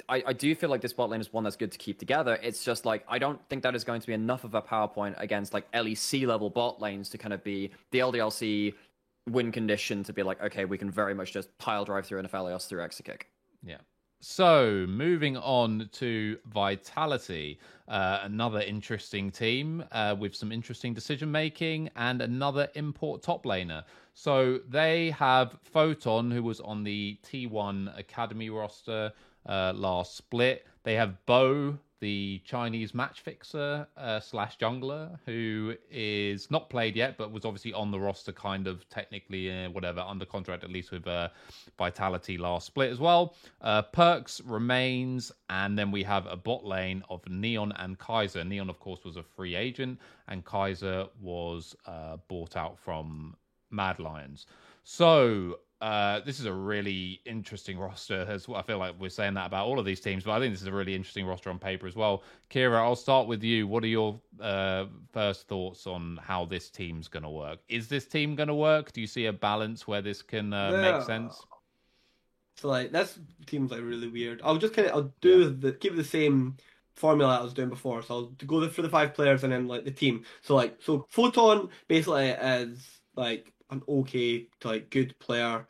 I, I do feel like this bot lane is one that's good to keep together. It's just like I don't think that is going to be enough of a PowerPoint against like LEC level bot lanes to kind of be the LDLC win condition to be like, okay, we can very much just pile drive through an Aphelios through Exakick. Yeah. So, moving on to Vitality, uh, another interesting team uh, with some interesting decision making and another import top laner. So, they have Photon, who was on the T1 Academy roster uh, last split. They have Bo, the Chinese match fixer uh, slash jungler, who is not played yet, but was obviously on the roster, kind of technically, uh, whatever, under contract at least with uh, Vitality last split as well. Uh, Perkz remains, and then we have a bot lane of Neon and Kaiser. Neon, of course, was a free agent, and Kaiser was uh, bought out from Mad Lions. So uh, this is a really interesting roster. As I feel like we're saying that about all of these teams, but I think this is a really interesting roster on paper as well. Keire, I'll start with you. What are your uh, first thoughts on how this team's going to work? Is this team going to work? Do you see a balance where this can uh, Yeah. make sense? So like this seems like really weird. I'll just kind of I'll do the keep the same formula I was doing before. So I'll go for the five players and then like the team. So like so Photon basically is like an okay to like good player,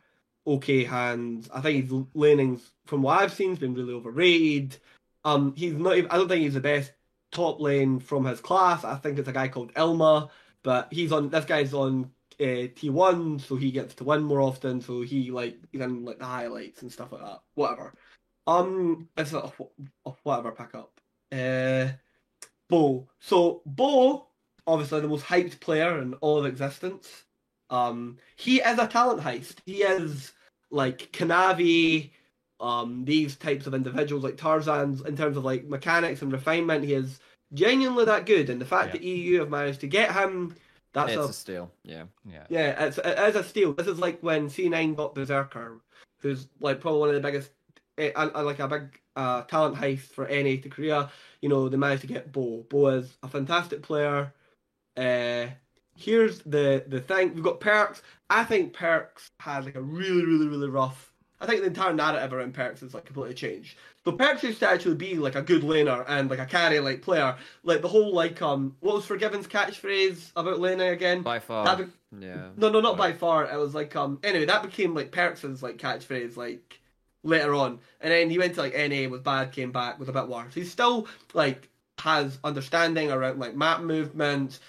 okay hands. I think his laning's from what I've seen has been really overrated. Um, he's not. Even, I don't think he's the best top lane from his class. I think it's a guy called Elma, but he's on. This guy's on uh, T1, so he gets to win more often. So he like he's in like the highlights and stuff like that. Whatever. Um, it's a, a whatever pick up. Uh, Bo. So Bo, obviously the most hyped player in all of existence. Um, he is a talent heist. He is like Kanavi, um, these types of individuals like Tarzan's in terms of like mechanics and refinement. He is genuinely that good, and the fact Yeah. that EU have managed to get him, that's it's a a steal. Yeah. Yeah. yeah, it's it is a steal. This is like when C9 got Berserker, who's like probably one of the biggest, and, and like a big uh, talent heist for NA to Korea. You know, they managed to get Bo. Bo is a fantastic player. Uh, here's the the thing: we've got Perkz. I think Perkz has like a really, really, really rough. I think the entire narrative around Perkz is like completely changed. So Perkz used to actually be like a good laner and like a carry like player. Like the whole like um what was Forg1ven's catchphrase about laning again? By far. Be- yeah. No, no, not by far. It was like um. Anyway, that became like Perkz's like catchphrase like later on, and then he went to like NA was bad, came back was a bit worse. He still like has understanding around like map movements.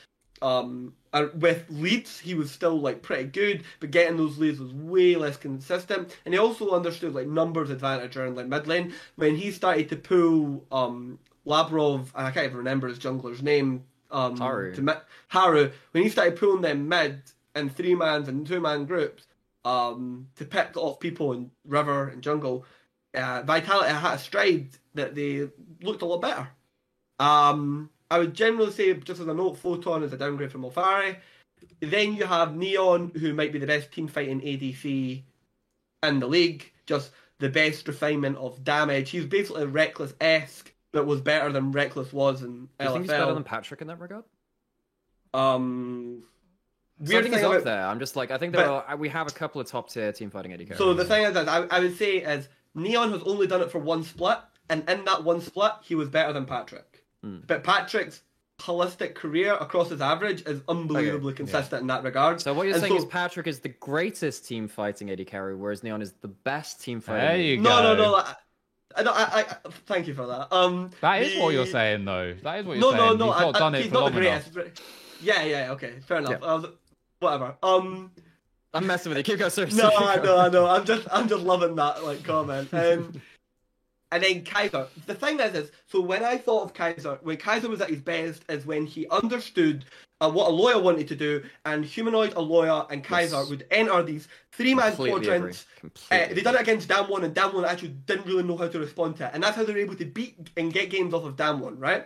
Um, uh, with leads, he was still like pretty good, but getting those leads was way less consistent. And he also understood like numbers advantage around like mid lane when he started to pull um Labrov and I can't even remember his jungler's name. Um, Haru. to mi- Haru when he started pulling them mid in three mans and two man groups um, to pick off people in river and jungle, uh, Vitality had a stride that they looked a lot better. Um, I would generally say, just as a note, Photon is a downgrade from Alphari. Then you have Neon, who might be the best team fighting ADC in the league, just the best refinement of damage. He's basically Rekkles esque, but was better than Rekkles was in Do you LFL. think he's better than Patrik in that regard? Um, weird thing up there. I'm just like I think there But- are we have a couple of top tier team fighting Eddie So the thing is, that I, I would say is Neon has only done it for one split, and in that one split, he was better than Patrik. Hmm. But Patrik's holistic career across his average is unbelievably consistent in that regard. So what you're And saying so- is Patrik is the greatest team fighting AD carry, whereas Neon is the best team fighting. There Eddie. you no, no, go. no, I, I, I, I, thank you for that. Um, That is what you're saying, though. That is what you're No, saying. no, no. He's not I, done I, it he's for not long the greatest. but- Yeah, yeah, okay, fair enough. Yeah. I was- whatever. Um. I'm messing with you. Keep going, sir. No, I know, I know. I'm just, I'm just loving that like comment. Um, (laughs) and then Kaiser. The thing is, is so when I thought of Kaiser, when Kaiser was at his best, is when he understood uh, what Elyoya wanted to do, and humanoid, Elyoya, and Kaiser Yes. would enter these three-man quadrants. Uh, they done it against Damwon, and Damwon actually didn't really know how to respond to it, and that's how they were able to beat and get games off of Damwon, right?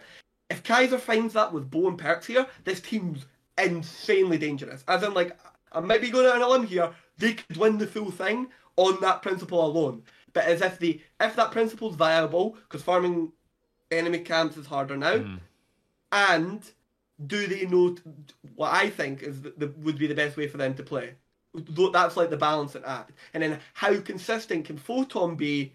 If Kaiser finds that with Bo and Perkz here, this team's insanely dangerous. As in, like, I might be going out on a limb here, they could win the full thing on that principle alone. But as if the if that principle's viable, because farming enemy camps is harder now, Mm. and do they know what I think is the, the would be the best way for them to play? That's like the balancing act. And then how consistent can Photon be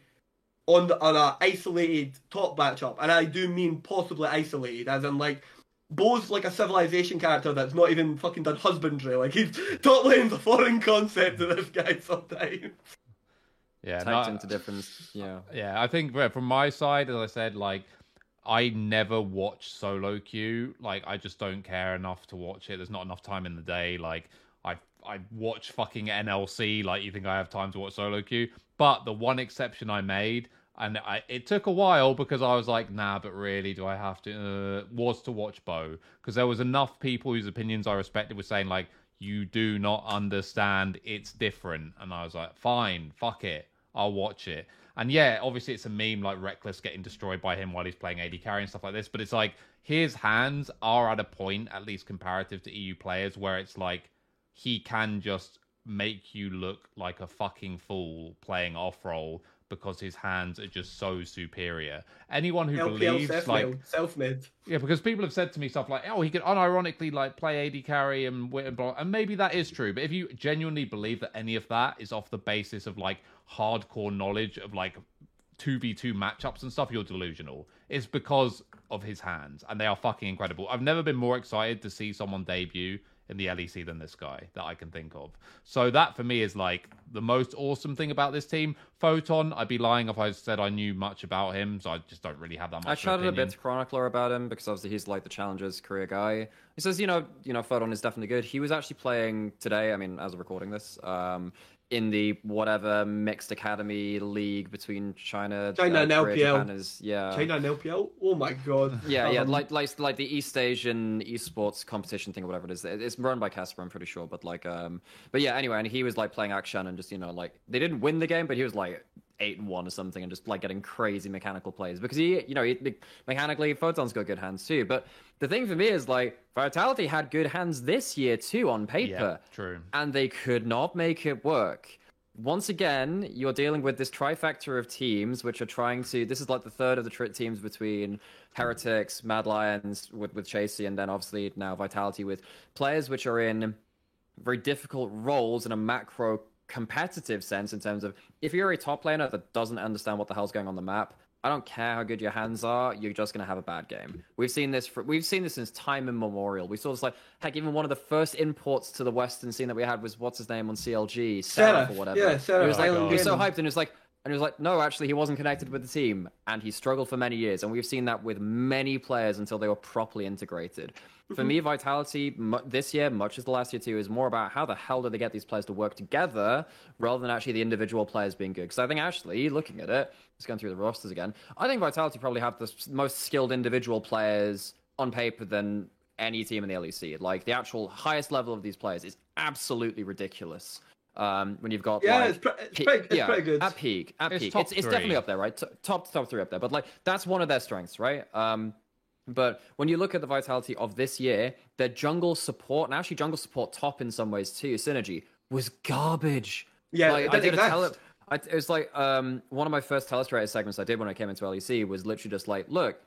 on the on a isolated top matchup? And I do mean possibly isolated, as in like Bo's like a civilization character that's not even fucking done husbandry. Like he's (laughs) top lane's a foreign concept to this guy sometimes. Yeah, no, into different. Yeah. Yeah, I think from my side, as I said, like I never watch solo queue. Like I just don't care enough to watch it. There's not enough time in the day. Like I I watch fucking NLC. Like you think I have time to watch solo queue? But the one exception I made, and I, it took a while because I was like, nah, but really, do I have to? Uh, was to watch Bo because there was enough people whose opinions I respected were saying like, you do not understand. It's different, and I was like, fine, fuck it. I'll watch it. And yeah, obviously it's a meme like Rekkles getting destroyed by him while he's playing AD carry and stuff like this. But it's like his hands are at a point, at least comparative to EU players, where it's like he can just make you look like a fucking fool playing off role because his hands are just so superior. Anyone who LPL believes like self-made. self-made. yeah, because people have said to me stuff like, "Oh, he could unironically like play AD carry and win and blah," and maybe that is true. But if you genuinely believe that any of that is off the basis of like hardcore knowledge of like two v two matchups and stuff, you're delusional. It's because of his hands, and they are fucking incredible. I've never been more excited to see someone debut in the LEC than this guy that I can think of. So that for me is like the most awesome thing about this team. Photon, I'd be lying if I said I knew much about him, so I just don't really have that much. I chatted a bit to Chronicler about him because obviously he's like the Challengers career guy. He says, you know, you know, Photon is definitely good. He was actually playing today. I mean, as of recording this, um, in the whatever mixed academy league between China, China and Korea, LPL. Japan is yeah, China and LPL. Oh my god. (laughs) yeah, yeah, Um, like like like the East Asian esports competition thing or whatever it is. It's run by Casper, I'm pretty sure. But like, um, but yeah, anyway, and he was like playing action and just you know like they didn't win the game, but he was like eight and one or something, and just like getting crazy mechanical plays because he, you know, he, mechanically Photon's got good hands too. But the thing for me is like Vitality had good hands this year too on paper Yeah, true. and they could not make it work. Once again, you're dealing with this trifecta of teams which are trying to. This is like the third of the tri- teams between Heretics, Mad Lions with with Chasy, and then obviously now Vitality with players which are in very difficult roles in a macro competitive sense in terms of if you're a top laner that doesn't understand what the hell's going on the map I don't care how good your hands are, you're just gonna have a bad game. We've seen this for, we've seen this since time immemorial. We saw this like heck, even one of the first imports to the Western scene that we had was what's his name on CLG, Seraph or whatever. yeah, Seraph. He was like Oh was so hyped and it was like and he was like, no, actually, he wasn't connected with the team, and he struggled for many years. And we've seen that with many players until they were properly integrated. For me, mm-hmm. Vitality mu- this year, much as the last year too, is more about how the hell do they get these players to work together rather than actually the individual players being good. Because I think actually, looking at it, just going through the rosters again, I think Vitality probably have the s- most skilled individual players on paper than any team in the LEC. Like the actual highest level of these players is absolutely ridiculous. Um, when you've got Yeah, like, it's, pre- it's, Pe- pretty, it's yeah, pretty good. At peak, at It's peak, top it's, it's definitely up there, right? T- top top three up there, but like that's one of their strengths, right? Um, but when you look at the vitality of this year, their jungle support and actually jungle support top in some ways too, synergy was garbage. Yeah, like, I didn't a tele- exist. I, it was like um, one of my first telestrator segments I did when I came into LEC was literally just like, look,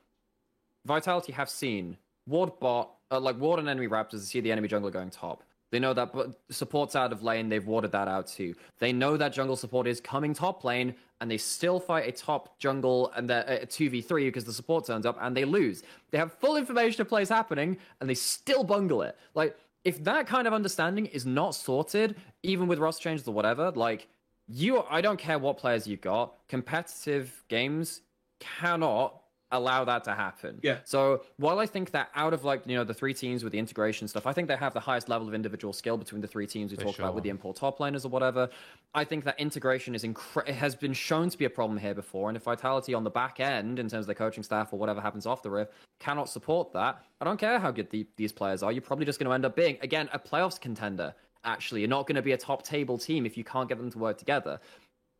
Vitality have seen ward bot, uh, like ward and enemy raptors see the enemy jungler going top. They know that support's out of lane, they've watered that out too. They know that jungle support is coming top lane, and they still fight a top jungle and they're uh, a 2v3 because the support turns up and they lose. They have full information of plays happening, and they still bungle it. Like, if that kind of understanding is not sorted, even with roster changes or whatever, like you I don't care what players you've got, competitive games cannot allow that to happen. Yeah. So while I think that out of like you know the three teams with the integration stuff, I think they have the highest level of individual skill between the three teams we For talked about with the import top laners or whatever. I think that integration is incre- has been shown to be a problem here before, and if Vitality on the back end in terms of their coaching staff or whatever happens off the riff cannot support that, I don't care how good the, these players are. You're probably just going to end up being again a playoffs contender. Actually, you're not going to be a top table team if you can't get them to work together.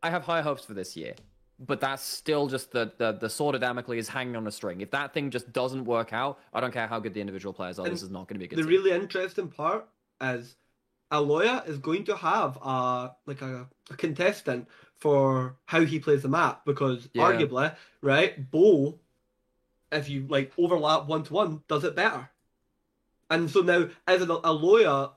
I have high hopes for this year, but that's still just the the, the sword of Damocles hanging on a string. If that thing just doesn't work out, I don't care how good the individual players are. And this is not going to be a good. the team. really interesting part is Elyoya is going to have a like a, a contestant for how he plays the map because Yeah. arguably, right, Bo, if you like overlap one to one, does it better. And so now, as a Elyoya,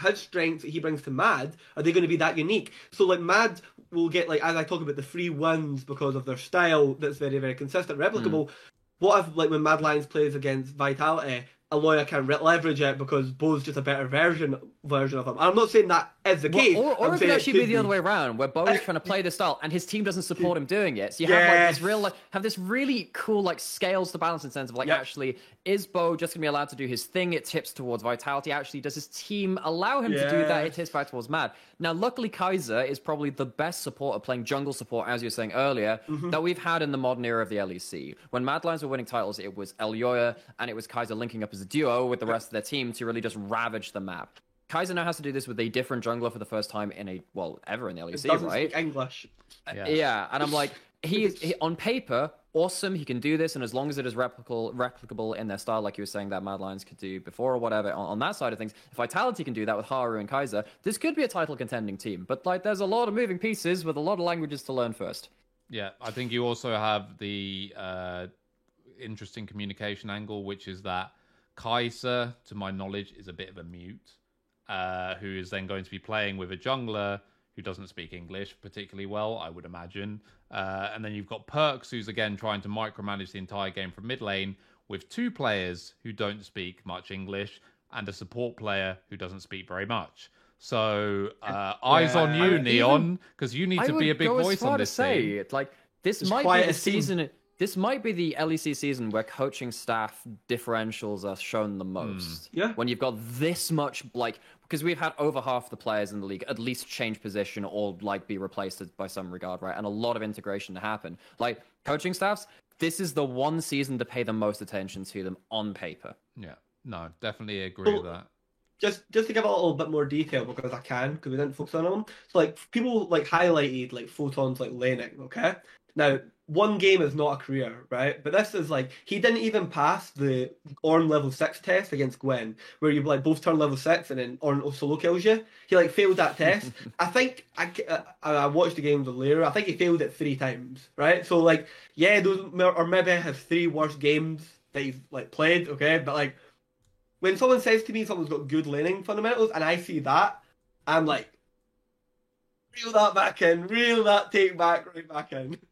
his strengths that he brings to Mad are they going to be that unique? So like Mad will get like as I talk about the free wins because of their style that's very very consistent, replicable. Mm. What if like when Mad Lions plays against Vitality, Elyoya can re- leverage it because Bo's just a better version version of him. I'm not saying that is the Well, case. or or it could actually be could the other way around, where Bo is (laughs) trying to play this style and his team doesn't support him doing it. So you have like this real, like, have this really cool like scales to balance in sense of like Yep. actually is Bo just gonna be allowed to do his thing? It tips towards vitality. Actually, does his team allow him to do that? It Yes. tips back towards mad. Now, luckily, Kaiser is probably the best supporter playing jungle support, as you were saying earlier, Mm-hmm. that we've had in the modern era of the LEC. When Mad Lions were winning titles, it was Elyoya and it was Kaiser linking up as a duo with the rest of their team to really just ravage the map. Kaiser now has to do this with a different jungler for the first time in a well ever in the LEC, doesn't right? speak English. Yeah. Yeah, and I'm like, (laughs) he is he, on paper awesome. He can do this, and as long as it is replicable, replicable in their style, like you were saying that Mad Lions could do before or whatever, on, on that side of things, if Vitality can do that with Haru and Kaiser, this could be a title contending team. But like, there's a lot of moving pieces with a lot of languages to learn first. Yeah, I think you also have the uh, interesting communication angle, which is that Kaiser, to my knowledge, is a bit of a mute, uh, who is then going to be playing with a jungler who doesn't speak English particularly well, I would imagine. Uh, and then you've got Perkz, who's again trying to micromanage the entire game from mid lane with two players who don't speak much English and a support player who doesn't speak very much. So uh, eyes on you, I mean, Neon, because you need I to be a big go as voice far on to this say, team. it, like this It's might be quite the a team. Season. This might be the LEC season where coaching staff differentials are shown the hmm. most. Yeah. When you've got this much, like, because we've had over half the players in the league at least change position or like be replaced by some regard, right? And a lot of integration to happen. Like coaching staffs, this is the one season to pay the most attention to them on paper. Yeah, no, definitely agree So- with that. just just to give a little bit more detail because I can because we didn't focus on them. So like people like highlighted like photons like laning. Okay, now one game is not a career, right? But this is like he didn't even pass the Ornn level six test against Gwen, where you like both turn level six and then Ornn solo kills you. He like failed that test. (laughs) I think I, uh, I I watched the games with Lyra. I think he failed it three times, right? So like yeah, those or maybe his three worst games that he's like played. Okay, but like when someone says to me someone's got good laning fundamentals and I see that, I'm like, reel that back in, reel that take back right back in. (laughs)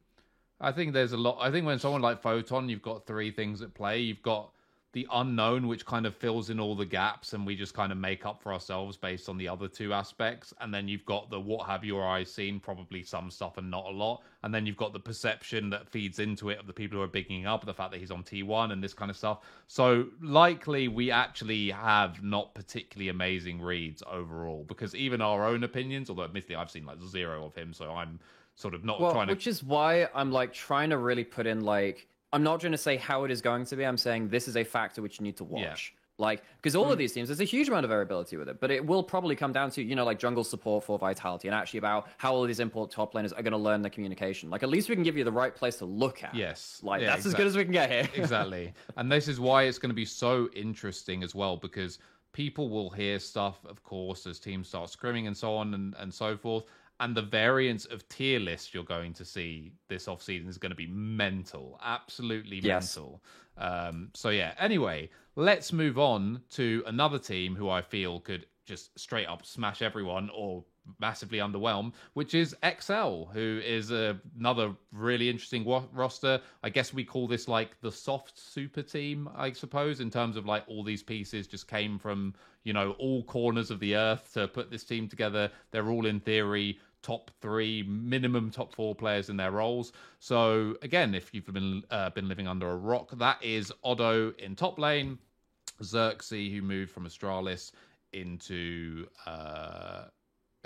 I think there's a lot. I think when someone like Photon, you've got three things at play. You've got the unknown, which kind of fills in all the gaps, and we just kind of make up for ourselves based on the other two aspects. And then you've got the what have your eyes seen, probably some stuff and not a lot. And then you've got the perception that feeds into it of the people who are bigging up the fact that he's on T1 and this kind of stuff. So likely we actually have not particularly amazing reads overall because even our own opinions, although admittedly I've seen like zero of him, so I'm sort of not Well, trying to which is why I'm like trying to really put in like I'm not going to say how it is going to be. I'm saying this is a factor which you need to Yeah. watch. Like because all of hmm. these teams, there's a huge amount of variability with it, but it will probably come down to you know like jungle support for vitality and actually about how all these import top laners are going to learn the communication. Like at least we can give you the right place to look at. Yes. like Yeah, that's as good as we can get here. (laughs) exactly. And this is why it's going to be so interesting as well because people will hear stuff, of course, as teams start scrimming and so on and, and so forth. And the variance of tier lists you're going to see this off season is going to be mental, absolutely Yes. mental. Um, so yeah. Anyway, let's move on to another team who I feel could just straight up smash everyone or massively underwhelm, which is Excel, who is uh, another really interesting wa- roster. I guess we call this like the soft super team, I suppose, in terms of like all these pieces just came from, you know, all corners of the earth to put this team together. They're all in theory top three, minimum top four players in their roles. So again, if you've been uh, been living under a rock, that is Odo in top lane, Xerxes who moved from Astralis into uh,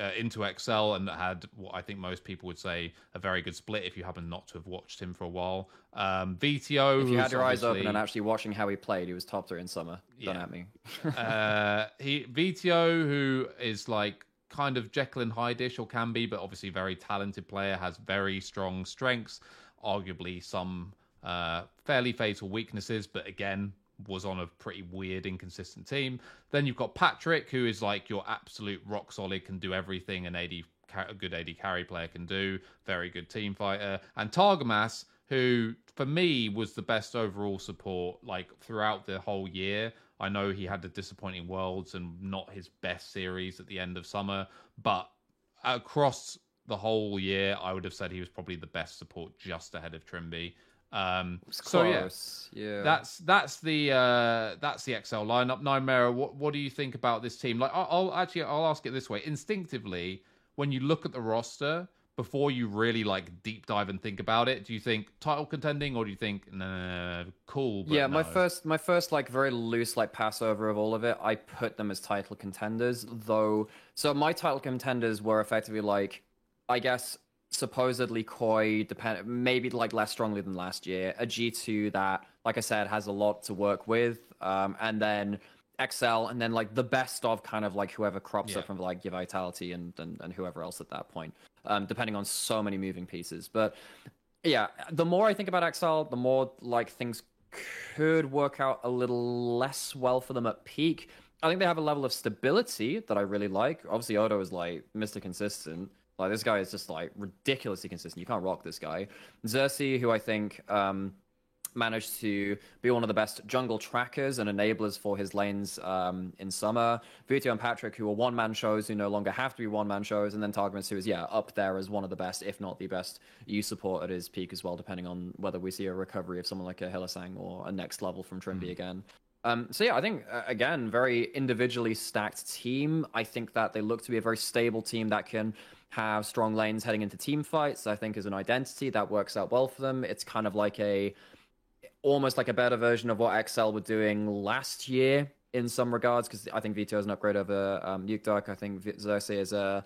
uh, into Excel and had what I think most people would say a very good split if you happen not to have watched him for a while. Um, Vetheo, If you had your eyes open and actually watching how he played, he was top three in summer. Don't Yeah. at me. (laughs) uh, he Vetheo, who is like kind of Jekyll and Hyde-ish or can be, but obviously very talented player, has very strong strengths, arguably some uh, fairly fatal weaknesses, but again was on a pretty weird, inconsistent team. Then you've got Patrik, who is like your absolute rock solid, can do everything an AD a good AD carry player can do. Very good team fighter, and Targamas, who for me was the best overall support like throughout the whole year. I know he had the disappointing worlds and not his best series at the end of summer, but across the whole year, I would have said he was probably the best support just ahead of Trymbi. Um, so yeah, yeah. that's that's the uh, that's the Excel lineup. Nymaera, what what do you think about this team? Like, I'll, I'll actually I'll ask it this way: instinctively, when you look at the roster before you really like deep dive and think about it, do you think title contending or do you think nah, cool? But yeah, my first, my first like very loose like passover of all of it. I put them as title contenders, though. So my title contenders were effectively like, I guess supposedly Koi, depend maybe like less strongly than last year. A G two that, like I said, has a lot to work with, um, and then Excel, and then like the best of kind of like whoever crops Yeah. up from like your Vitality and, and and whoever else at that point, um, depending on so many moving pieces. But yeah, the more I think about Excel, the more like things could work out a little less well for them at peak. I think they have a level of stability that I really like. Obviously, Odo is like Mr. Consistent. Like this guy is just like ridiculously consistent. You can't rock this guy. Xerxes, who I think um, managed to be one of the best jungle trackers and enablers for his lanes um, in summer. Vetheo and Patrik, who are one man shows, who no longer have to be one man shows, and then Targamas, who is yeah up there as one of the best, if not the best, U support at his peak as well, depending on whether we see a recovery of someone like a Hylissang or a next level from Trymbi again. Um, so yeah, I think uh, again, very individually stacked team. I think that they look to be a very stable team that can have strong lanes heading into team fights. I think as an identity that works out well for them. It's kind of like a almost like a better version of what Excel were doing last year in some regards, because I think Vetheo is an upgrade over um, Nukeduck. I think Xerxes is a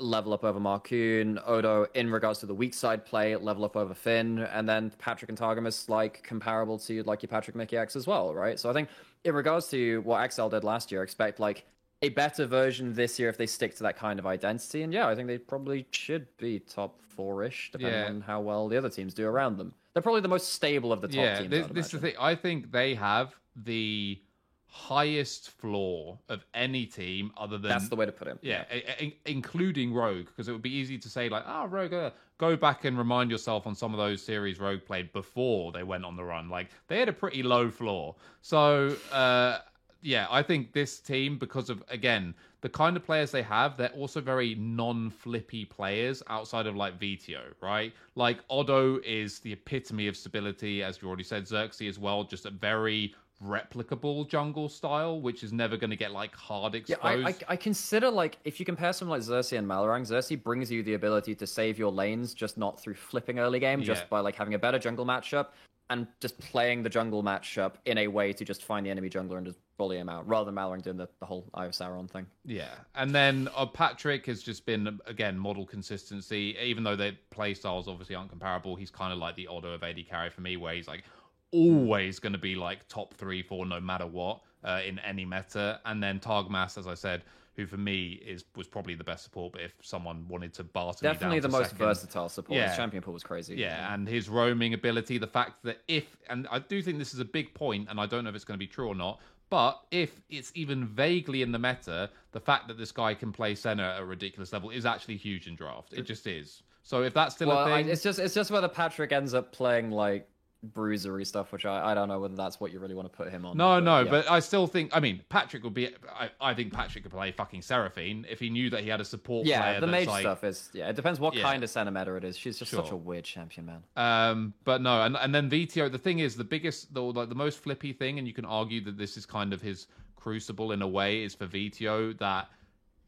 level up over Markoon. Odo, in regards to the weak side play, level up over Finn. And then Patrik and Targamas, like, comparable to, like, your Patrik Mikyx as well, right? So I think in regards to what Excel did last year, expect, like, a better version this year if they stick to that kind of identity. And yeah, I think they probably should be top four ish, depending Yeah. on how well the other teams do around them. They're probably the most stable of the top yeah, teams. this, this is the thing. I think they have the highest floor of any team other than That's the way to put it. Yeah, i- i- including Rogue, because it would be easy to say like, "Oh, Rogue, uh, go back and remind yourself on some of those series Rogue played before they went on the run. Like they had a pretty low floor. So, uh, yeah, I think this team, because of again the kind of players they have, they're also very non-flippy players outside of like Vetheo, right? Like Odo is the epitome of stability, as you already said. Xerxes as well, just a very replicable jungle style, which is never going to get like hard Yeah, exposed. I, I, I consider like if you compare someone like Xerxes and Malrang, Xerxes brings you the ability to save your lanes just not through flipping early game, just Yeah. by like having a better jungle matchup and just playing the jungle matchup in a way to just find the enemy jungler and just bully him out, rather than Malrang doing the, the whole Eye of Sauron thing. Yeah, and then uh, Patrik has just been again model consistency. Even though their play styles obviously aren't comparable, he's kind of like the Odo of AD carry for me, where he's like always going to be like top three, four, no matter what uh, in any meta. And then Targamas, as I said, who for me is was probably the best support. But if someone wanted to barter Definitely me the most second, versatile support. His Yeah. champion pool was crazy. yeah, and his roaming ability, the fact that if, and I do think this is a big point, and I don't know if it's going to be true or not, but if it's even vaguely in the meta, the fact that this guy can play center at a ridiculous level is actually huge in draft. It just is. So if that's still Well, a I, thing, it's just it's just whether Patrik ends up playing like bruisery stuff, which I, I don't know whether that's what you really want to put him on. no, no, yeah. but I still think. I mean, Patrik would be. I, I think Patrik could play fucking Seraphine if he knew that he had a support yeah, the mage like, stuff is yeah. It depends what Yeah. kind of Centimeter it is. She's just such a weird champion, man. Um, but no, and and then Vetheo. The thing is, the biggest, the like the most flippy thing, and you can argue that this is kind of his crucible in a way, is for Vetheo that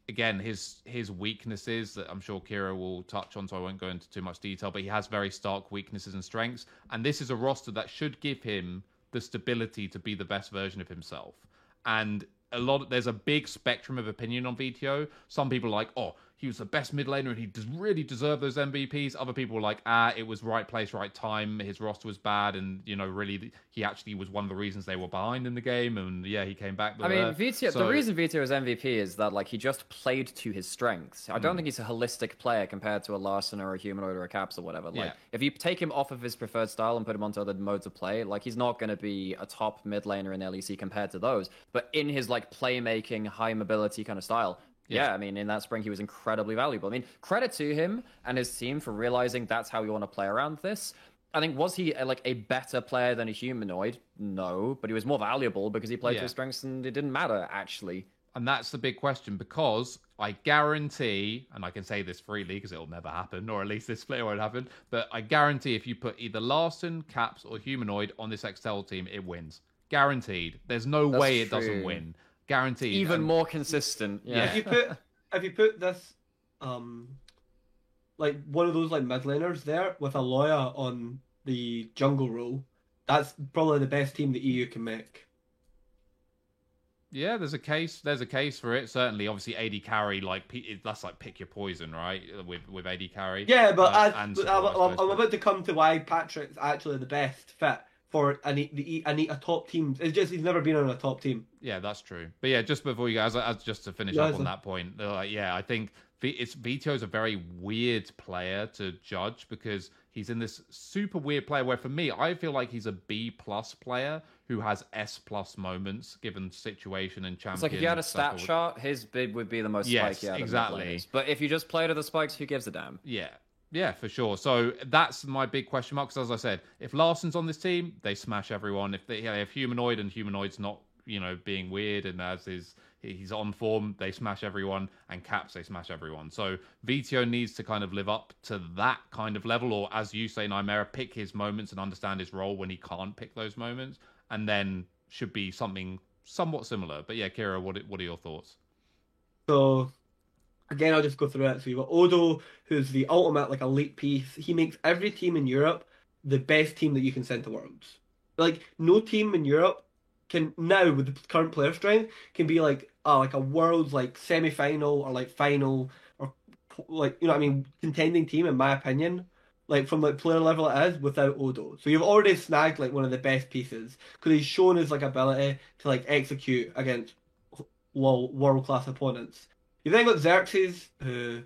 again his his weaknesses that I'm sure Keire will touch on, so I won't go into too much detail. But he has very stark weaknesses and strengths, and this is a roster that should give him the stability to be the best version of himself. And a lot, of, there's a big spectrum of opinion on Vetheo. Some people are like, oh, he was the best mid laner and he does really deserve those MVPs. Other people were like, ah, it was right place, right time. His roster was bad, and you know, really, he actually was one of the reasons they were behind in the game. And yeah, he came back. I mean, uh, Vetheo. so- the reason Vetheo is MVP is that like he just played to his strengths. I don't Hmm. think he's a holistic player compared to a Larssen or a Humanoid or a Caps or whatever. Like Yeah. if you take him off of his preferred style and put him onto other modes of play, like he's not going to be a top mid laner in LEC compared to those. But in his like playmaking, high mobility kind of style. Yeah. I mean, in that spring, he was incredibly valuable. I mean, credit to him and his team for realizing that's how we want to play around this. I think was he uh, like a better player than a humanoid? No, but he was more valuable because he played Yeah. to his strengths and it didn't matter actually. And that's the big question because I guarantee, and I can say this freely because it'll never happen, or at least this split won't happen, but I guarantee if you put either Larssen, Caps, or Humanoid on this Excel team, it wins. Guaranteed. There's no That's way it doesn't win. Guaranteed. Even And- more consistent. Yeah. If you put if you put this um like one of those like mid laners there with Elyoya on the jungle role, that's probably the best team the EU can make. Yeah, there's a case. There's a case for it. Certainly, obviously, AD carry like that's like pick your poison, right? With with AD carry. Yeah, but Uh, I, but I, I I'm, suppose, I'm but- about to come to why Patrik's actually the best fit for a neat, the a a top team. It's just he's never been on a top team. Yeah, that's true. But yeah, just before you guys, as just to finish Yeah, up so- on that point, like, yeah, I think V- it's Vetheo's a very weird player to judge because he's in this super weird player where for me, I feel like he's a B plus player who has S plus moments given situation and champion. It's like if you had a stat stuff or- chart, his bid would be the most Yes, spiky out of the exactly. But if you just play to the spikes, who gives a damn? Yeah. Yeah, for sure. So that's my big question mark. Because as I said, if Larssen's on this team, they smash everyone. If they, have humanoid and humanoid's not, you know, being weird and as is he's on form, they smash everyone. And Caps, they smash everyone. So Vetheo needs to kind of live up to that kind of level, or as you say, Nymaera, pick his moments and understand his role when he can't pick those moments, and then should be something somewhat similar. But yeah, Keire, what what are your thoughts? So again, I'll just go through it. So you've got Odo, who's the ultimate like elite piece. He makes every team in Europe the best team that you can send to Worlds. Like no team in Europe can now with the current player strength can be like uh, like a Worlds like semi final or like final or like you know what I mean contending team in my opinion. Like from like player level it is without Odo. So you've already snagged like one of the best pieces because he's shown his like ability to like execute against world class opponents. You then got Xerxes, who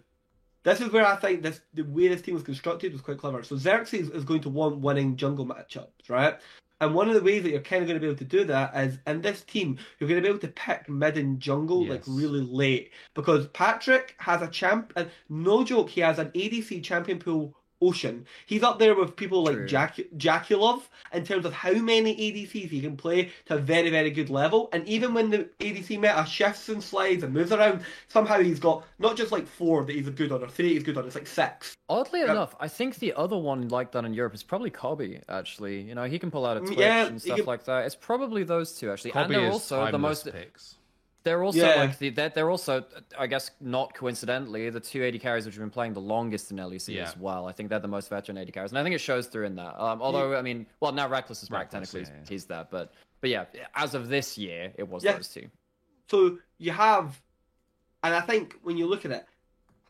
this is where I think this the way this team was constructed was quite clever. So Xerxes is going to want winning jungle matchups, right? And one of the ways that you're kind of going to be able to do that is in this team, you're going to be able to pick mid and jungle like really late because Patrik has a champ, and no joke, he has an ADC champion pool. Ocean. He's up there with people like True. Jack Jaculov in terms of how many ADCs he can play to a very, very good level. And even when the ADC meta shifts and slides and moves around, somehow he's got not just like four that he's good on or three he's good on, it's like six. Oddly Yeah. enough, I think the other one like that in Europe is probably Kobbe. Actually, you know, he can pull out a Mm, Twitch yeah, and stuff can- like that. It's probably those two actually, Kobbe and they're is also the most. picks. They're also Yeah. like the they're, they're also, I guess, not coincidentally, the two AD carries which have been playing the longest in LEC Yeah. as well. I think they're the most veteran AD carries, and I think it shows through in that. Um, although, I mean, well, now Rekkles is back technically, yeah, yeah. he's that, but but yeah, as of this year, it was Yeah. those two. So you have, and I think when you look at it,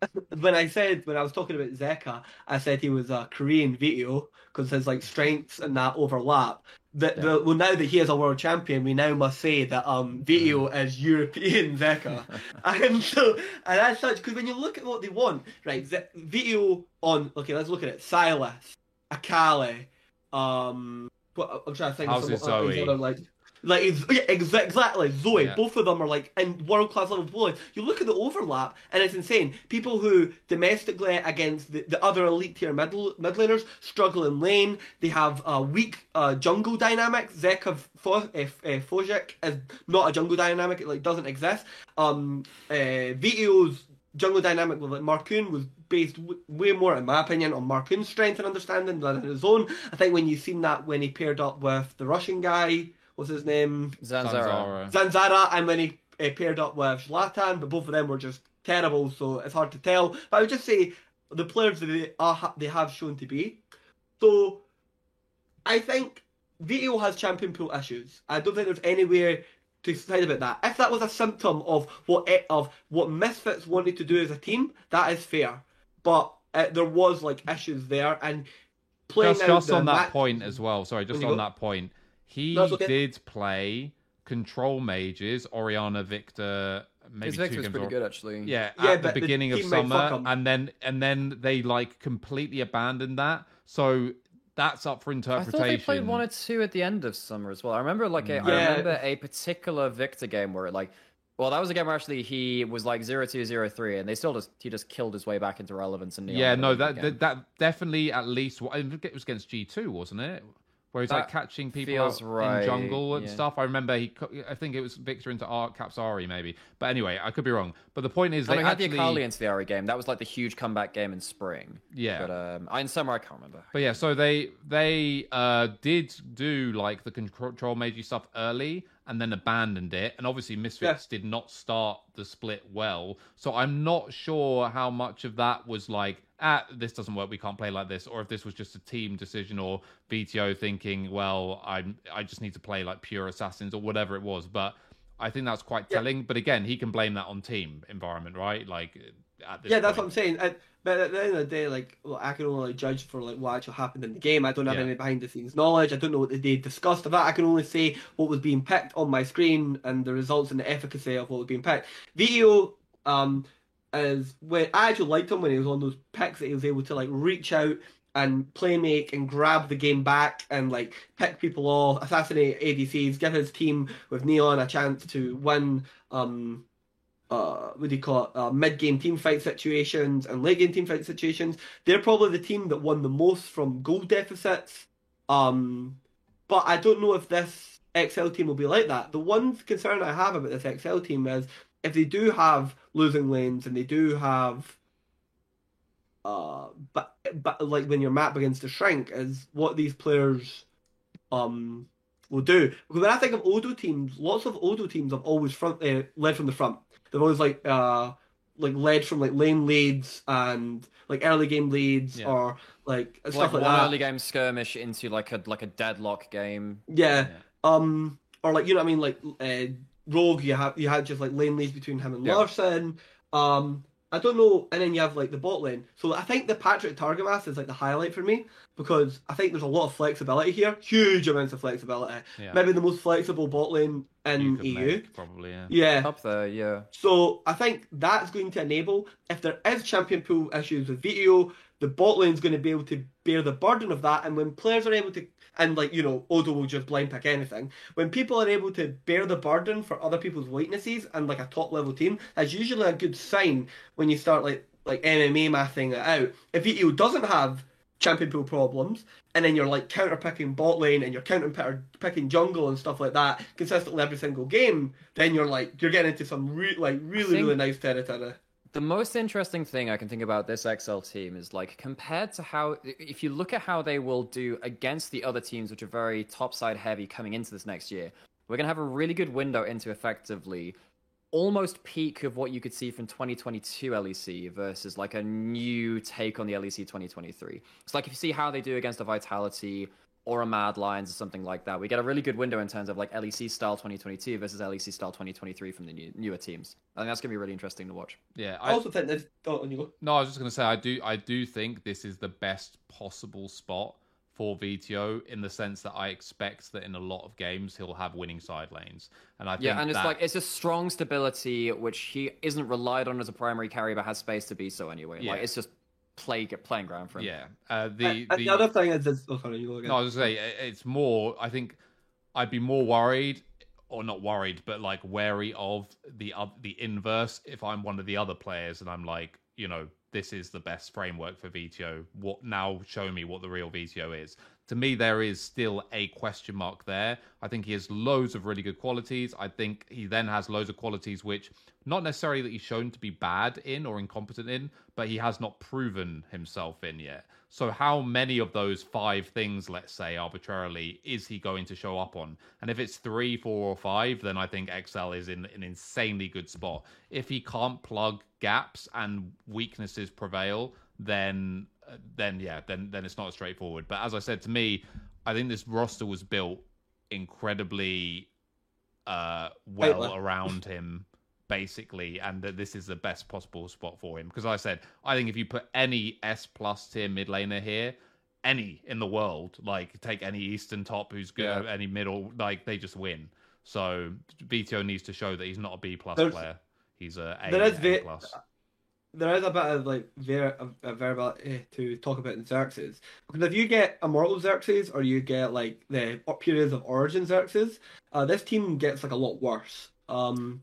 (laughs) when I said when I was talking about Zeka, I said he was a Korean Vetheo because his like strengths and that overlap. That Yeah. the, well now that he is a world champion, we now must say that um Vetheo is European (laughs) Zeka, (laughs) and so and as such because when you look at what they want, right? Z- Vetheo on okay, let's look at it. Sylas, Akali, um, what, I'm trying to think. of How's some- it uh, other, like like yeah, exactly Zoe. Yeah. Both of them are like in world class level players. You look at the overlap, and it's insane. People who domestically against the, the other elite tier mid mid laners struggle in lane. They have a weak uh, jungle dynamic. Zeka Fo- uh, uh, Fojic is not a jungle dynamic. It like doesn't exist. Um, uh, Vetheo's jungle dynamic with like Markoon was based w- way more, in my opinion, on Markoon's strength and understanding than his own. I think when you've seen that when he paired up with the Russian guy, what's his name? Zanzarah. Zanzarah. Zanzarah, and when he uh, paired up with Shlatan, but both of them were just terrible, so it's hard to tell. But I would just say the players that they are they have shown to be. So I think Vetheo has champion pool issues. I don't think there's anywhere to decide about that. If that was a symptom of what it, of what Misfits wanted to do as a team, that is fair. But uh, there was like issues there, and playing just out just the on that match- point as well. Sorry, just on go. that point. He No, okay. did play control mages, Orianna, Viktor, maybe His Viktor was pretty or- good actually. Yeah, Yeah, at the but the beginning of team might fuck summer, 'em. and then and then they like completely abandoned that. So that's up for interpretation. I thought they played one or two at the end of summer as well. I remember like a, I Yeah. remember a particular Viktor game where like well that was a game where actually he was like 0-2-0-3 and they still just he just killed his way back into relevance and Neon yeah, no, that, that that definitely at least it was against G two, wasn't it? Where he's That like catching people out right, in jungle and yeah. stuff. I remember he, I think it was Viktor into Ar- Capsari maybe, but anyway, I could be wrong. But the point is, I they mean, we had the actually, Akali into the Ahri game. That was like the huge comeback game in spring. yeah, But um, I- in summer I can't remember. But yeah, so they they uh did do like the control mage stuff early and then abandoned it. And obviously Misfits did not start the split well. So I'm not sure how much of that was like, ah, this doesn't work, we can't play like this, or if this was just a team decision or Vetheo thinking, well, I'm I just need to play like pure assassins or whatever it was. But I think that's quite Yeah. telling. But again, he can blame that on team environment, right? Like at this yeah, that's point. what I'm saying. And, but at the end of the day, like well, I can only judge for like what actually happened in the game. I don't have Yeah. any behind the scenes knowledge. I don't know what they discussed of that. I can only say what was being picked on my screen and the results and the efficacy of what was being picked. Vetheo um is when I actually liked him when he was on those picks that he was able to like reach out and play make and grab the game back and like pick people off, assassinate ADCs, give his team with Neon a chance to win um uh, what do you call it, uh, mid game team fight situations and late game team fight situations. They're probably the team that won the most from goal deficits. Um, but I don't know if this Excel team will be like that. The one concern I have about this Excel team is if they do have losing lanes and they do have. Uh, but but like when your map begins to shrink, is what these players um will do. Because when I think of Odo teams, lots of Odo teams have always front uh, led from the front. They've always like uh like led from like lane leads and like early game leads Yeah. or like It's stuff like like, one that. early game skirmish into like a like a deadlock game. Yeah. Yeah. Um or like you know what I mean like uh, Rogue you have you had just like lane leads between him and Yeah. Larssen. Um I don't know and then you have like the bot lane. So I think the Patrik Targamas is like the highlight for me because I think there's a lot of flexibility here. Huge amounts of flexibility. Yeah. Maybe the most flexible bot lane You in could EU. make, probably, yeah. Yeah. Up there, yeah. So I think that's going to enable if there is champion pool issues with Vetheo, the bot lane's going to be able to bear the burden of that. And when players are able to, and like you know, Odo will just blind pick anything. When people are able to bear the burden for other people's weaknesses and like a top level team, that's usually a good sign when you start like like MMA mathing it out. If Vetheo doesn't have champion pool problems, and then you're like counter picking bot lane and you're counter picking jungle and stuff like that consistently every single game, then you're like you're getting into some re- like really think- really nice territory. The most interesting thing I can think about this Excel team is like compared to how, if you look at how they will do against the other teams, which are very topside heavy coming into this next year, we're going to have a really good window into effectively almost peak of what you could see from 2022 LEC versus like a new take on the LEC 2023. It's like if you see how they do against a Vitality or a Mad Lions or something like that, we get a really good window in terms of like LEC style 2022 versus LEC style 2023 from the new, newer teams. I think that's going to be really interesting to watch. Yeah, I I, also think this. Oh, and you go. No, I was just going to say I do I do think this is the best possible spot for Vetheo in the sense that I expect that in a lot of games he'll have winning side lanes, and I think Yeah, and it's that- like it's a strong stability which he isn't relied on as a primary carry, but has space to be so anyway. Yeah. Like it's just play playing ground for him. yeah. Uh, the And- and the, the other thing is, this, oh sorry, you go again. no, I was going to say it's more. I think I'd be more worried. Or not worried, but like wary of the oth- the inverse. If I'm one of the other players and I'm like, you know, this is the best framework for Vetheo. What now? Show me what the real Vetheo is. To me, there is still a question mark there. I think he has loads of really good qualities. I think he then has loads of qualities which, not necessarily that he's shown to be bad in or incompetent in, but he has not proven himself in yet. So, how many of those five things, let's say arbitrarily, is he going to show up on? And if it's three, four, or five, then I think Excel is in an insanely good spot. If he can't plug gaps and weaknesses prevail, then then yeah, then then it's not straightforward. But as I said to me, I think this roster was built incredibly uh well Tightly. around him basically and that this is the best possible spot for him because i said i think if you put any s plus tier mid laner here any in the world like take any eastern top who's good Yeah. any middle like they just win so Vetheo needs to show that he's not a b plus There's- player he's a a, A ve- plus there is a bit of like ver- a, a variability to talk about in Xerxes because if you get Immortal Xerxes or you get like the periods of Origin Xerxes, uh, this team gets like a lot worse. Um,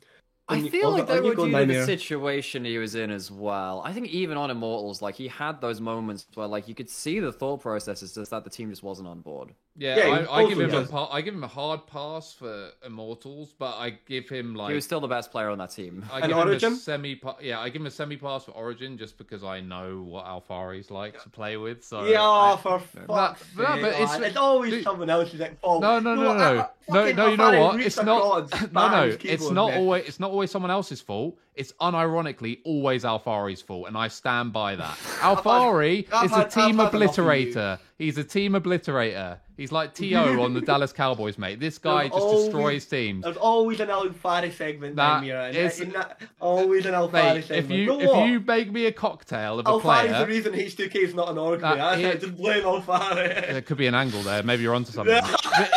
I you- feel like the- they on you were go, due to the situation he was in as well. I think even on Immortals, like he had those moments where like you could see the thought processes just that the team just wasn't on board. Yeah, Yeah, I, I give him a does. pa- give him a hard pass for Immortals, but I give him like He was still the best player on that team. I And give him a semi yeah, I give him a semi pass for Origin just because I know what Alphari's like to play with. So Yeah, I- oh, for fuck's but- sake, but it's- it's always dude- someone else's fault. Oh, no, no, no, what, no, I- I- no, fucking no. You know Alphari what? reached It's not. across, (laughs) No, banged no. his It's keyboard, not man. always. It's not always someone else's fault. It's unironically always Alphari's fault, and I stand by that. (laughs) Alphari I've is a team I've had enough of you. obliterator. He's a team obliterator. He's like To (laughs) on the Dallas Cowboys, mate. This guy There's just always- destroys teams. There's always an Alphari segment, That Nymaera, and is- isn't that always an Alphari Mate, segment. if you know if what? you make me a cocktail of a Alphari's the reason H2K is not an orc That. I is- said just blame Alphari. there could be an angle there. Maybe you're onto something. (laughs)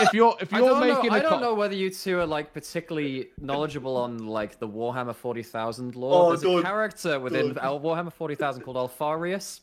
If you're if I you're don't, know, making I a don't co- know whether you two are like particularly knowledgeable on like the Warhammer 40,000 lore. Oh, There's don't- a character within don't. Warhammer 40,000 called Alpharius,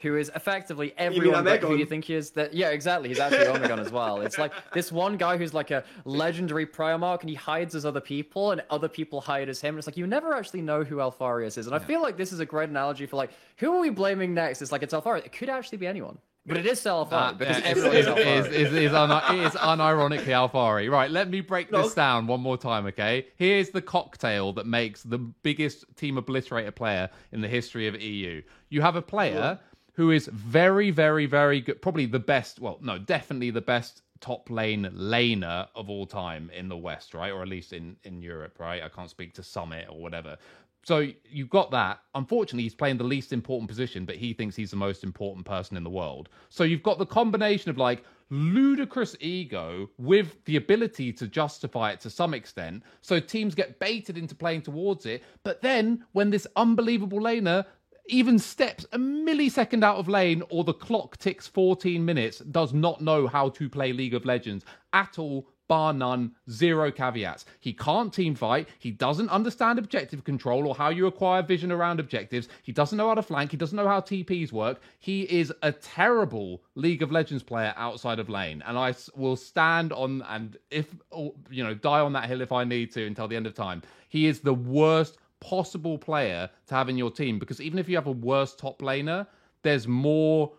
who is effectively everyone but who Omegon? you think he is. That yeah, exactly. He's actually Omegon as well. It's like this one guy who's like a legendary Primarch, and he hides as other people, and other people hide as him. And it's like you never actually know who Alpharius is. And I feel like this is a great analogy for like who are we blaming next? It's like it's Alpharius. It could actually be anyone. But it is still Alphari That- because yeah, everyone is, is is, is, un- it is unironically Alphari. Right, let me break this down one more time, okay? Here's the cocktail that makes the biggest team obliterator player in the history of EU. You have a player who is very, very, very good, probably the best, well, no, definitely the best top lane laner of all time in the West, right? Or at least in, in Europe, right? I can't speak to Summit or whatever. So you've got that. Unfortunately, he's playing the least important position, but he thinks he's the most important person in the world. So you've got the combination of like ludicrous ego with the ability to justify it to some extent. So teams get baited into playing towards it. But then when this unbelievable laner even steps a millisecond out of lane or the clock ticks 14 minutes, does not know how to play League of Legends at all, bar none, zero caveats. He can't team fight. He doesn't understand objective control or how you acquire vision around objectives. He doesn't know how to flank. He doesn't know how TPs work. He is a terrible League of Legends player outside of lane. And I will stand on and if, you know, die on that hill if I need to until the end of time. He is the worst possible player to have in your team because even if you have a worse top laner, there's more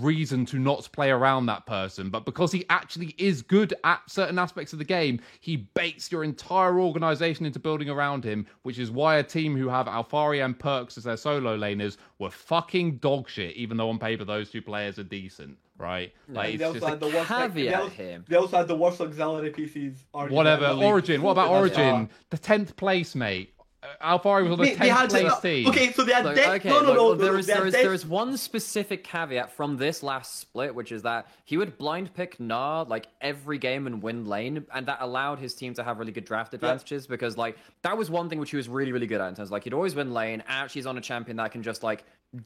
reason to not play around that person. But because he actually is good at certain aspects of the game, he baits your entire organization into building around him, which is why a team who have Alphari and Perkz as their solo laners were fucking dog shit, even though on paper those two players are decent, right? Like, They also had the worst, like, they also- They also had the worst auxiliary PCs. whatever. in the league. Origen. What about Origen? far. Ah. The 10th place, mate. Uh, Alphari was on the they 10th place to, team. Okay, so they had So, de- okay, no, no, look, no, there no, is they had there is de- there is one specific caveat from this last split, which is that he would blind pick Gnar like every game and win lane, and that allowed his team to have really good draft advantages because like that was one thing which he was really really good at in terms of, like he'd always win lane. Actually, he's on a champion that can just like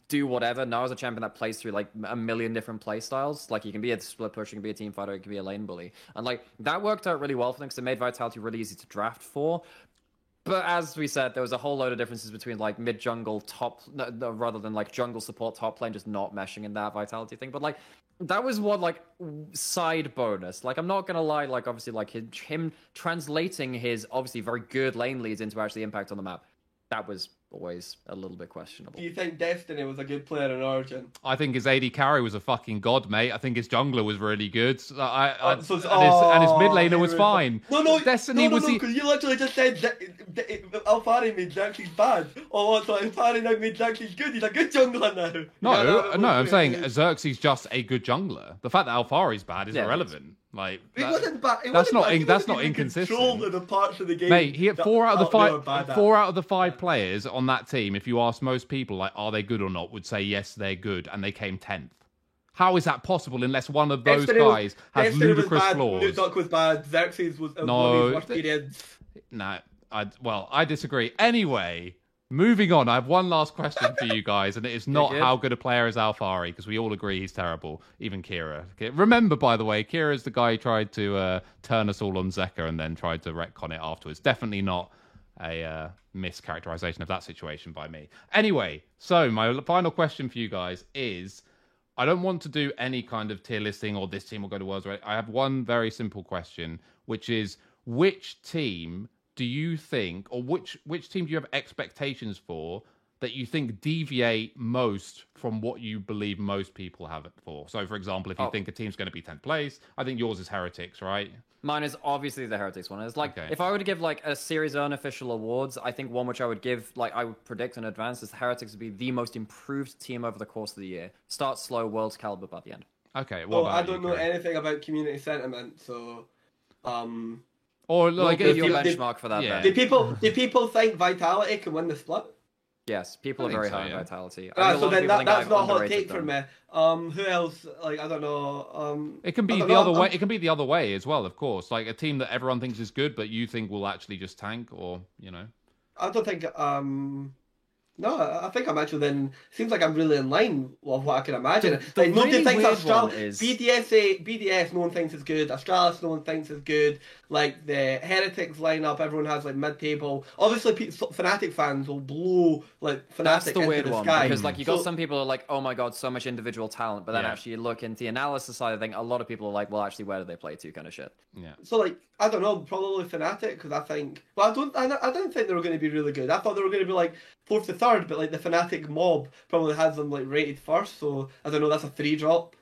do whatever. Gnar's a champion that plays through like a million different play styles. Like he can be a split push, he can be a team fighter, he can be a lane bully, and like that worked out really well for them because it made Vitality really easy to draft for. But as we said, there was a whole load of differences between like mid jungle top, no, no, rather than like jungle support top lane just not meshing in that vitality thing. But like that was one like side bonus. Like I'm not gonna lie, like obviously like him, him translating his obviously very good lane leads into actually impact on the map. That was always a little bit questionable. Do you think Destiny was a good player in Origen? I think his AD carry was a fucking god, mate. I think his jungler was really good. So I, I, Oh, so and, it's- his, and his oh, mid laner oh, was fine. No, no, Destiny no, no, was no, he- because you literally just said that, that Alphari made Xerxe bad. Oh, oh what? So Alphari now made Xerxe good. He's a good jungler now. No, Yeah, that no, I'm saying Xerxes just a good jungler. The fact that Alphari's bad is Yeah, irrelevant. Like It that- wasn't bad. It that's wasn't not in- that's wasn't inconsistent. Of the parts of the game. Mate, he had four out of the oh, five four out of the five players on that team. If you ask most people, like, are they good or not, would say yes, they're good, and they came tenth. How is that possible unless one of those Destiny was- guys has Destiny ludicrous was bad. flaws? New was bad. Xerxe was uh, No, one of his worst th- periods. No, I well, I disagree. Anyway, moving on. I have one last question for you guys, and it is (laughs) not how good a player is Alphari because we all agree he's terrible. Even Keire. Remember, by the way, Keire is the guy who tried to uh, turn us all on Zeka and then tried to retcon it afterwards. Definitely not a uh, mischaracterization of that situation by me. Anyway, so my final question for you guys is. I don't want to do any kind of tier listing or this team will go to Worlds. I have one very simple question, which is which team do you think, or which which team do you have expectations for that you think deviate most from what you believe most people have it for? So, for example, if you Oh. think a team's going to be tenth place, I think yours is Heretics, right? Mine is obviously the Heretics one. It's like Okay. if I were to give like a series of unofficial awards, I think one which I would give, like I would predict in advance, is the Heretics would be the most improved team over the course of the year. Start slow, world's caliber by the end. Okay, Well, about I don't you, know Chris? anything about community sentiment, so um, Or We'll like, give if you a you, you- benchmark for that. yeah. then. do people do people think Vitality can win the split? Yes, people I are very so, high yeah. on vitality. I Ah, so then that, that's I've not a hot take them. from me. Um, who else? Like I don't know. Um, it can be the know, other I'm- way. It can be the other way as well, of course. Like a team that everyone thinks is good, but you think will actually just tank, or you know. I don't think. Um, no, I I think I'm actually then. Seems like I'm really in line with what I can imagine. The- the like nobody thinks weird Astralis. one is- BDS, BDS, no one thinks is good. Astralis, no one thinks is good. Like the Heretics lineup, everyone has like mid-table. Obviously, pe- Fnatic fans will blow like Fnatic That's the into weird the one sky. because like you got So- some people who are like, oh my god, so much individual talent, but then Yeah. actually you look into the analysis side of thing, a lot of people are like, well, actually, where do they play to, kind of shit. Yeah. So like I don't know, probably Fnatic because I think. Well, I don't. I, I don't think they were going to be really good. I thought they were going to be like fourth to third, but like the Fnatic mob probably has them like rated first. So I don't know. That's a three drop.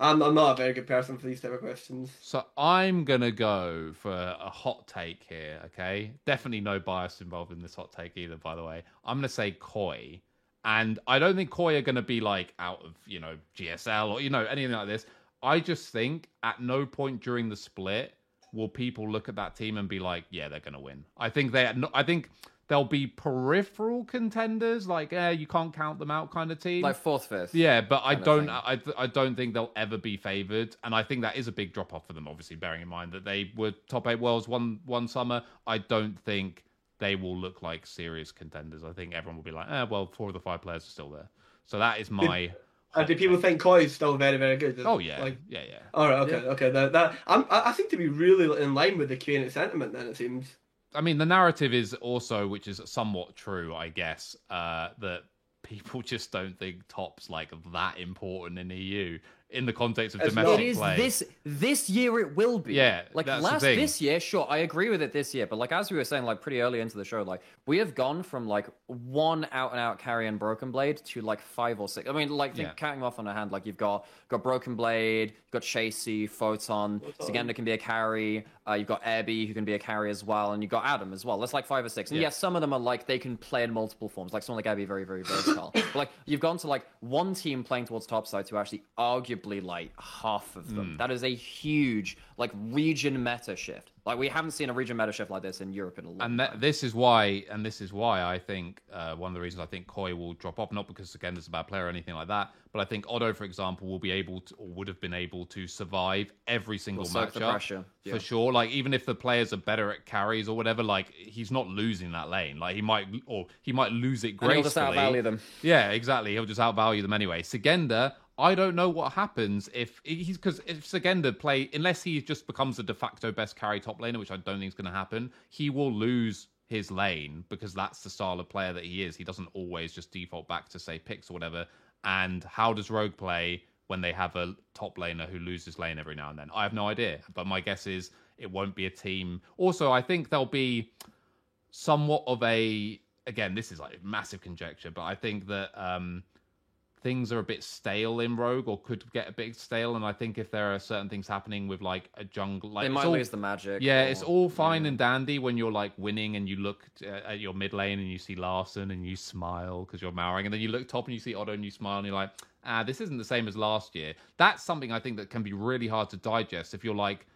I'm I'm not a very good person for these type of questions. So I'm gonna go for a hot take here. Okay, definitely no bias involved in this hot take either. By the way, I'm gonna say Koi, and I don't think Koi are gonna be like out of you know GSL or you know anything like this. I just think at no point during the split will people look at that team and be like, yeah, they're gonna win. I think they. I think they'll be peripheral contenders, like, eh, you can't count them out kind of team. Like fourth, fifth. Yeah, but I don't. I I don't think they'll ever be favored, and I think that is a big drop off for them. Obviously, bearing in mind that they were top eight worlds one one summer, I don't think they will look like serious contenders. I think everyone will be like, eh, well, four of the five players are still there. So that is my. And do people think Koi is still very very good? Oh yeah, Like, yeah, yeah. all right, okay, okay. That that I'm, I I seem to be really in line with the community sentiment. Then it seems. I mean, the narrative is also, which is somewhat true, I guess, uh, that people (laughs) just don't think tops like that important in the EU in the context of It's not. domestic It is play. this this year it will be. Yeah, Like that's the last thing. this year, sure, I agree with it this year, but like as we were saying, like pretty early into the show, like we have gone from like one out and out carry and BrokenBlade to like five or six. I mean, like think Yeah. counting off on a hand, like you've got got BrokenBlade, you've got Chasy, Photon, Szygenda can be a carry, uh, you've got Airby who can be a carry as well, and you've got Adam as well. That's like five or six. And Yeah. yes, some of them are like they can play in multiple forms, like someone like Airby, very, very versatile. (laughs) but like you've gone to like one team playing towards topside to actually arguably like half of them. That is a huge like region meta shift. Like we haven't seen a region meta shift like this in Europe in a long and time. that, this is why, and this is why I think uh, one of the reasons I think Koi will drop off, not because again there's a bad player or anything like that, but I think Odo, for example, will be able to, or would have been able to survive every single the matchup yeah. for sure. Like even if the players are better at carries or whatever, like he's not losing that lane. Like he might, or he might lose it And he'll just gracefully. outvalue them. Yeah, exactly. He'll just outvalue them anyway. Szygenda, I don't know what happens if he's because if Szygenda play unless he just becomes a de facto best carry top laner, which I don't think is going to happen. He will lose his lane because that's the style of player that he is. He doesn't always just default back to say picks or whatever. And how does Rogue play when they have a top laner who loses lane every now and then? I have no idea, but my guess is it won't be a team. Also, I think there'll be somewhat of a again this is like massive conjecture but i think that um things are a bit stale in rogue or could get a bit stale and i think if there are certain things happening with like a jungle like They might all- lose the magic. yeah or- it's all fine and dandy when you're like winning and you look uh, at your mid lane and you see Larssen and you smile because you're Malrang and then you look top and you see Odo and you smile and you're like ah this isn't the same as last year. That's something i think that can be really hard to digest if you're like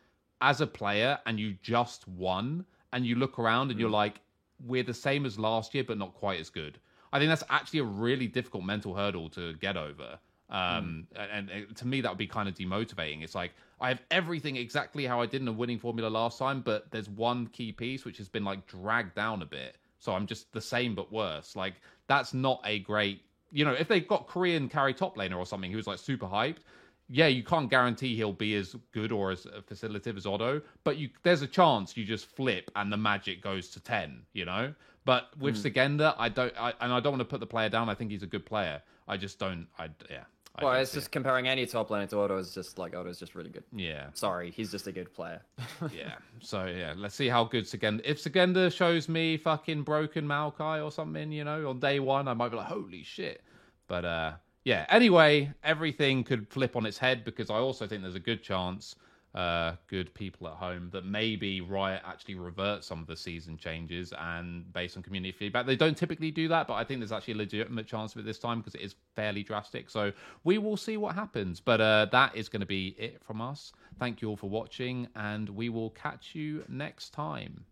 as a player and you just won and you look around and you're like we're the same as last year but not quite as good i think that's actually a really difficult mental hurdle to get over. Um and, and to me that would be kind of demotivating. It's like i have everything exactly how i did in a winning formula last time but there's one key piece which has been like dragged down a bit. So i'm just the same but worse. Like that's not a great you know if they've got korean carry top laner or something who's like super hyped yeah, you can't guarantee he'll be as good or as facilitative as Odo, but you there's a chance you just flip and the magic goes to ten, you know. But with Szygenda, I don't, I, and I don't want to put the player down. I think he's a good player. I just don't. I yeah, I Well, it's just comparing any top laner to Odo is just like Odo's just really good. yeah, Sorry, he's just a good player. (laughs) yeah. So yeah, let's see how good Szygenda. If Szygenda shows me fucking broken Maokai or something, you know, on day one, I might be like, holy shit. But uh, yeah. Anyway, everything could flip on its head because I also think there's a good chance, uh, good people at home, that maybe Riot actually revert some of the season changes and based on community feedback. They don't typically do that, but I think there's actually a legitimate chance of it this time because it is fairly drastic. So we will see what happens. But uh, that is going to be it from us. Thank you all for watching, and we will catch you next time.